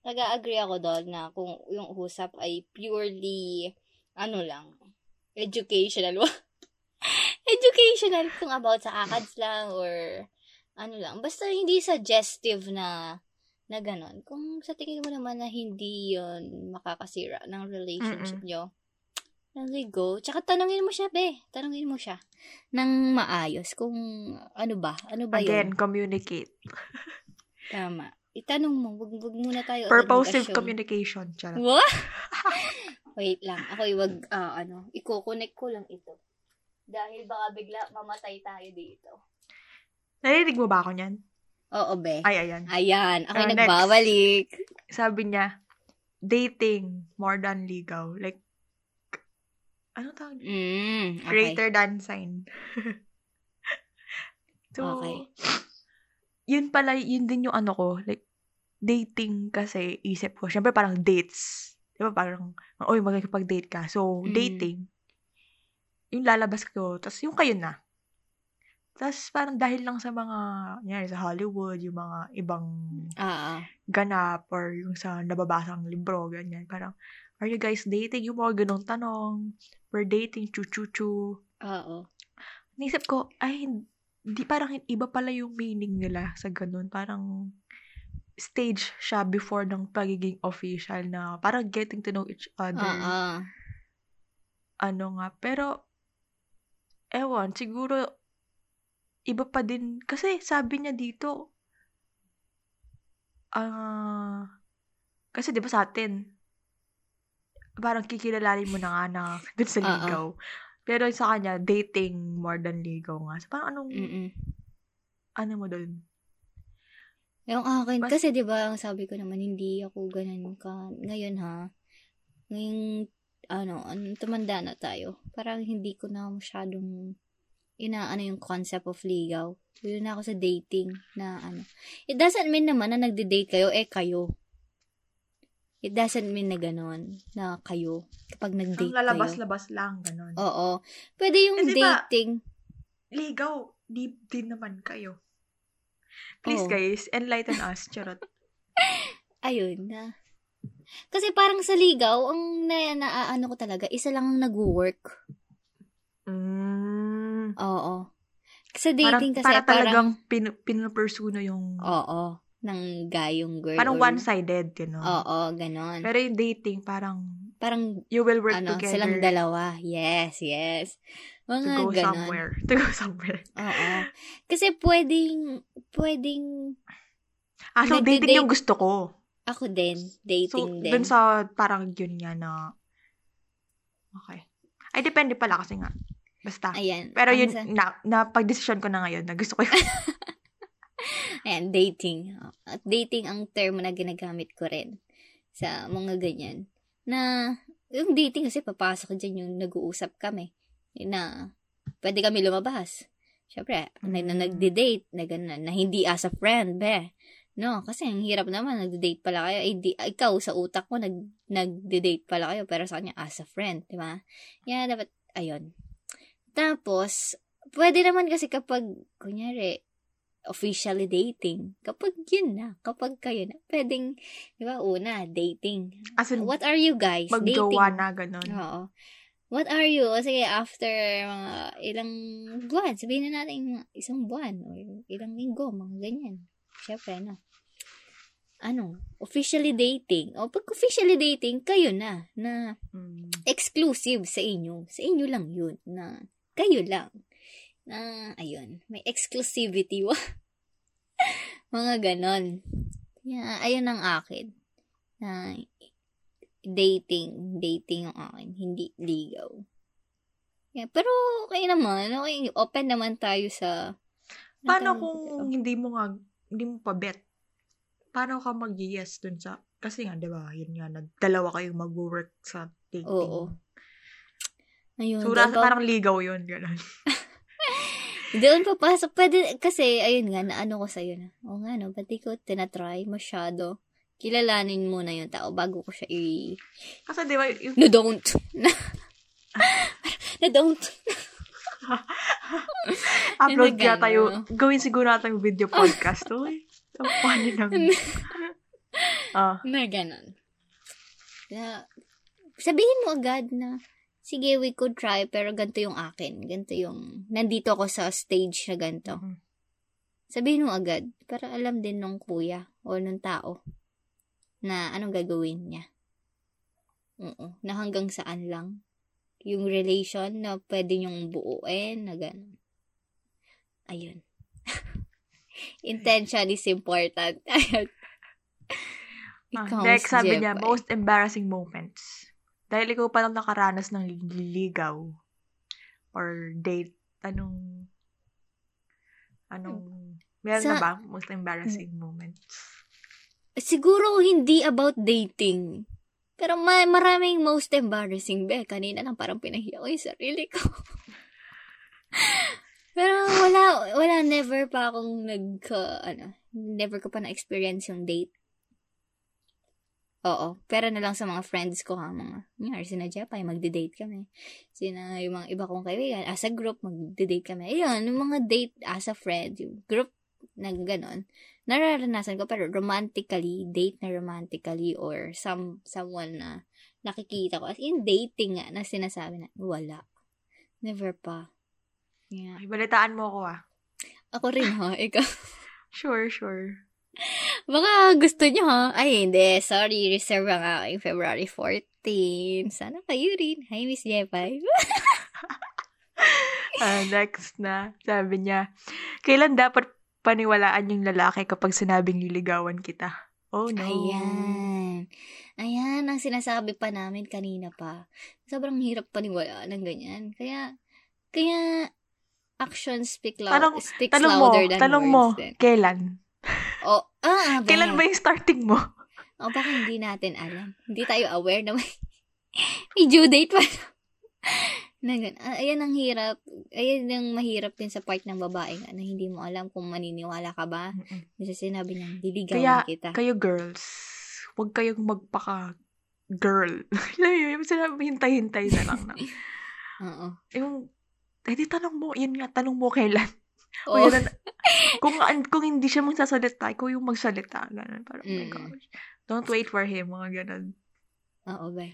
nag-agree ako doon na kung yung usap ay purely, ano lang, educational. educational kung about sa akads lang or ano lang. Basta hindi suggestive na na ganon. Kung sa tingin mo naman na hindi yon makakasira ng relationship nyo, let go. Tsaka tanungin mo siya, be. Tanungin mo siya ng maayos kung ano ba? Ano ba Again, yun? communicate. Tama. Itanong mo, wag, wag muna tayo Purposive communication. Charot. What? Wait lang. Ako iwag, ah, ano, i-connect ko lang ito. Dahil baka bigla mamatay tayo dito. Narinig mo ba ako niyan? Oo, be. Ay, ayan. Ayan. Ako next. nagbabalik. Sabi niya, dating more than legal. Like, ano tawag? Mm, okay. Greater than sign. so, Okay. yun pala, yun din yung ano ko, like, dating kasi, isip ko, syempre parang dates. Di ba parang, oy, magkikipag-date ka. So, Mm. dating, yung lalabas ko, tapos yung kayo na. Tapos parang dahil lang sa mga, yan, sa Hollywood, yung mga ibang ah. ganap, or yung sa nababasang libro, ganyan. Parang, are you guys dating? Yung mga ganong tanong. We're dating, chu-chu-chu. Oo. Naisip ko, ay, hindi parang iba pala yung meaning nila sa ganun. Parang stage siya before ng pagiging official na parang getting to know each other. Oo. Ano nga, pero, ewan, siguro, iba pa din, kasi sabi niya dito, ah, kasi di ba sa atin, parang kikilalanin mo na nga na dun sa ligaw. Pero sa kanya, dating more than ligaw nga. So, parang anong, Mm-mm. ano mo dun? Yung akin, Mas- kasi di ba, sabi ko naman, hindi ako ganun ka. Ngayon ha, ngayong, ano, an- tumanda na tayo. Parang hindi ko na masyadong inaano yung concept of ligaw. Yun na ako sa dating na ano. It doesn't mean naman na nagde-date kayo, eh kayo. It doesn't mean na ganun, na kayo. Kapag Ang nag-date kayo. lalabas-labas lang, ganun. Oo. Pwede yung Kasi ba- dating. Ligaw, deep din naman kayo. Please Oo. guys, enlighten us. Charot. ayun na. Kasi parang sa ligaw, ang na, naaano ko talaga, isa lang ang nag-work. Mm. Oo. Sa Parang, dating kasi para parang, talagang pin, pinupursue na yung, oo, ng guy yung girl. parang or- one-sided, you know. Oo, ganon. Pero yung dating, parang, parang, you will work ano, together silang dalawa. Yes, yes. to Mga go ganon. somewhere. To go somewhere. Oo. Kasi pwedeng, pwedeng, Ah, so dating yung gusto ko. Ako din, So, dating din. dun sa parang yun nga na, okay. Ay, depende pala kasi nga. Basta. Ayan. Pero yun, sa- na, na pag-desisyon ko na ngayon na gusto ko yun. Ayan, dating. At dating ang term na ginagamit ko rin sa mga ganyan. Na, yung dating kasi papasok dyan yung nag-uusap kami. Na, pwede kami lumabas. Siyempre, na, na Mm. nagde-date, na ganun, na hindi as a friend, be. No, kasi ang hirap naman, nagde-date pala kayo. Eh, di, ikaw, sa utak mo, nag, nagde-date pala kayo, pero sa kanya, as a friend, di ba? Yeah, dapat, ayun. Tapos, pwede naman kasi kapag, kunyari, officially dating. Kapag yun na, kapag kayo na, pwedeng, di ba, una, dating. As in, What are you guys? magjowa na, ganun. Oo. What are you? Sige, after mga ilang buwan, sabihin na natin isang buwan or ilang linggo, mga ganyan. Siyempre, no? Ano? Officially dating. O pag officially dating, kayo na, na Mm. exclusive sa inyo. Sa inyo lang yun, na kayo lang. Na, ayun, may exclusivity. mga ganon. Yeah, ayun ang akin. Na, dating, dating ang akin, hindi ligaw. Yeah, pero okay naman, okay, open naman tayo sa... Paano Ano kung hindi mo nga, hindi mo pa bet? Paano ka mag-yes dun sa, kasi nga, di ba, yun nga, nagdalawa kayong mag-work sa dating. Oo. Ayun, So, nasa pa- parang ligaw yun, gano'n. Doon papasok. Pwede, kasi, ayun nga, naano ko sa'yo na. O nga, no, ba't ko tinatry masyado? Kilalanin mo na yung tao bago ko siya i... Kasi di ba, yung, No, don't. no, don't. upload kaya tayo, gawin siguro natin yung video podcast. Uy, so funny naman. Ah, na ganun. Na, sabihin mo agad na, sige, we could try, pero ganito yung akin. Ganito yung, nandito ako sa stage na ganito. Mhm. Sabihin mo agad, para alam din nung kuya o nung tao na anong gagawin niya. Oo, na hanggang saan lang. Yung relation na pwede niyong buuin, na gano'n. Ayun. Intention is important. Ah, Ikaw, next, si sabi niya, most embarrassing moments. Dahil ikaw pa lang nakaranas ng ligaw or date, anong, anong, meron Sa- na ba most embarrassing moments? Siguro hindi about dating. Pero may maraming most embarrassing be. Kanina lang parang pinahiya ko yung sarili ko. Pero wala, wala, never pa akong nag, ano, never ko pa na-experience yung date. Oo. Pero na lang sa mga friends ko ha, mga, nga, sina Jepay, magde-date kami. Sina, yung mga iba kong kaibigan, as a group, magde-date kami. Ayun, yung mga date as a friend, yung group na ganon nararanasan ko pero romantically, date na romantically or some someone na nakikita ko as in dating nga na sinasabi na wala. Never pa. Yeah. Ay, balitaan mo ako ah. Ako rin ha, ikaw. Sure, sure. Baka gusto nyo ha? Ay, hindi. Sorry, reserve ang aking February 14. Sana kayo rin. Hi, Miss Jepay. Ah, next na, sabi niya, kailan dapat paniwalaan yung lalaki kapag sinabing liligawan kita? Oh no. Ayan. Ayan, ang sinasabi pa namin kanina pa. Sobrang hirap paniwalaan ng ganyan. Kaya, kaya, actions speak, loud, Tanong- speaks Tanong mo, louder than tanong words. mo, din. kailan? Oh, ah, Kailan ba yung starting mo? O baka hindi natin alam. Hindi tayo aware na may, may due date pa. na gan- ah, ayan ang hirap. Ayan ang mahirap din sa part ng babae nga na hindi mo alam kung maniniwala ka ba. Kasi sinabi niya, diligawan Kaya, kita. kayo girls, huwag kayong magpaka girl. Alam mo yung sinabi, hintay-hintay na lang. Na. Oo. yung, eh di tanong mo, yun nga, tanong mo kailan. O Oo. yun, kung, kung hindi siya magsasalita, ikaw yung magsalita. Ganun, parang, oh my Mm. gosh. Don't wait for him, mga ganun. Oo ba?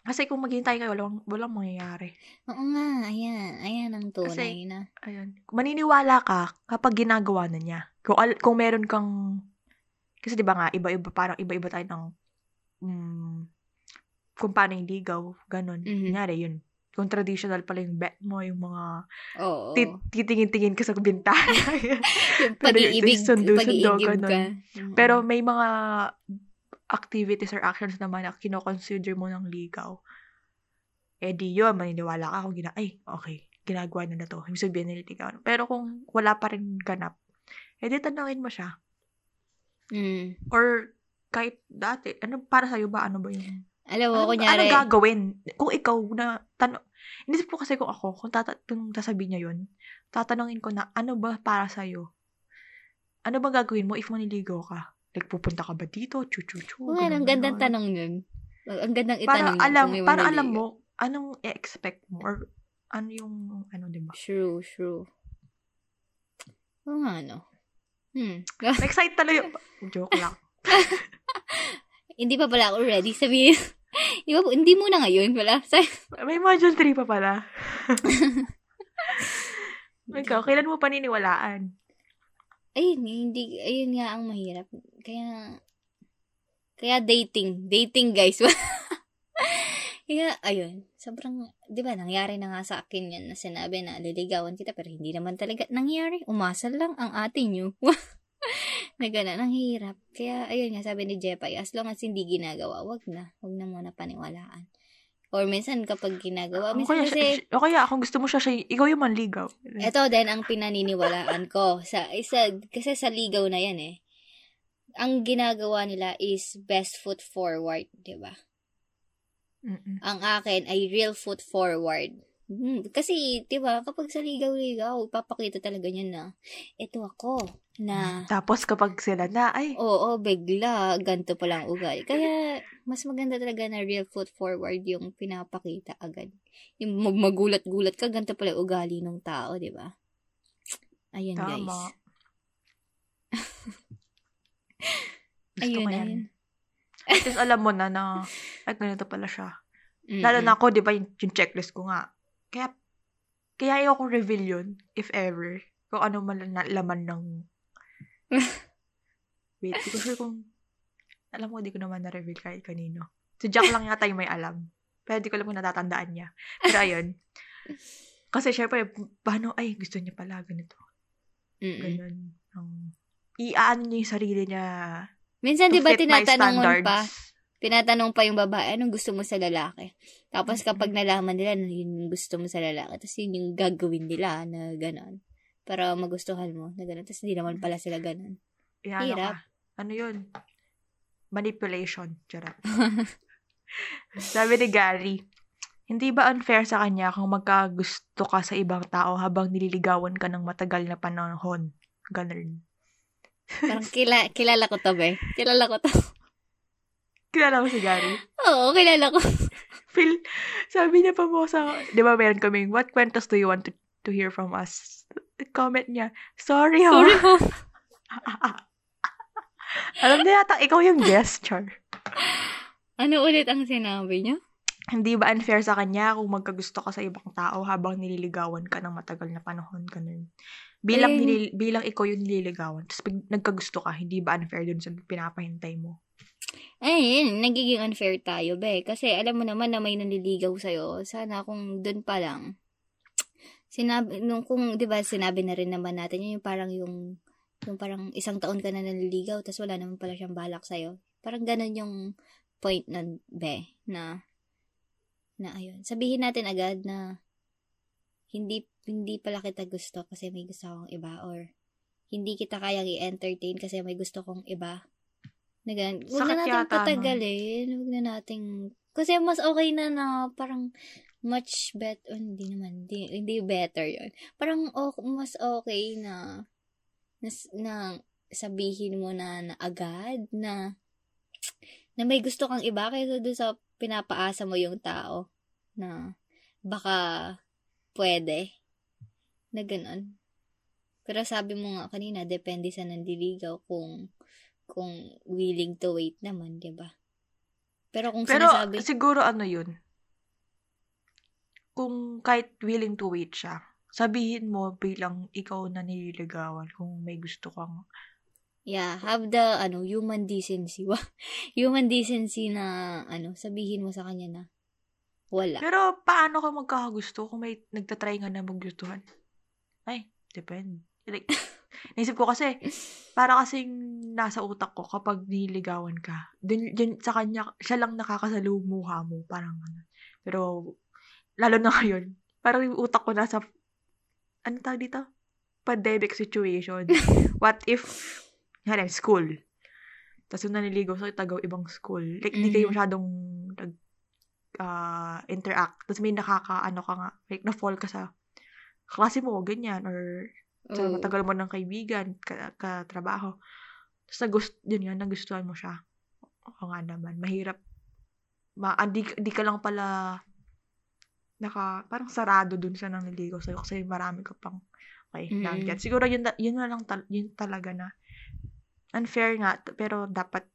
Kasi kung maghintay kayo, walang, walang mangyayari. Oo nga, ayan. Ayan ang tunay Kasi- na. Ayun. Maniniwala ka kapag ginagawa na niya. Kung, al- kung meron kang, kasi di ba nga, iba-iba, parang iba-iba tayo ng, mm, kung paano yung ligaw, ganun. Mhm. Kunyari, yun. Kung traditional pala yung bet mo, yung mga Oo. tit- titingin-tingin ka sa bintana. yung pag-iibig, sundo-sundo, pag-iigib ganun. ka. Oo. Pero may mga activities or actions naman na kinoconsider mo ng ligaw. Eh di yun, maniniwala ka kung gina, ay, okay, ginagawa na na to. Ibig sabihin nililigaw. Pero kung wala pa rin ganap, eh di tanongin mo siya. Mm. Or kahit dati, ano para sa'yo ba? Ano ba yung... Alam mo, Ano, kunyari, anong gagawin? Kung ikaw na, tanong, hindi po kasi kung ako, kung, tata, kung sasabihin niya yun, tatanungin ko na, ano ba para sa'yo? Ano ba gagawin mo if maniligaw ka? Like, pupunta ka ba dito? Chu-chu-chu? Ganun, ang gandang ganun. tanong nun. Ang gandang Para itanong yun alam, para alam mo, anong i-expect mo or ano yung, ano, di ba? True, true. Oo nga, no. Hmm. Excite talaga. Joke lang. hindi pa pala ako ready sabihin. Di ba, hindi muna ngayon pala. May module 3 pa pala. Ikaw, kailan mo paniniwalaan? ayun, hindi, ayun nga ang mahirap. Kaya, kaya dating. Dating, guys. kaya, ayun. Sobrang, di ba, nangyari na nga sa akin yan na sinabi na liligawan kita, pero hindi naman talaga nangyari. Umasal lang ang atin nyo. Na gano'n, ang hirap. Kaya, ayun nga, sabi ni Jepay, as long as hindi ginagawa, wag na. Wag na muna paniwalaan. Or minsan, kapag ginagawa, O minsan kaya, kasi, siya- o kaya, kung gusto mo siya, siya ikaw yung manligaw. ito din ang pinaniniwalaan ko. Sa, isa, kasi sa ligaw na yan eh. Ang ginagawa nila is best foot forward, di ba? Ang akin ay real foot forward. Hmm, kasi, di ba, kapag sa ligaw-ligaw, papakita talaga niya na, ito ako, na, Tapos kapag sila na, ay, oo, bigla, ganito pala ang ugali. Kaya, mas maganda talaga na real foot forward yung pinapakita agad. Yung mag- magulat-gulat ka, ganito pala ugali ng tao, di ba? Ayan, Tama. guys. Ayun, ko yan. ayun. At least alam mo na na, ay, ganito pala siya. Mm-mm. Lalo na ako, di ba, yung, yung checklist ko nga. Kaya, kaya ayaw kong reveal yun, if ever. Kung ano man na, laman ng... Wait, di ko sure kung... Alam mo, di ko naman na-reveal kahit kanino. Si Jack lang yata yung may alam. Pero di ko alam kung natatandaan niya. Pero ayun. Kasi syempre, paano, ay, gusto niya pala, ganito. Mm-mm. Ganun. Um, iaano niya yung sarili niya Minsan, di ba, tinatanong pa, tinatanong pa yung babae, anong gusto mo sa lalaki? Tapos, kapag nalaman nila na yun yung gusto mo sa lalaki, tapos yun yung gagawin nila na gano'n. Para magustuhan mo na gano'n. Tapos, hindi naman pala sila gano'n. Yan, ano Hirap. ka? Ano yun? Manipulation. Charot. Sabi ni Gary, hindi ba unfair sa kanya kung magkagusto ka sa ibang tao habang nililigawan ka ng matagal na panahon? Ganun. Parang kila, kilala ko to, be. Kilala ko to. Kilala mo si Gary? Oo, kilala ko. Phil, sabi niya pa mo sa, di ba meron kaming, what kwentos do you want to, to hear from us? Comment niya, sorry ha. Sorry ho. Alam niya yata, ikaw yung guest, Char. Ano ulit ang sinabi niya? hindi ba unfair sa kanya kung magkagusto ka sa ibang tao habang nililigawan ka ng matagal na panahon, ganun. Bilang, Eh, nilil- bilang ikaw yung nililigawan, tapos pag nagkagusto ka, hindi ba unfair dun sa pinapahintay mo? Ay, yun, nagiging unfair tayo, be. Kasi alam mo naman na may nanliligaw sa'yo. Sana kung dun pa lang, sinabi, nung kung, di ba, sinabi na rin naman natin, yun yung parang yung, yung parang isang taon ka na nanliligaw, tapos wala naman pala siyang balak sa'yo. Parang ganun yung point nun, be, na, na ayun. Sabihin natin agad na, hindi, hindi pala kita gusto kasi may gusto akong iba, or, hindi kita kayang i-entertain kasi may gusto kong iba. Na ganun. Huwag na natin patagalin. Huwag na natin... Kasi mas okay na na parang much better. hindi naman. Hindi, hindi better yun. Parang o- mas okay na, na na sabihin mo na, na agad na na may gusto kang iba kaysa doon sa pinapaasa mo yung tao na baka pwede na ganun. Pero sabi mo nga kanina, depende sa nandiligaw kung kung willing to wait naman, 'di ba? Pero kung Pero sinasabi, siguro ano yun, kung kahit willing to wait siya, sabihin mo bilang ikaw na nililigawan kung may gusto kang yeah, have the ano, human decency. human decency na ano, sabihin mo sa kanya na wala. Pero paano ka magkakagusto kung may nagtatry nga na maggustuhan? Ay, depende. Like, naisip ko kasi, para kasing nasa utak ko kapag nililigawan ka, dun, dun, sa kanya, siya lang nakakasalumuha mo. Parang ano. Pero, lalo na ngayon, parang yung utak ko nasa, ano tawag dito? Pandemic situation. What if, yan school. Tapos yung naniligaw sa tagaw ibang school. Like, hindi kayo Mhm. masyadong nag, ah, interact. Tapos may nakaka, ano ka nga, like, na-fall ka sa klase mo, ganyan, or sa Oo. matagal mo ng kaibigan, ka, katrabaho. Tapos nagust, yun nga, nagustuhan mo siya. Oo nga naman, mahirap. Ma, hindi, hindi ka lang pala naka, parang sarado dun sa naniligaw sa'yo kasi marami ka pang okay, Mm. mm Siguro yun, yun na lang, tal- yun talaga na unfair nga, pero dapat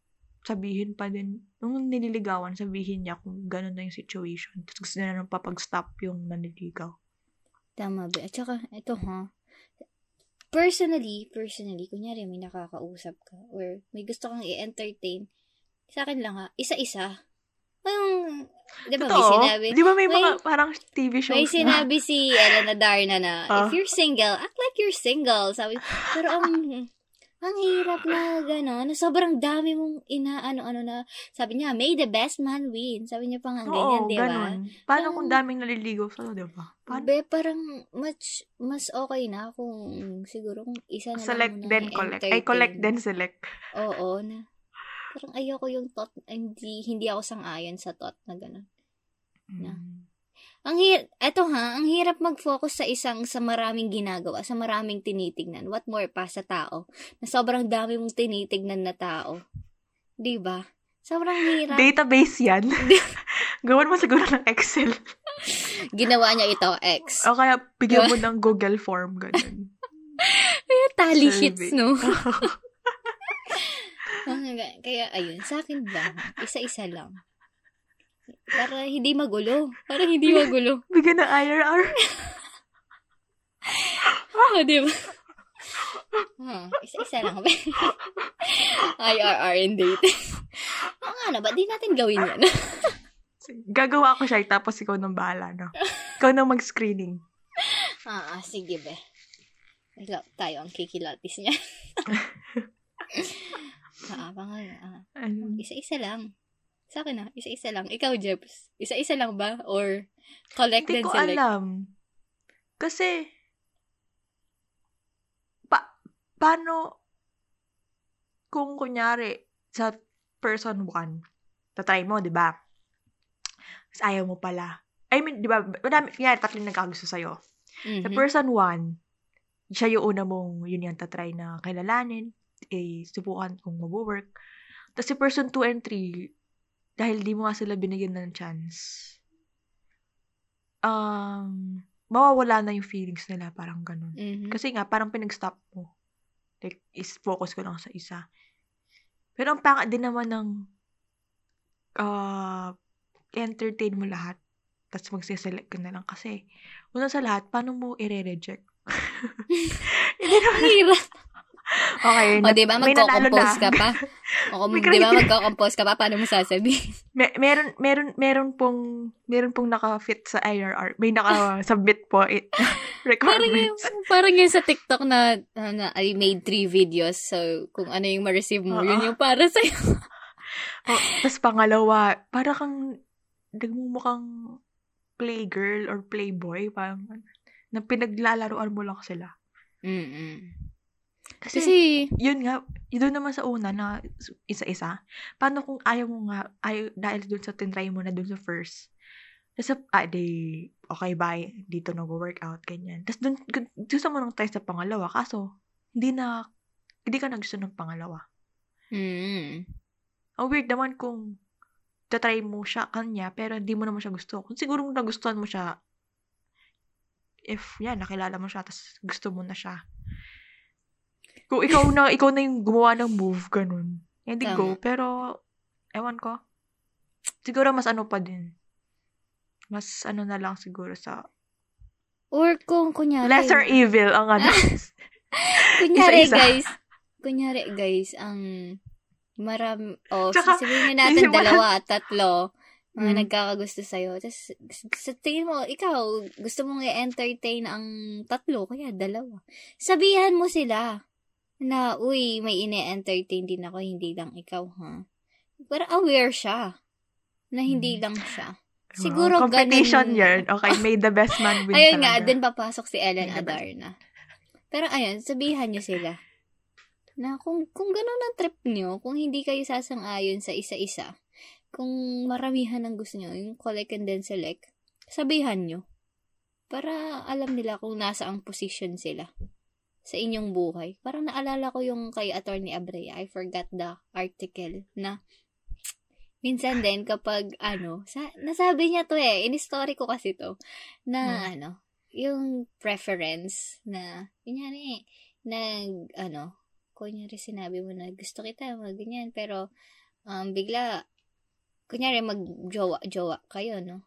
sabihin pa din, nung nililigawan, sabihin niya kung gano'n na yung situation. Tapos gusto niya nang papag-stop yung naniligaw. Tama ba? At saka, ito ha, personally, personally, kunyari may nakakausap ka or may gusto kang i-entertain, sa akin lang ha, isa-isa. Ang, di ba may sinabi, Di ba may, may- mga parang TV shows may na? sinabi si Elena Darna na, Ah. if you're single, act like you're single. Sabi, pero ang, ang hirap na gano'n, na sobrang dami mong inaano-ano na, sabi niya, may the best man win. Sabi niya pa nga ganyan, di ba? Paano kung daming naliligaw sa'yo, di ba? Paano? Be, parang much, mas okay na kung siguro kung isa na Select then collect. Ay, collect then select. Oo, na parang ayoko yung thought, hindi, hindi ako sang-ayon sa thought na gano'n. Na. Mm. Ang hir eto ha, ang hirap mag-focus sa isang sa maraming ginagawa, sa maraming tinitignan. What more pa sa tao? Na sobrang dami mong tinitignan na tao. 'Di ba? Sobrang hirap. Database yan. Gawin mo siguro ng Excel. Ginawa niya ito, X. O kaya bigyan mo ng Google form, ganun. Kaya tally Survey. sheets, no? Kaya, ayun, sa akin ba, isa-isa lang. Para hindi magulo. Para hindi magulo. Bigyan ng IRR. Ah, di ba? Hmm, isa-isa lang. IRR and dating. Oo nga na, ba't di natin gawin yan? Gagawa ako siya, tapos ikaw nang bahala, no? Ikaw nang mag-screening. ah, ah, sige be. Ikaw, tayo ang kikilatis niya. ah, mga, ah, Ano? isa-isa lang. Sa akin na, isa-isa lang. Ikaw, Jeps, isa-isa lang ba? Or collect Hindi and ko select? alam. Kasi, pa, paano, kung kunyari, sa person one, tatry mo, di ba? Tapos ayaw mo pala. I mean, di ba, madami, yan, tatlo yung nagkagusto sa'yo. Sa Mhm. person one, siya yung una mong, yun yan, tatry na kilalanin, eh, subukan kung mag-work. Tapos si person two and three, dahil di mo nga sila binigyan ng chance, um, mawawala na yung feelings nila, parang ganun. Mhm. Kasi nga, parang pinag-stop mo. Like, is focus ko lang sa isa. Pero ang pangit din naman ng uh, entertain mo lahat. Tapos magsiselect ka na lang kasi una sa lahat, paano mo i-reject? Hindi naman. Okay. O, di ba, magko-compose ka pa? O, di ba, magko-compose ka pa? Paano mo sasabihin? May, meron meron meron pong meron pong naka-fit sa IRR. May naka-submit po it, Parang yung, parang yung sa TikTok na, na I made three videos. So, kung ano yung ma-receive mo, yun Oo. yung para sa'yo. Oh, Tapos pangalawa, para kang nagmumukhang playgirl or playboy, parang na pinaglalaroan mo lang sila. Mm-mm. Kasi, Kasi, yun nga, yun naman sa una na isa-isa. Paano kung ayaw mo nga, ayaw, dahil dun sa tinry mo na dun sa first, tapos, ah, di, okay, bye, dito nag-workout, ganyan. Tapos dun, gu- gusto mo nang try sa pangalawa, kaso, hindi na, hindi ka na gusto ng pangalawa. mm Ang weird naman kung tatry mo siya kanya, pero hindi mo naman siya gusto. Kung siguro nagustuhan mo siya, if, yan, nakilala mo siya, tapos gusto mo na siya. Kung ikaw na, ikaw na yung gumawa ng move, ganun. Hindi Tama. go, pero, ewan ko. Siguro mas ano pa din. Mas ano na lang siguro sa, Or kung, kunyari, lesser evil ang ano. kunyari, isa-isa. guys, kunyari, guys, ang maram, o, Tsaka, sabihin na natin dalawa at tatlo, mga Mm. nagkakagusto sa'yo. Tapos, sa tingin mo, ikaw, gusto mong i-entertain ang tatlo, kaya dalawa. Sabihan mo sila na, uy, may ine-entertain din ako, hindi lang ikaw, ha? Para aware siya na hindi Mm. lang siya. Siguro competition ganun- yan. Okay, may the best man win Ayun nga, talaga. dun papasok si Ellen May. Adarna. Pero ayun, sabihan nyo sila na kung, kung ganun ang trip nyo, kung hindi kayo sasang-ayon sa isa-isa, kung maramihan ang gusto nyo, yung collect and then select, sabihan nyo. Para alam nila kung nasa ang position sila sa inyong buhay. Parang naalala ko yung kay Attorney Abrea, I forgot the article, na minsan din kapag ano, sa, nasabi niya to eh, in-story ko kasi to, na ano, yung preference na, kunyari, nag, ano, kunyari sinabi mo na gusto kita, mga ganyan, pero, um, bigla, kunyari mag-jowa-jowa kayo, no?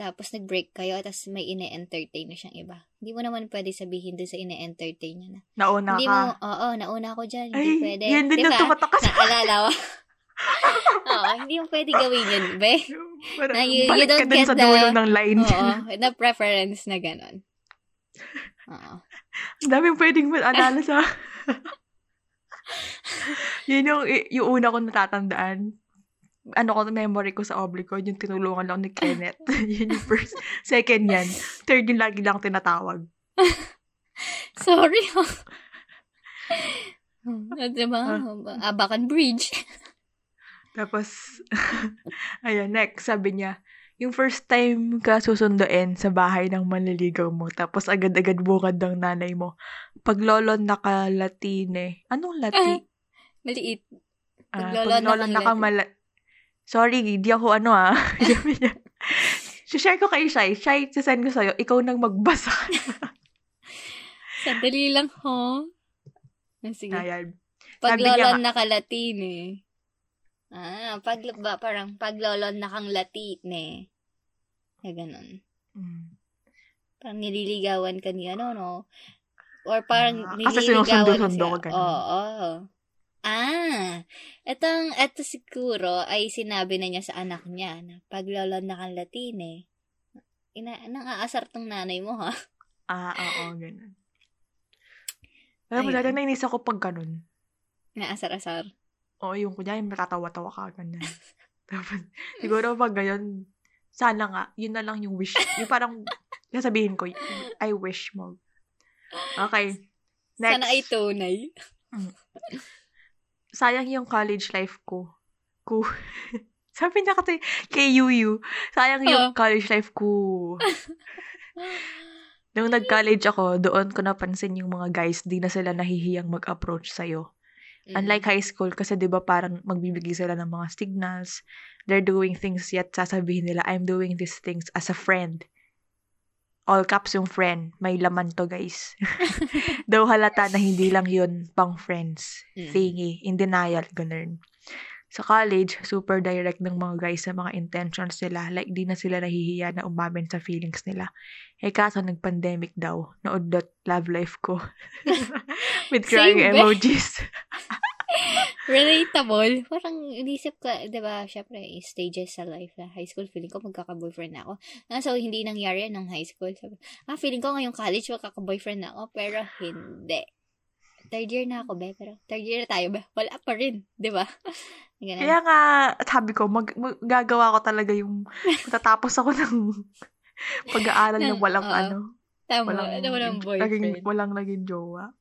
Tapos nag-break kayo, tapos may ine-entertain na siyang iba. Hindi mo naman pwede sabihin doon sa ine-entertain niya na. Nauna hindi ka. mo, oo, nauna ako dyan, hindi Ay, pwede. yan din Di yung ba? tumatak ka sa Naalala? Oo, hindi mo pwede gawin yun, be. Na you- you don't get sa the- dulo ng line. Oo, na preference na ganon. Oo. Ang daming pwedeng maalala sa... yun yung, yung una ko natatandaan. Ano ko, memory ko sa obli ko, yung tinulungan lang ni Kenneth. yun yung first. Second yan. Third yung lagi lang tinatawag. Sorry? At diba? Abakan Bridge. Tapos, ayun, next, sabi niya, yung first time ka susunduin sa bahay ng manliligaw mo, tapos agad-agad bukad ng nanay mo, pag lolo naka-latine, anong lati? Maliit. Ah, pag lolo pag lolo nakang nakamala... Sorry, di ako ano ah. Share ko kay Shai. Shai, sasend ko sa'yo. Ikaw nang magbasa. Sandali lang? Ah, Sige. Ayan. Pag sabi niya lolon nakalatin eh. Ah, pag, ba, parang pag lolon nakang latin eh. Na ganun. Mm. Parang nililigawan ka ni ano, no? Or parang Ah, kasi nililigawan sinusundo-sundo siya. ka ganun. Oo. Ah, etong, eto siguro ay sinabi na niya sa anak niya na pag lolon nakang latin eh. Ina, nang aasar tong nanay mo, ha? Ah, oo, ganun. Alam mo, dati nainis ako pag ganun. Naasar-asar. Oo, yung kunya, yung matatawa-tawa ka, ganyan. Tapos, siguro pag ganyan, sana nga, yun na lang yung wish. Yung parang, sasabihin ko, I wish mo. Okay. Next. Sana ay tunay. Sayang yung college life ko. Ko. Sabi niya kasi Yuyu, sayang yung Oh. college life ko. Nung nag-college ako, doon ko napansin yung mga guys, di na sila nahihiyang mag-approach sa'yo. Mm. Unlike high school, kasi di ba parang magbibigay sila ng mga signals, they're doing things yet sasabihin nila, I'm doing these things as a friend. All caps yung friend. May laman to, guys. Daw halata na hindi lang yun pang friends. Mm. Thingy. In denial. Ganun. Sa college, super direct ng mga guys sa mga intentions nila. Like, di na sila nahihiya na umamin sa feelings nila. Eh, kaso nag-pandemic daw. Naudot love life ko. With crying Same, emojis. Relatable. Parang inisip ko, di ba, syempre, stages sa life na high school, feeling ko magkaka-boyfriend na ako. Ah, so, hindi nangyari yan nung high school. Sabi, ah, feeling ko ngayong college magkaka-boyfriend na ako, pero hindi. Third year na ako, be, pero third year na tayo, be. Wala pa rin, di ba? Ganun. Kaya nga, sabi ko, mag, mag- gagawa ko talaga yung, matatapos ako ng pag-aaral na Ng- walang oo. ano, Tama, walang, walang naging, boyfriend. walang naging jowa.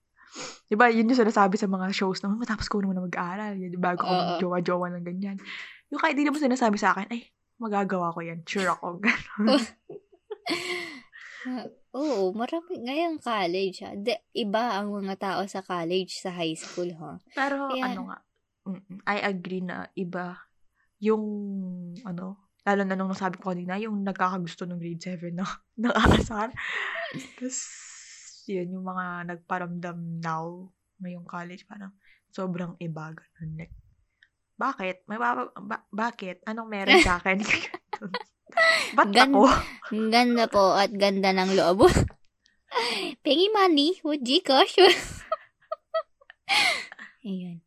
Diba, yun yung sinasabi sa mga shows na, matapos ko naman na mag-aaral, yun, bago ako Oo. mag-jowa-jowa ng ganyan. Yung kahit di naman sinasabi sa akin, ay, magagawa ko yan, sure ako, gano'n. Ah, Oo, marami. Ngayong college, ha? De, iba ang mga tao sa college, sa high school, ha? Pero, Kaya- ano nga, I agree na iba yung, ano, lalo na nung nasabi ko kanina, yung nagkakagusto ng grade 7 na nakaasar. Tapos, yun, yung mga nagparamdam now, ngayong college, parang sobrang iba, ganun. Like, bakit? May ba- ba- bakit? Anong meron sa akin? Ba't Gan- ako? Ganda po at ganda ng loob. Pengi money with Gcash. Ayun.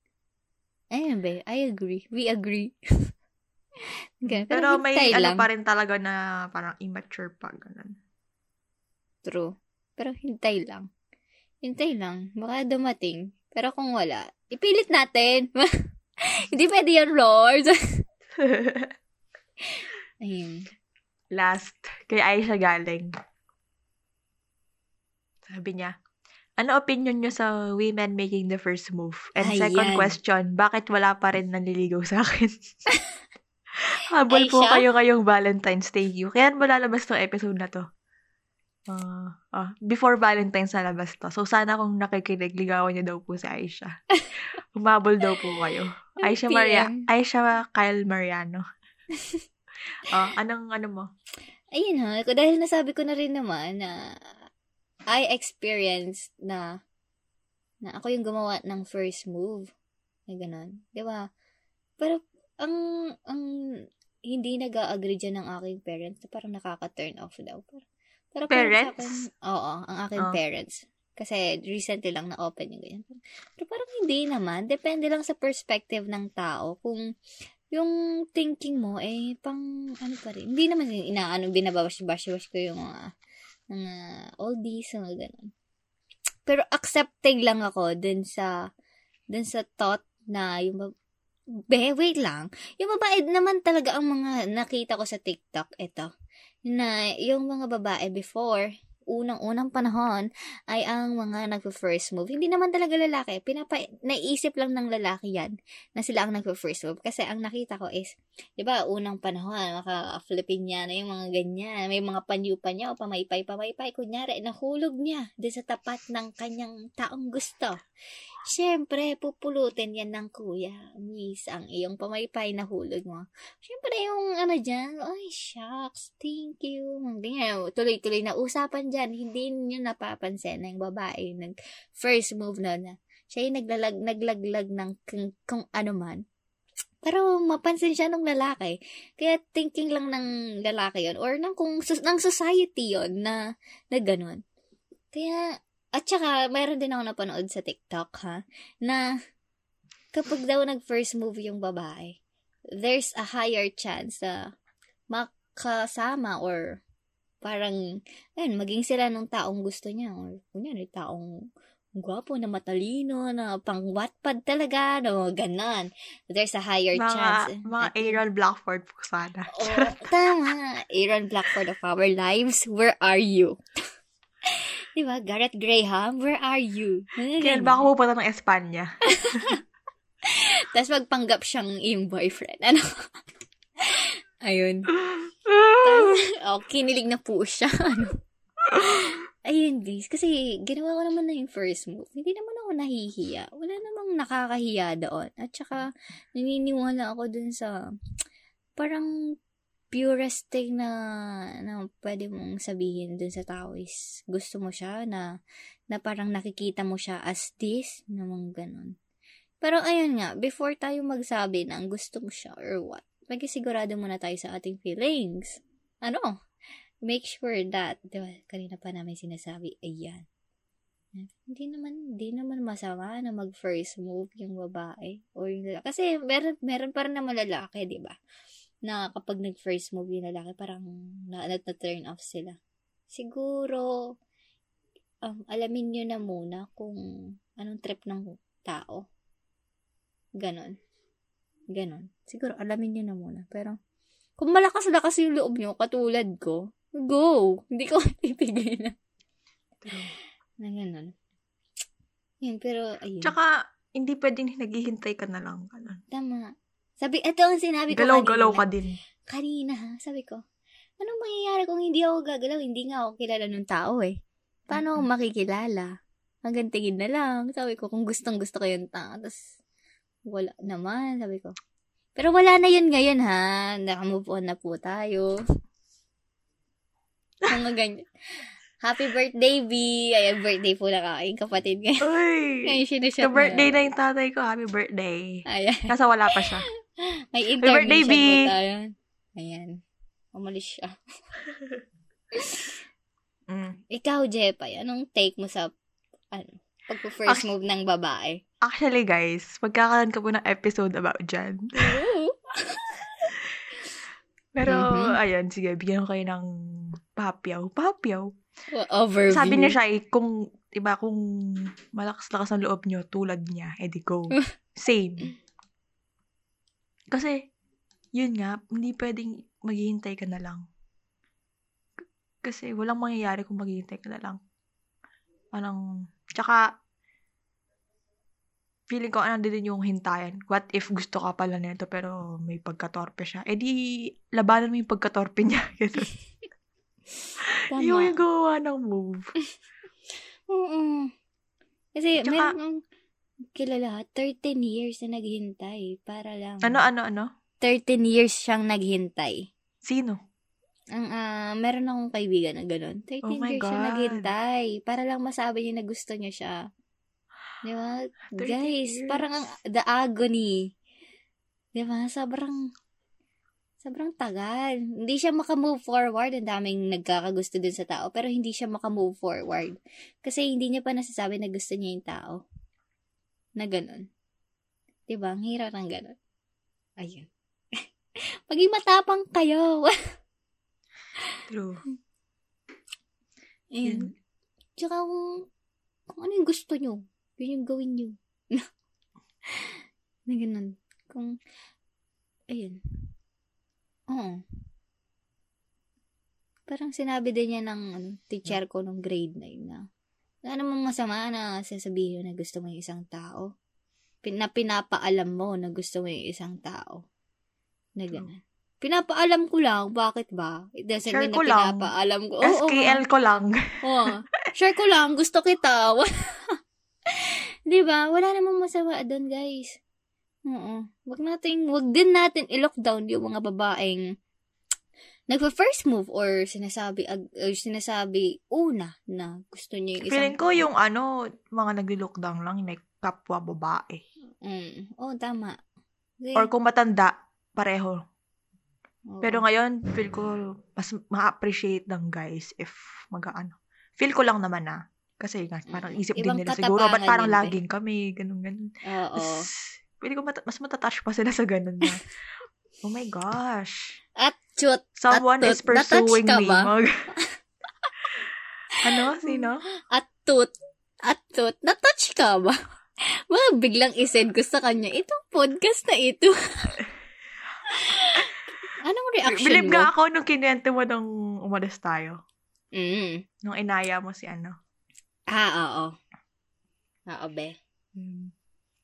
Ayun ba? I agree. We agree. Okay, Pero may hintay ano lang. pa rin talaga na parang immature pa, ganun. True. Pero hintay lang. Hintay lang. Baka dumating. Pero kung wala, ipilit natin. Hindi pwede yan, Lord. Ayun. Last, kay Aisha galing. Sabi niya, ano opinion niyo sa women making the first move? And second Ayan. question, bakit wala pa rin nanliligaw sa akin? Habol po Aisha? kayo ngayong Valentine's Day you. Kaya mo lalabas tong episode na to. Ah, ah, before Valentine's na labas to. So, sana kung nakikinig, ligawan niyo daw po si Aisha. Umabol daw po kayo. Aisha Maria, PM. Aisha Kyle Mariano. Ah, anong ano mo? Ayun ha, dahil nasabi ko na rin naman na I experienced na na ako yung gumawa ng first move. Na ganun. Di ba? Pero, ang, ang hindi nag agree dyan ng aking parents na parang nakaka-turn off daw. Pero, pero Parents? akin- oo, ang aking Oh. parents. Kasi recently lang na-open yung ganyan. Pero parang hindi naman. Depende lang sa perspective ng tao. Kung yung thinking mo, eh, pang, ano pa rin. Hindi naman yung inaano, binabawash-bash-wash ko yung mga, mga oldies, mga ganun. Pero accepting lang ako dun sa, dun sa thought na yung, be, wait lang. Yung babae naman talaga ang mga nakita ko sa TikTok, ito. Na yung mga babae before, unang-unang panahon, ay ang mga nagpo-first move. Hindi naman talaga lalaki. Pinapa, naisip lang ng lalaki yan na sila ang nagpo-first move. Kasi ang nakita ko is, di ba, unang panahon, maka-Philippine na yung mga ganyan. May mga panyo-panyo, pamaypay-pamaypay. Kunyari, nahulog niya doon sa tapat ng kanyang taong gusto. Siyempre, pupulutin yan ng kuya. Miss, ang iyong pamaypay na hulog mo. Siyempre, yung ano dyan, ay, shucks, thank you. Ganyan, tuloy-tuloy na usapan dyan. Hindi niyo napapansin na yung babae nag first move na na. Siya yung naglalag, naglaglag ng kung, kung ano man. Pero mapansin siya ng lalaki. Kaya thinking lang ng lalaki yon or ng, kung, ng society yon na, na ganun. Kaya, at saka, mayroon din ako napanood sa TikTok, ha, na kapag daw nag-first move yung babae, there's a higher chance na makasama or parang, ayun, maging sila ng taong gusto niya. Or, kunyari, taong gwapo na matalino, na pang Wattpad talaga, na mga ganon. There's a higher chance. Mga, mga At- Aaron Blackford po sana. Oh, tama. Aaron Blackford of our lives, where are you? Di ba? Garrett Graham, where are you? Kaya ba ako pupunta ng Espanya? Tapos magpanggap siyang iyong boyfriend. Ano? Ayun. Oh, kinilig na po siya. Ano? Ayun, guys. Kasi, ginawa ko naman na yung first move. Hindi naman ako nahihiya. Wala namang nakakahiya doon. At saka, naniniwala ako dun sa, parang, purest thing na, na pwede mong sabihin dun sa tao is, gusto mo siya, na, na parang nakikita mo siya as this, namang ganun. Pero ayun nga, before tayo magsabi ng gusto mo siya or what, magsisigurado muna tayo sa ating feelings. Ano? Make sure that, di ba, kanina pa namin sinasabi, ayan. Hindi naman, hindi naman masama na mag first move yung babae or yung lalaki. Kasi meron, meron pa rin naman lalaki, di ba? Na kapag nag first move yung lalaki, parang na, na, na turn off sila. Siguro, um, alamin nyo na muna kung anong trip ng tao. Ganon. Ganon. Siguro, alamin nyo na muna. Pero, kung malakas-lakas yung loob nyo, katulad ko, go! Hindi ko ipigay na. Na ganon. Yun, pero, ayun. Tsaka, hindi pwedeng naghihintay ka na lang. Ganun. Tama. Sabi, ito ang sinabi ko Galaw-galaw ka din. Kanina, ha? Sabi ko, anong mangyayari kung hindi ako gagalaw? Hindi nga ako kilala ng tao eh. Paano ako makikilala? Hanggang tingin na lang. Sabi ko, kung gustong gusto ko yung tao. Tapos, wala naman, sabi ko. Pero wala na yun ngayon, ha? Nakamove on na po tayo. Mga ganyan. Happy birthday, B! Ay, birthday po na kaking kapatid ngayon. Uy! Ngayon, sinushout Ka-birthday na yung tatay ko. Happy birthday. Ayan. Kasi wala pa siya. May birthday, intermission B! po tayo. Ayan. Umalis siya. Mm. Ikaw, Jepay, anong take mo sa ano, pagpo-first move ng babae? Actually, guys, magkakaroon ka po ng episode about dyan. Pero, Mhm. ayun, sige, bigyan ko kayo ng papyaw. Papyaw. Overview. Sabi niya siya, eh, kung, diba, kung malakas-lakas ang loob niyo, tulad niya, edi go. Same. Kasi, yun nga, hindi pwedeng maghihintay ka na lang. K- Kasi, walang mangyayari kung maghihintay ka na lang. Parang, tsaka, feeling ko ano din yung hintayan. What if gusto ka pala nito pero may pagkatorpe siya? Eh di, labanan mo yung pagkatorpe niya. Tama. Yung yung gawa ng move. Oo. Kasi, Tsaka- meron kilala, 13 years na naghintay para lang. Ano, ano, ano? 13 years siyang naghintay. Sino? Ang, ah, meron akong kaibigan na gano'n. 13 Oh years siya God. naghintay. Para lang masabi niya na gusto niya siya. Di ba? 13 Guys, years. parang ang, the agony. Di ba? Sobrang, sobrang tagal. Hindi siya makamove forward. Ang daming nagkakagusto dun sa tao. Pero hindi siya makamove forward. Kasi hindi niya pa nasasabi na gusto niya yung tao. Na ganun. Di ba? Ang hirap ng ganun. Ayun. Maging matapang kayo. True. Ayun. Tsaka kung, kung ano yung gusto nyo, yun yung gawin nyo. na ganun. Kung, ayun. Oo. Parang sinabi din niya ng ano, teacher ko nung grade 9 na, wala namang masama na sasabihin na gusto mo yung isang tao. Pin, na pinapaalam mo na gusto mo yung isang tao. Na gano'n. Pinapaalam ko lang, bakit ba? It doesn't Share mean ko na pinapaalam ko. Oo, oo, SKL ko lang. Oo. Share ko lang, gusto kita. 'Di ba? Wala namang masama doon, guys. Oo. Wag nating, wag din natin i-lockdown yung mga babaeng nagpa-first move or sinasabi ag- or sinasabi una na gusto niya yung isang Feeling ko yung ano, mga nagli-lockdown lang, yung kapwa babae. Mm. Oh, tama. Kasi- Or kung matanda, pareho. Oo. Pero ngayon, feel ko mas ma-appreciate ng guys if mag-ano. Feel ko lang naman na. Kasi nga, parang Mm. isip Ibang din nila siguro, ba't parang yun, laging kami, ganun, ganun. Oo. Mas, feeling ko mata- mas matatouch pa sila sa ganun na. oh my gosh. At chut. Someone At is pursuing me. ba? Mag- ano? Sino? At tut. At tut. Na-touch ka ba? Mga biglang isend ko sa kanya, itong podcast na ito. Anong reaction Believe mo? nga ako nung kinuwento mo nung umalis tayo. Mm. Nung inaya mo si ano. Ah, oo. Oo, be. Hmm.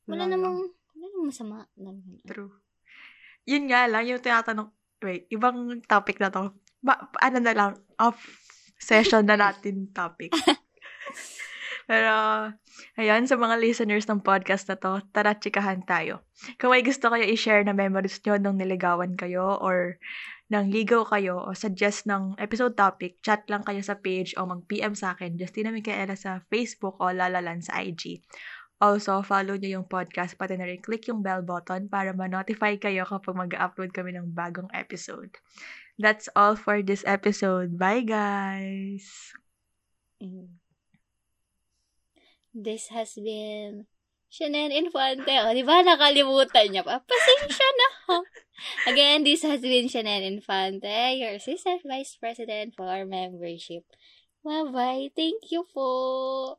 Wala Wala namang, wala namang masama. True. Yun nga lang, yung tinatanong, wait, ibang topic na to. Ba, ano na lang, off session na natin topic. Pero, ayan, sa mga listeners ng podcast na to, tara, chikahan tayo. Kung may gusto kayo i-share na memories nyo nung niligawan kayo or nang ligaw kayo o suggest ng episode topic, chat lang kayo sa page o mag-PM sa akin, Justina Micaela sa Facebook o Lalalan sa IG. Also, follow nyo yung podcast, pati na rin click yung bell button para ma-notify kayo kapag mag-upload kami ng bagong episode. That's all for this episode. Bye, guys! Mm. This has been Shannon Infante. O, di ba? Nakalimutan niya pa. Pasensya na. Again, this has been Shannon Infante, your Assistant Vice President for Membership. Bye-bye. Thank you po.